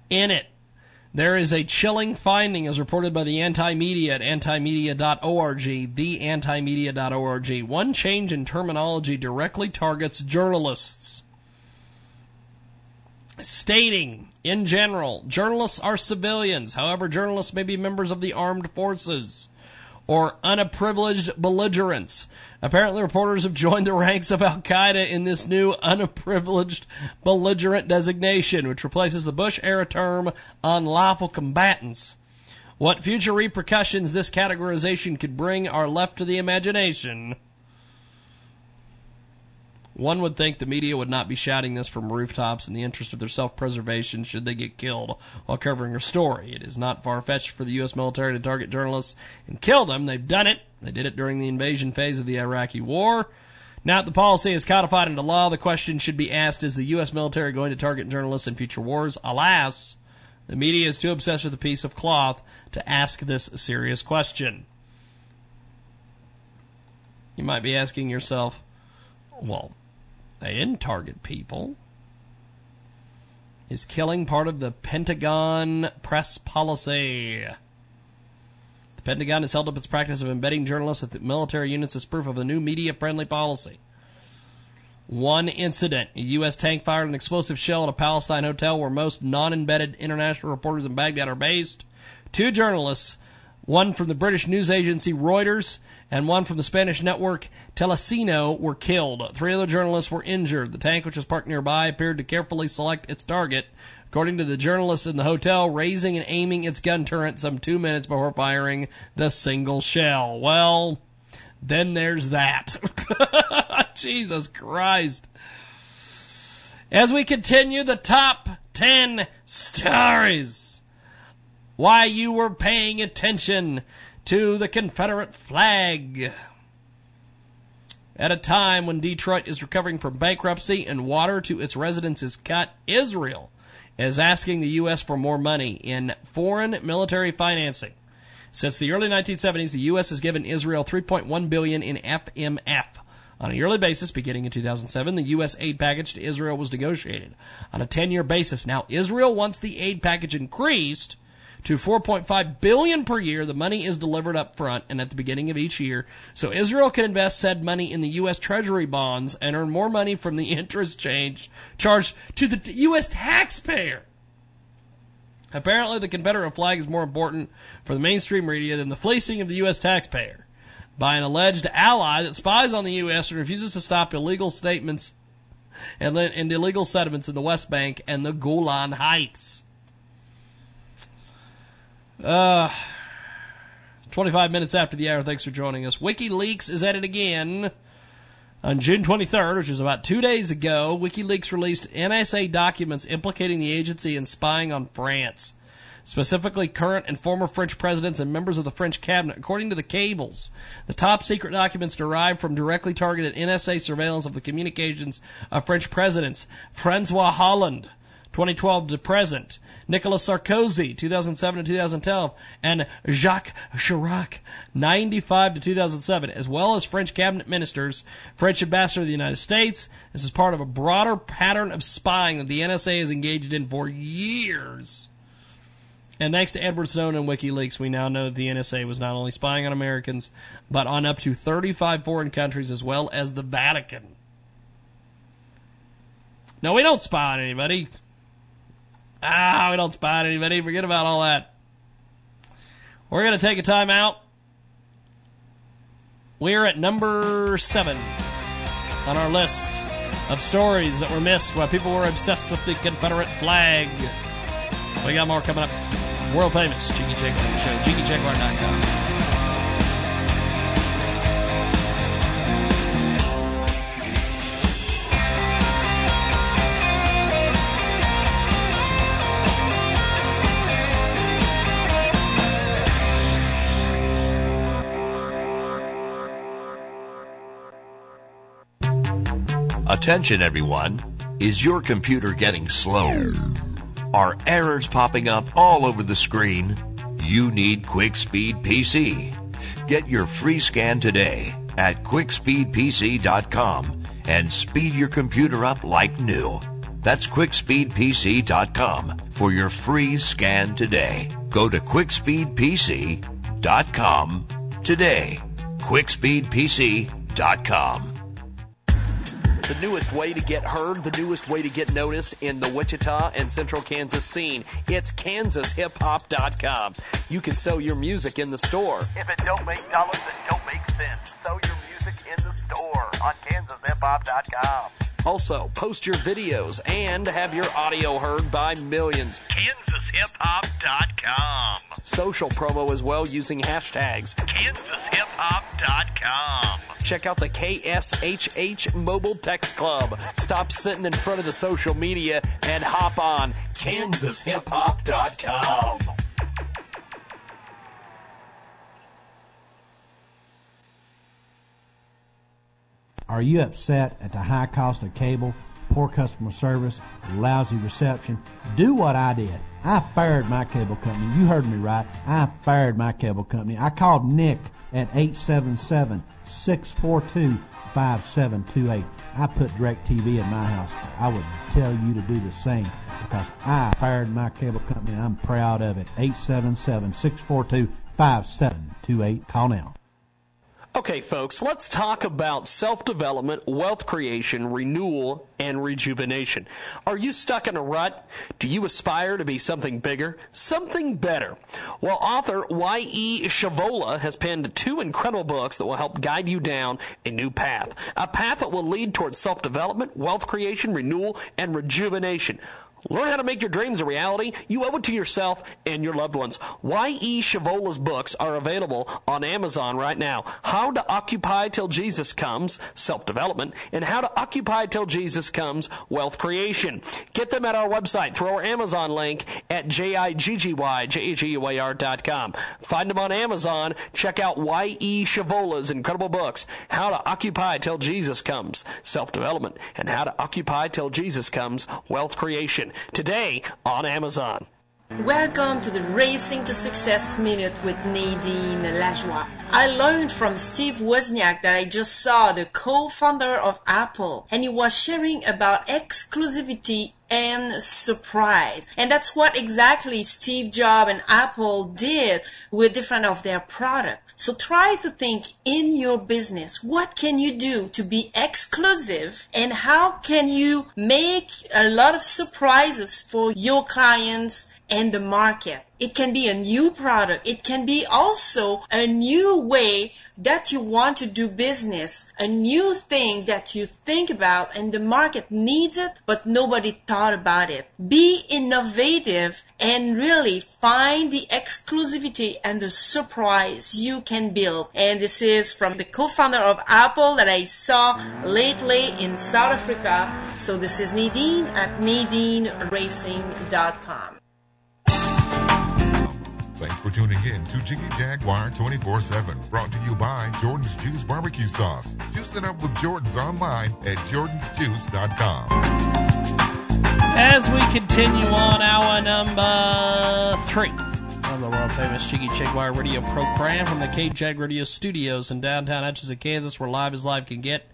In it, there is a chilling finding as reported by the anti-media at antimedia.org, theantimedia.org. One change in terminology directly targets journalists. Stating, in general, journalists are civilians. However, journalists may be members of the armed forces or unprivileged belligerents. Apparently, reporters have joined the ranks of Al Qaeda in this new unprivileged belligerent designation, which replaces the Bush era term unlawful combatants. What future repercussions this categorization could bring are left to the imagination. One would think the media would not be shouting this from rooftops in the interest of their self preservation should they get killed while covering a story. It is not far fetched for the U.S. military to target journalists and kill them. They've done it. They did it during the invasion phase of the Iraqi war. Now that the policy is codified into law, the question should be asked is the U.S. military going to target journalists in future wars? Alas, the media is too obsessed with a piece of cloth to ask this serious question. You might be asking yourself, well, they didn't target people. Is killing part of the Pentagon press policy? Pentagon has held up its practice of embedding journalists with military units as proof of a new media friendly policy. One incident a U.S. tank fired an explosive shell at a Palestine hotel where most non embedded international reporters in Baghdad are based. Two journalists, one from the British news agency Reuters and one from the Spanish network Telecinco were killed. Three other journalists were injured. The tank, which was parked nearby, appeared to carefully select its target. According to the journalists in the hotel, raising and aiming its gun turret some two minutes before firing the single shell. Well, then there's that. [laughs] Jesus Christ. As we continue the top 10 stories, why you were paying attention to the Confederate flag. At a time when Detroit is recovering from bankruptcy and water to its residents is cut, Israel is asking the U.S. for more money in foreign military financing. Since the early 1970s, the U.S. has given Israel 3.1 billion in FMF. On a yearly basis, beginning in 2007, the U.S. aid package to Israel was negotiated on a 10-year basis. Now, Israel wants the aid package increased to 4.5 billion per year. The money is delivered up front and at the beginning of each year. So Israel can invest said money in the U.S. Treasury bonds and earn more money from the [laughs] interest change charged to the U.S. taxpayer. Apparently, the Confederate flag is more important for the mainstream media than the fleecing of the U.S. taxpayer by an alleged ally that spies on the U.S. and refuses to stop illegal statements and, and illegal settlements in the West Bank and the Golan Heights. Uh, 25 minutes after the hour. Thanks for joining us. WikiLeaks is at it again. On June 23rd, which was about two days ago, WikiLeaks released NSA documents implicating the agency in spying on France, specifically current and former French presidents and members of the French cabinet. According to the cables, the top secret documents derived from directly targeted NSA surveillance of the communications of French presidents Francois Hollande, 2012 to present, Nicolas Sarkozy, 2007 to 2012, and Jacques Chirac, 95 to 2007, as well as French cabinet ministers, French ambassador to the United States. This is part of a broader pattern of spying that the NSA has engaged in for years. And thanks to Edward Snowden and WikiLeaks, we now know that the NSA was not only spying on Americans, but on up to 35 foreign countries as well as the Vatican. No, we don't spy on anybody. Ah, we don't spot anybody. Forget about all that. We're going to take a time out. We're at number seven on our list of stories that were missed while people were obsessed with the Confederate flag. We got more coming up. World famous Jiggy Jaguar Show, JiggyJaguar.com.
Attention everyone. Is your computer getting slow? Are errors popping up all over the screen? You need Quick Speed PC. Get your free scan today at quickspeedpc.com and speed your computer up like new. That's quickspeedpc.com for your free scan today. Go to quickspeedpc.com today. quickspeedpc.com.
The newest way to get heard, the newest way to get noticed in the Wichita and Central Kansas scene. It's kansashiphop.com. You can sell your music in the store.
If it don't make dollars, it don't make sense. Sell your music in the store on kansashiphop.com.
Also, post your videos and have your audio heard by millions.
kansashiphop.com.
Social promo as well using hashtags.
kansashiphop.com.
Check out the KSHH Mobile Text Club. Stop sitting in front of the social media and hop on kansashiphop.com.
Are you upset at the high cost of cable, poor customer service, lousy reception? Do what I did. I fired my cable company. You heard me right. I fired my cable company. I called Nick at 877 642 5728. I put DirecTV in my house. I would tell you to do the same because I fired my cable company and I'm proud of it. 877 642 5728. Call now.
Okay, folks, let's talk about self development, wealth creation, renewal, and rejuvenation. Are you stuck in a rut? Do you aspire to be something bigger, something better? Well, author Y.E. Shavola has penned two incredible books that will help guide you down a new path. A path that will lead towards self development, wealth creation, renewal, and rejuvenation. Learn how to make your dreams a reality. You owe it to yourself and your loved ones. Y.E. Shavola's books are available on Amazon right now. How to Occupy Till Jesus Comes, Self-Development, and How to Occupy Till Jesus Comes, Wealth Creation. Get them at our website through our Amazon link at J-I-G-G-Y-J-A-G-U-A-R.com. Find them on Amazon. Check out Y.E. Shavola's incredible books, How to Occupy Till Jesus Comes, Self-Development, and How to Occupy Till Jesus Comes, Wealth Creation today on Amazon.
Welcome to the Racing to Success Minute with Nadine Lajoie. I learned from Steve Wozniak that I just saw the co-founder of Apple and he was sharing about exclusivity and surprise. And that's what exactly Steve Jobs and Apple did with different of their product. So try to think in your business, what can you do to be exclusive and how can you make a lot of surprises for your clients and the market. It can be a new product. It can be also a new way that you want to do business, a new thing that you think about and the market needs it, but nobody thought about it. Be innovative and really find the exclusivity and the surprise you can build. And this is from the co-founder of Apple that I saw lately in South Africa. So this is Nadine at NadineRacing.com.
Thanks for tuning in to Jiggy Jaguar 24 7, brought to you by Jordan's Juice Barbecue Sauce. Juice it up with Jordan's online at jordansjuice.com.
As we continue on our number three of the world famous Jiggy Jaguar radio program from the K Jag Radio Studios in downtown Atchison, Kansas, where live as live can get.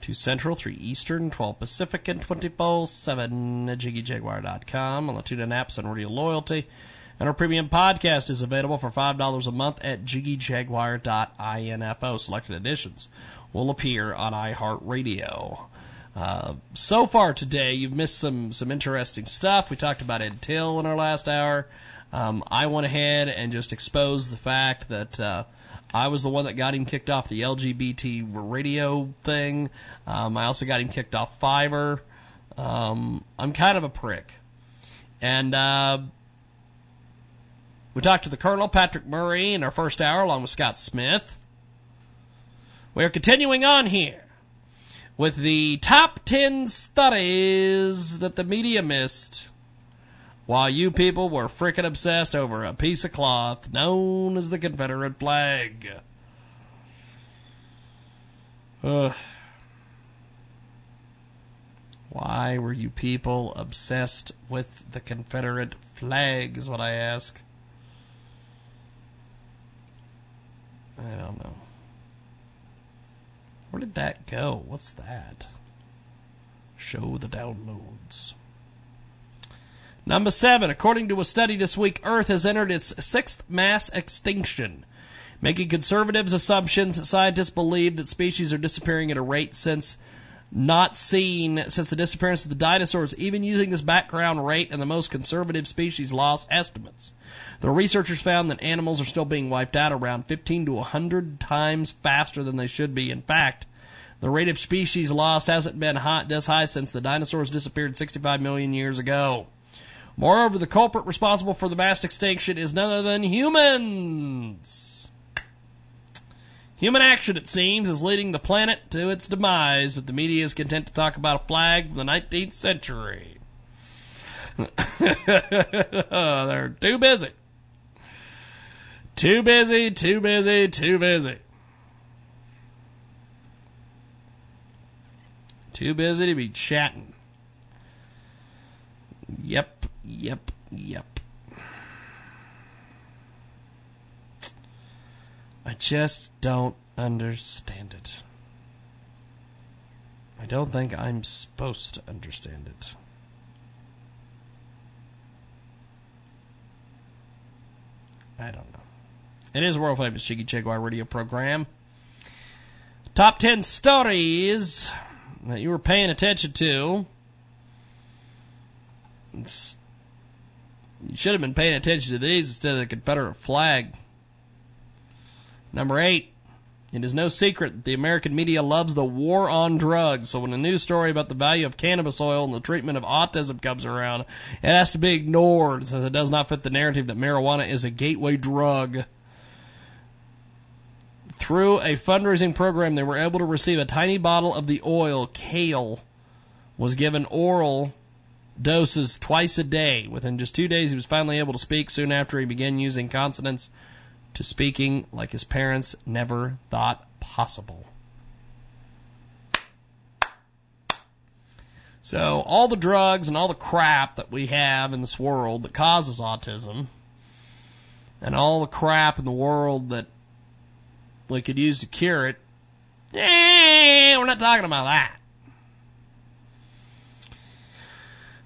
2 Central, 3 Eastern, 12 Pacific, and 24 7 at JiggyJaguar.com on the TuneIn apps and Radio Loyalty. And our premium podcast is available for $5 a month at jiggyjaguar.info. Selected editions will appear on iHeartRadio. Uh, so far today, you've missed some, some interesting stuff. We talked about Ed Till in our last hour. Um, I went ahead and just exposed the fact that uh, I was the one that got him kicked off the LGBT radio thing. Um, I also got him kicked off Fiverr. Um, I'm kind of a prick. And uh, we talked to the Colonel, Patrick Murray, in our first hour, along with Scott Smith. We are continuing on here with the top 10 studies that the media missed while you people were frickin' obsessed over a piece of cloth known as the Confederate flag. Ugh. Why were you people obsessed with the Confederate flag, is what I ask. I don't know. Where did that go? What's that? Show the downloads. Number seven, according to a study this week, Earth has entered its sixth mass extinction. Making conservatives assumptions, scientists believe that species are disappearing at a rate since not seen since the disappearance of the dinosaurs, even using this background rate and the most conservative species loss estimates. The researchers found that animals are still being wiped out around 15 to 100 times faster than they should be. In fact, the rate of species lost hasn't been hot this high since the dinosaurs disappeared 65 million years ago. Moreover, the culprit responsible for the mass extinction is none other than humans. Human action, it seems, is leading the planet to its demise, but the media is content to talk about a flag from the 19th century. [laughs] They're too busy. Too busy, too busy, too busy. Too busy to be chatting. Yep, yep, yep. I just don't understand it. I don't think I'm supposed to understand it. I don't know. It is a world famous Jiggy Jaguar radio program. Top 10 stories that you were paying attention to. It's, you should have been paying attention to these instead of the Confederate flag. Number eight. It is no secret that the American media loves the war on drugs. So when a news story about the value of cannabis oil and the treatment of autism comes around, it has to be ignored since it does not fit the narrative that marijuana is a gateway drug. Through a fundraising program, they were able to receive a tiny bottle of the oil, kale, was given oral doses twice a day. Within just two days, he was finally able to speak soon after he began using consonants to speaking like his parents never thought possible. So, all the drugs and all the crap that we have in this world that causes autism, and all the crap in the world that we could use to cure it, eh, we're not talking about that.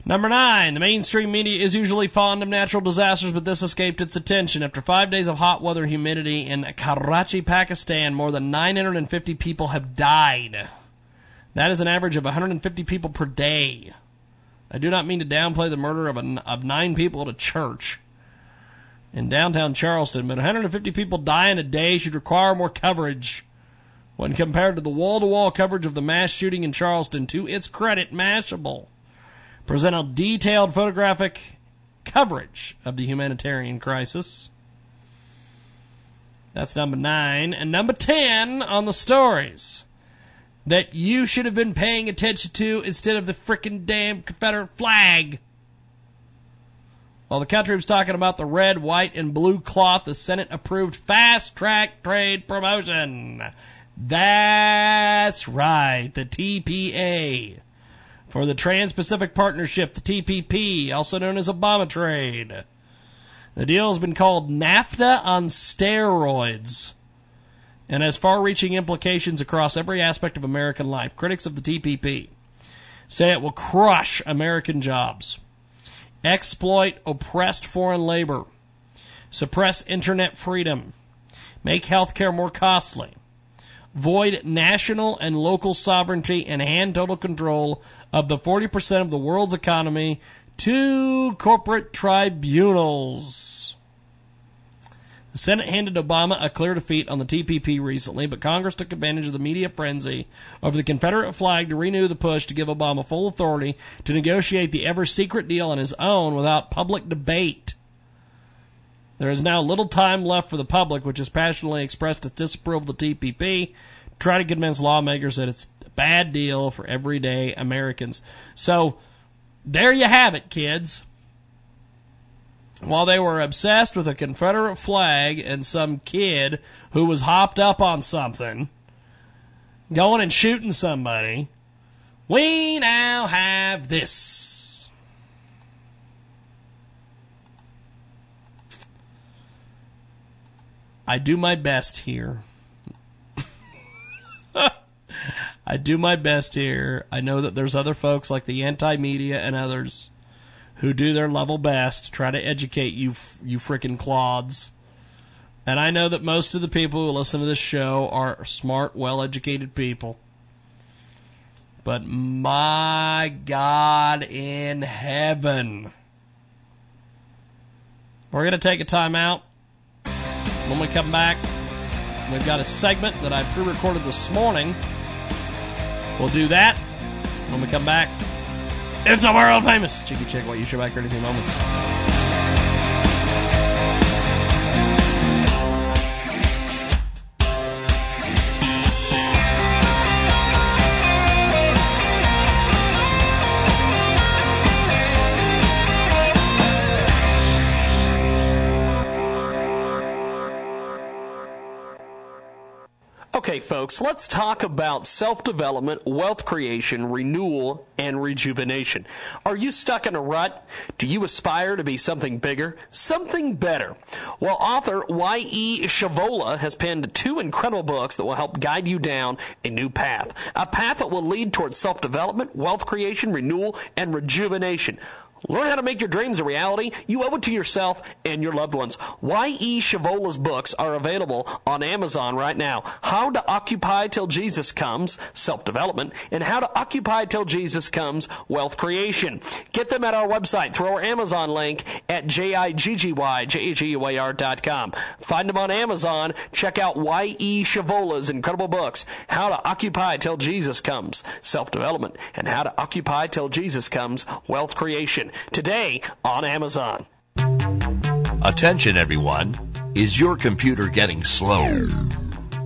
Number nine, the mainstream media is usually fond of natural disasters, but this escaped its attention. After five days of hot weather humidity in Karachi, Pakistan, more than 950 people have died. That is an average of 150 people per day. I do not mean to downplay the murder of, a, of nine people at a church in downtown Charleston, but 150 people die in a day should require more coverage when compared to the wall to wall coverage of the mass shooting in Charleston. To its credit, Mashable presented detailed photographic coverage of the humanitarian crisis. That's number nine. And number 10 on the stories that you should have been paying attention to instead of the frickin' damn Confederate flag. While the country was talking about the red, white, and blue cloth, the Senate approved fast track trade promotion. That's right, the TPA for the Trans Pacific Partnership, the TPP, also known as Obama Trade. The deal has been called NAFTA on steroids and has far reaching implications across every aspect of American life. Critics of the TPP say it will crush American jobs, exploit oppressed foreign labor, suppress internet freedom, make healthcare more costly, void national and local sovereignty, and hand total control of the 40% of the world's economy to corporate tribunals. The Senate handed Obama a clear defeat on the TPP recently, but Congress took advantage of the media frenzy over the Confederate flag to renew the push to give Obama full authority to negotiate the ever secret deal on his own without public debate. There is now little time left for the public, which has passionately expressed its disapproval of the TPP, to try to convince lawmakers that it's a bad deal for everyday Americans. So there you have it, kids. While they were obsessed with a Confederate flag and some kid who was hopped up on something, going and shooting somebody, we now have this. I do my best here.
I do my best here. I know that there's other folks like the anti-media and others who do their level best to try to educate you, you frickin' clods. And I know that most of the people who listen to this show are smart, well-educated people. But my God in heaven. We're going to take a time out. When we come back, we've got a segment that I pre recorded this morning. We'll do that. When we come back, it's a world famous Cheeky Chick. What you should back here in a few moments.
Okay, folks, let's talk about self development, wealth creation, renewal, and rejuvenation. Are you stuck in a rut? Do you aspire to be something bigger, something better? Well, author Y.E. Shavola has penned two incredible books that will help guide you down a new path. A path that will lead towards self development, wealth creation, renewal, and rejuvenation. Learn how to make your dreams a reality. You owe it to yourself and your loved ones. Y.E. Shavola's books are available on Amazon right now. How to Occupy Till Jesus Comes, Self-Development, and How to Occupy Till Jesus Comes, Wealth Creation. Get them at our website through our Amazon link at J-I-G-G-Y-J-A-G-U-A-R.com. Find them on Amazon. Check out Y.E. Shavola's incredible books, How to Occupy Till Jesus Comes, Self-Development, and How to Occupy Till Jesus Comes, Wealth Creation today on Amazon.
Attention, everyone. Is your computer getting slow?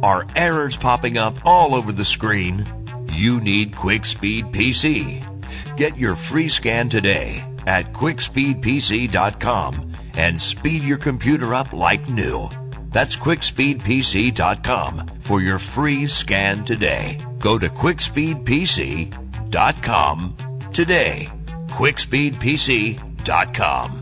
Are errors popping up all over the screen? You need Quick Speed PC. Get your free scan today at quickspeedpc.com and speed your computer up like new. That's quickspeedpc.com for your free scan today. Go to quickspeedpc.com today quickspeedpc.com.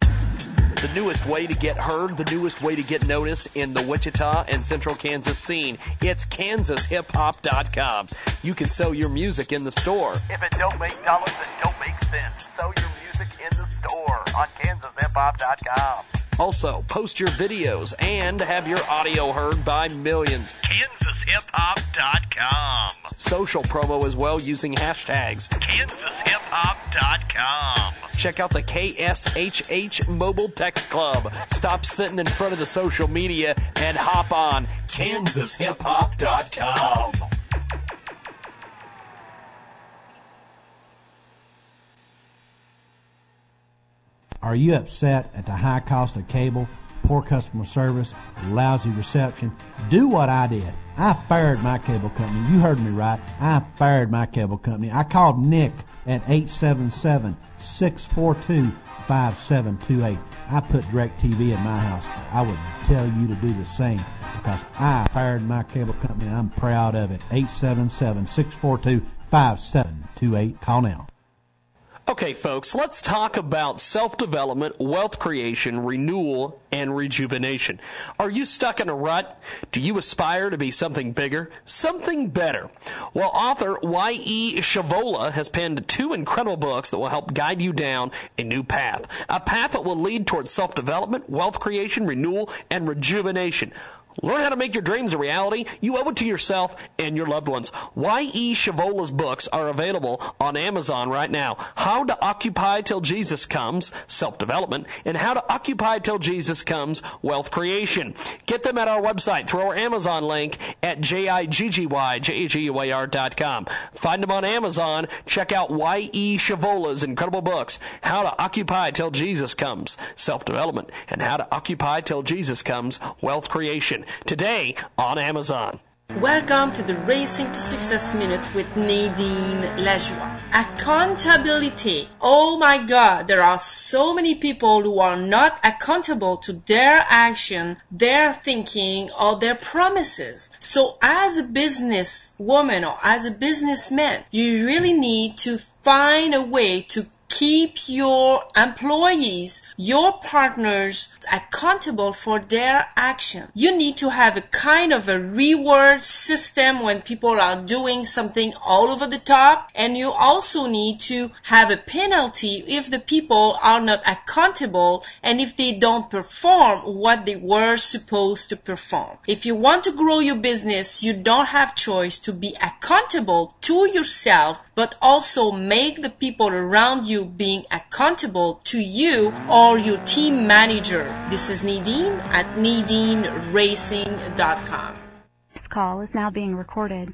The newest way to get heard, the newest way to get noticed in the Wichita and Central Kansas scene. It's kansashiphop.com. You can sell your music in the store.
If it don't make dollars, it don't make sense. Sell your music in the store on kansashiphop.com.
Also, post your videos and have your audio heard by millions.
kansashiphop.com.
Social promo as well using hashtags.
kansashiphop.com.
Check out the KSHH Mobile Text Club. Stop sitting in front of the social media and hop on kansashiphop.com.
Are you upset at the high cost of cable, poor customer service, lousy reception? Do what I did. I fired my cable company. You heard me right. I fired my cable company. I called Nick at 877-642-5728. I put DirecTV in my house. I would tell you to do the same because I fired my cable company I'm proud of it. 877-642-5728. Call now.
Okay, folks, let's talk about self development, wealth creation, renewal, and rejuvenation. Are you stuck in a rut? Do you aspire to be something bigger, something better? Well, author Y.E. Shavola has penned two incredible books that will help guide you down a new path. A path that will lead towards self development, wealth creation, renewal, and rejuvenation. Learn how to make your dreams a reality. You owe it to yourself and your loved ones. Y.E. Shavola's books are available on Amazon right now. How to Occupy Till Jesus Comes, Self-Development, and How to Occupy Till Jesus Comes, Wealth Creation. Get them at our website through our Amazon link at J-I-G-G-Y-J-A-G-U-A-R.com. Find them on Amazon. Check out Y.E. Shavola's incredible books, How to Occupy Till Jesus Comes, Self-Development, and How to Occupy Till Jesus Comes, Wealth Creation today on Amazon.
Welcome to the Racing to Success Minute with Nadine Lajoie. Accountability. Oh my God, there are so many people who are not accountable to their action, their thinking, or their promises. So as a business woman or as a businessman, you really need to find a way to keep your employees, your partners accountable for their action. You need to have a kind of a reward system when people are doing something all over the top. And you also need to have a penalty if the people are not accountable and if they don't perform what they were supposed to perform. If you want to grow your business, you don't have choice to be accountable to yourself, but also make the people around you being accountable to you or your team manager. This is Nadine at NadineRacing.com.
This call is now being recorded.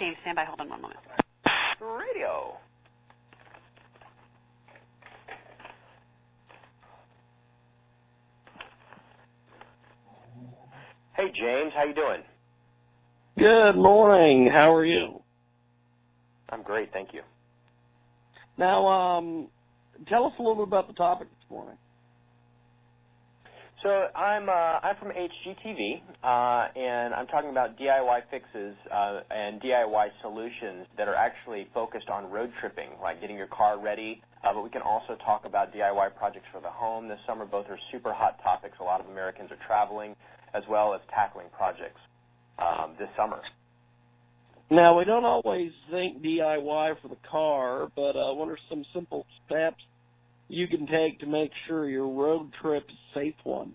James, stand by. Hold on one moment.
Radio. Hey James, how you doing?
Good morning. How are you?
I'm great, thank you.
Now, um, tell us a little bit about the topic this morning.
So I'm uh, I'm from HGTV, uh, and I'm talking about DIY fixes uh, and DIY solutions that are actually focused on road tripping, like getting your car ready. Uh, but we can also talk about DIY projects for the home this summer. Both are super hot topics. A lot of Americans are traveling, as well as tackling projects um, this summer.
Now, we don't always think DIY for the car, but uh, what are some simple steps you can take to make sure your road trip is a safe one?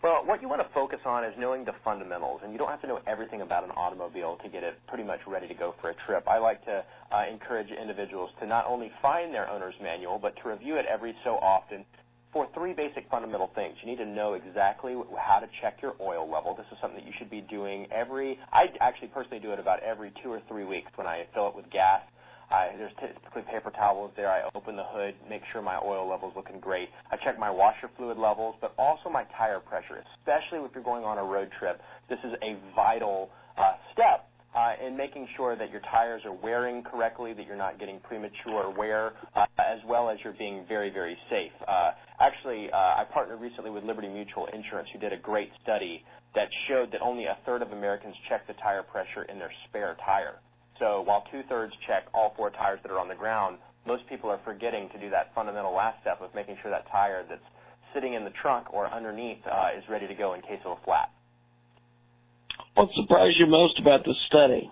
Well, what you want to focus on is knowing the fundamentals, and you don't have to know everything about an automobile to get it pretty much ready to go for a trip. I like to uh, encourage individuals to not only find their owner's manual, but to review it every so often for three basic fundamental things. You need to know exactly how to check your oil level. This is something that you should be doing every, I actually personally do it about every two or three weeks when I fill it with gas. I, there's typically paper towels there. I open the hood, make sure my oil level's looking great. I check my washer fluid levels, but also my tire pressure, especially if you're going on a road trip. This is a vital uh, step uh, in making sure that your tires are wearing correctly, that you're not getting premature wear, uh, as well as you're being very, very safe. Uh, actually, uh, I partnered recently with Liberty Mutual Insurance, who did a great study that showed that only a third of Americans check the tire pressure in their spare tire. So while two-thirds check all four tires that are on the ground, most people are forgetting to do that fundamental last step of making sure that tire that's sitting in the trunk or underneath uh, is ready to go in case of a flat.
What surprised you most about this study?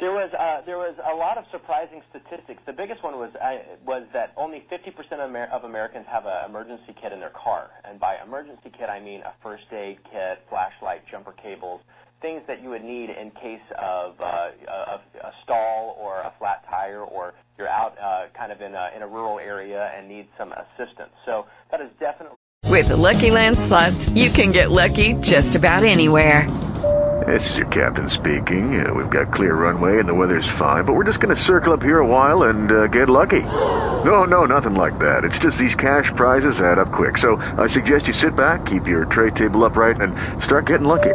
There was uh, there was a lot of surprising statistics. The biggest one was uh, was that only 50% of, Amer- of Americans have an emergency kit in their car, and by emergency kit I mean a first aid kit, flashlight, jumper cables, things that you would need in case of uh, a, a stall or a flat tire, or you're out uh, kind of in a in a rural area and need some assistance. So that is definitely.
With the Lucky Land slots, you can get lucky just about anywhere.
This is your captain speaking. Uh, we've got clear runway and the weather's fine, but we're just going to circle up here a while and uh, get lucky. [gasps] No, no, nothing like that. It's just these cash prizes add up quick. So I suggest you sit back, keep your tray table upright, and start getting lucky.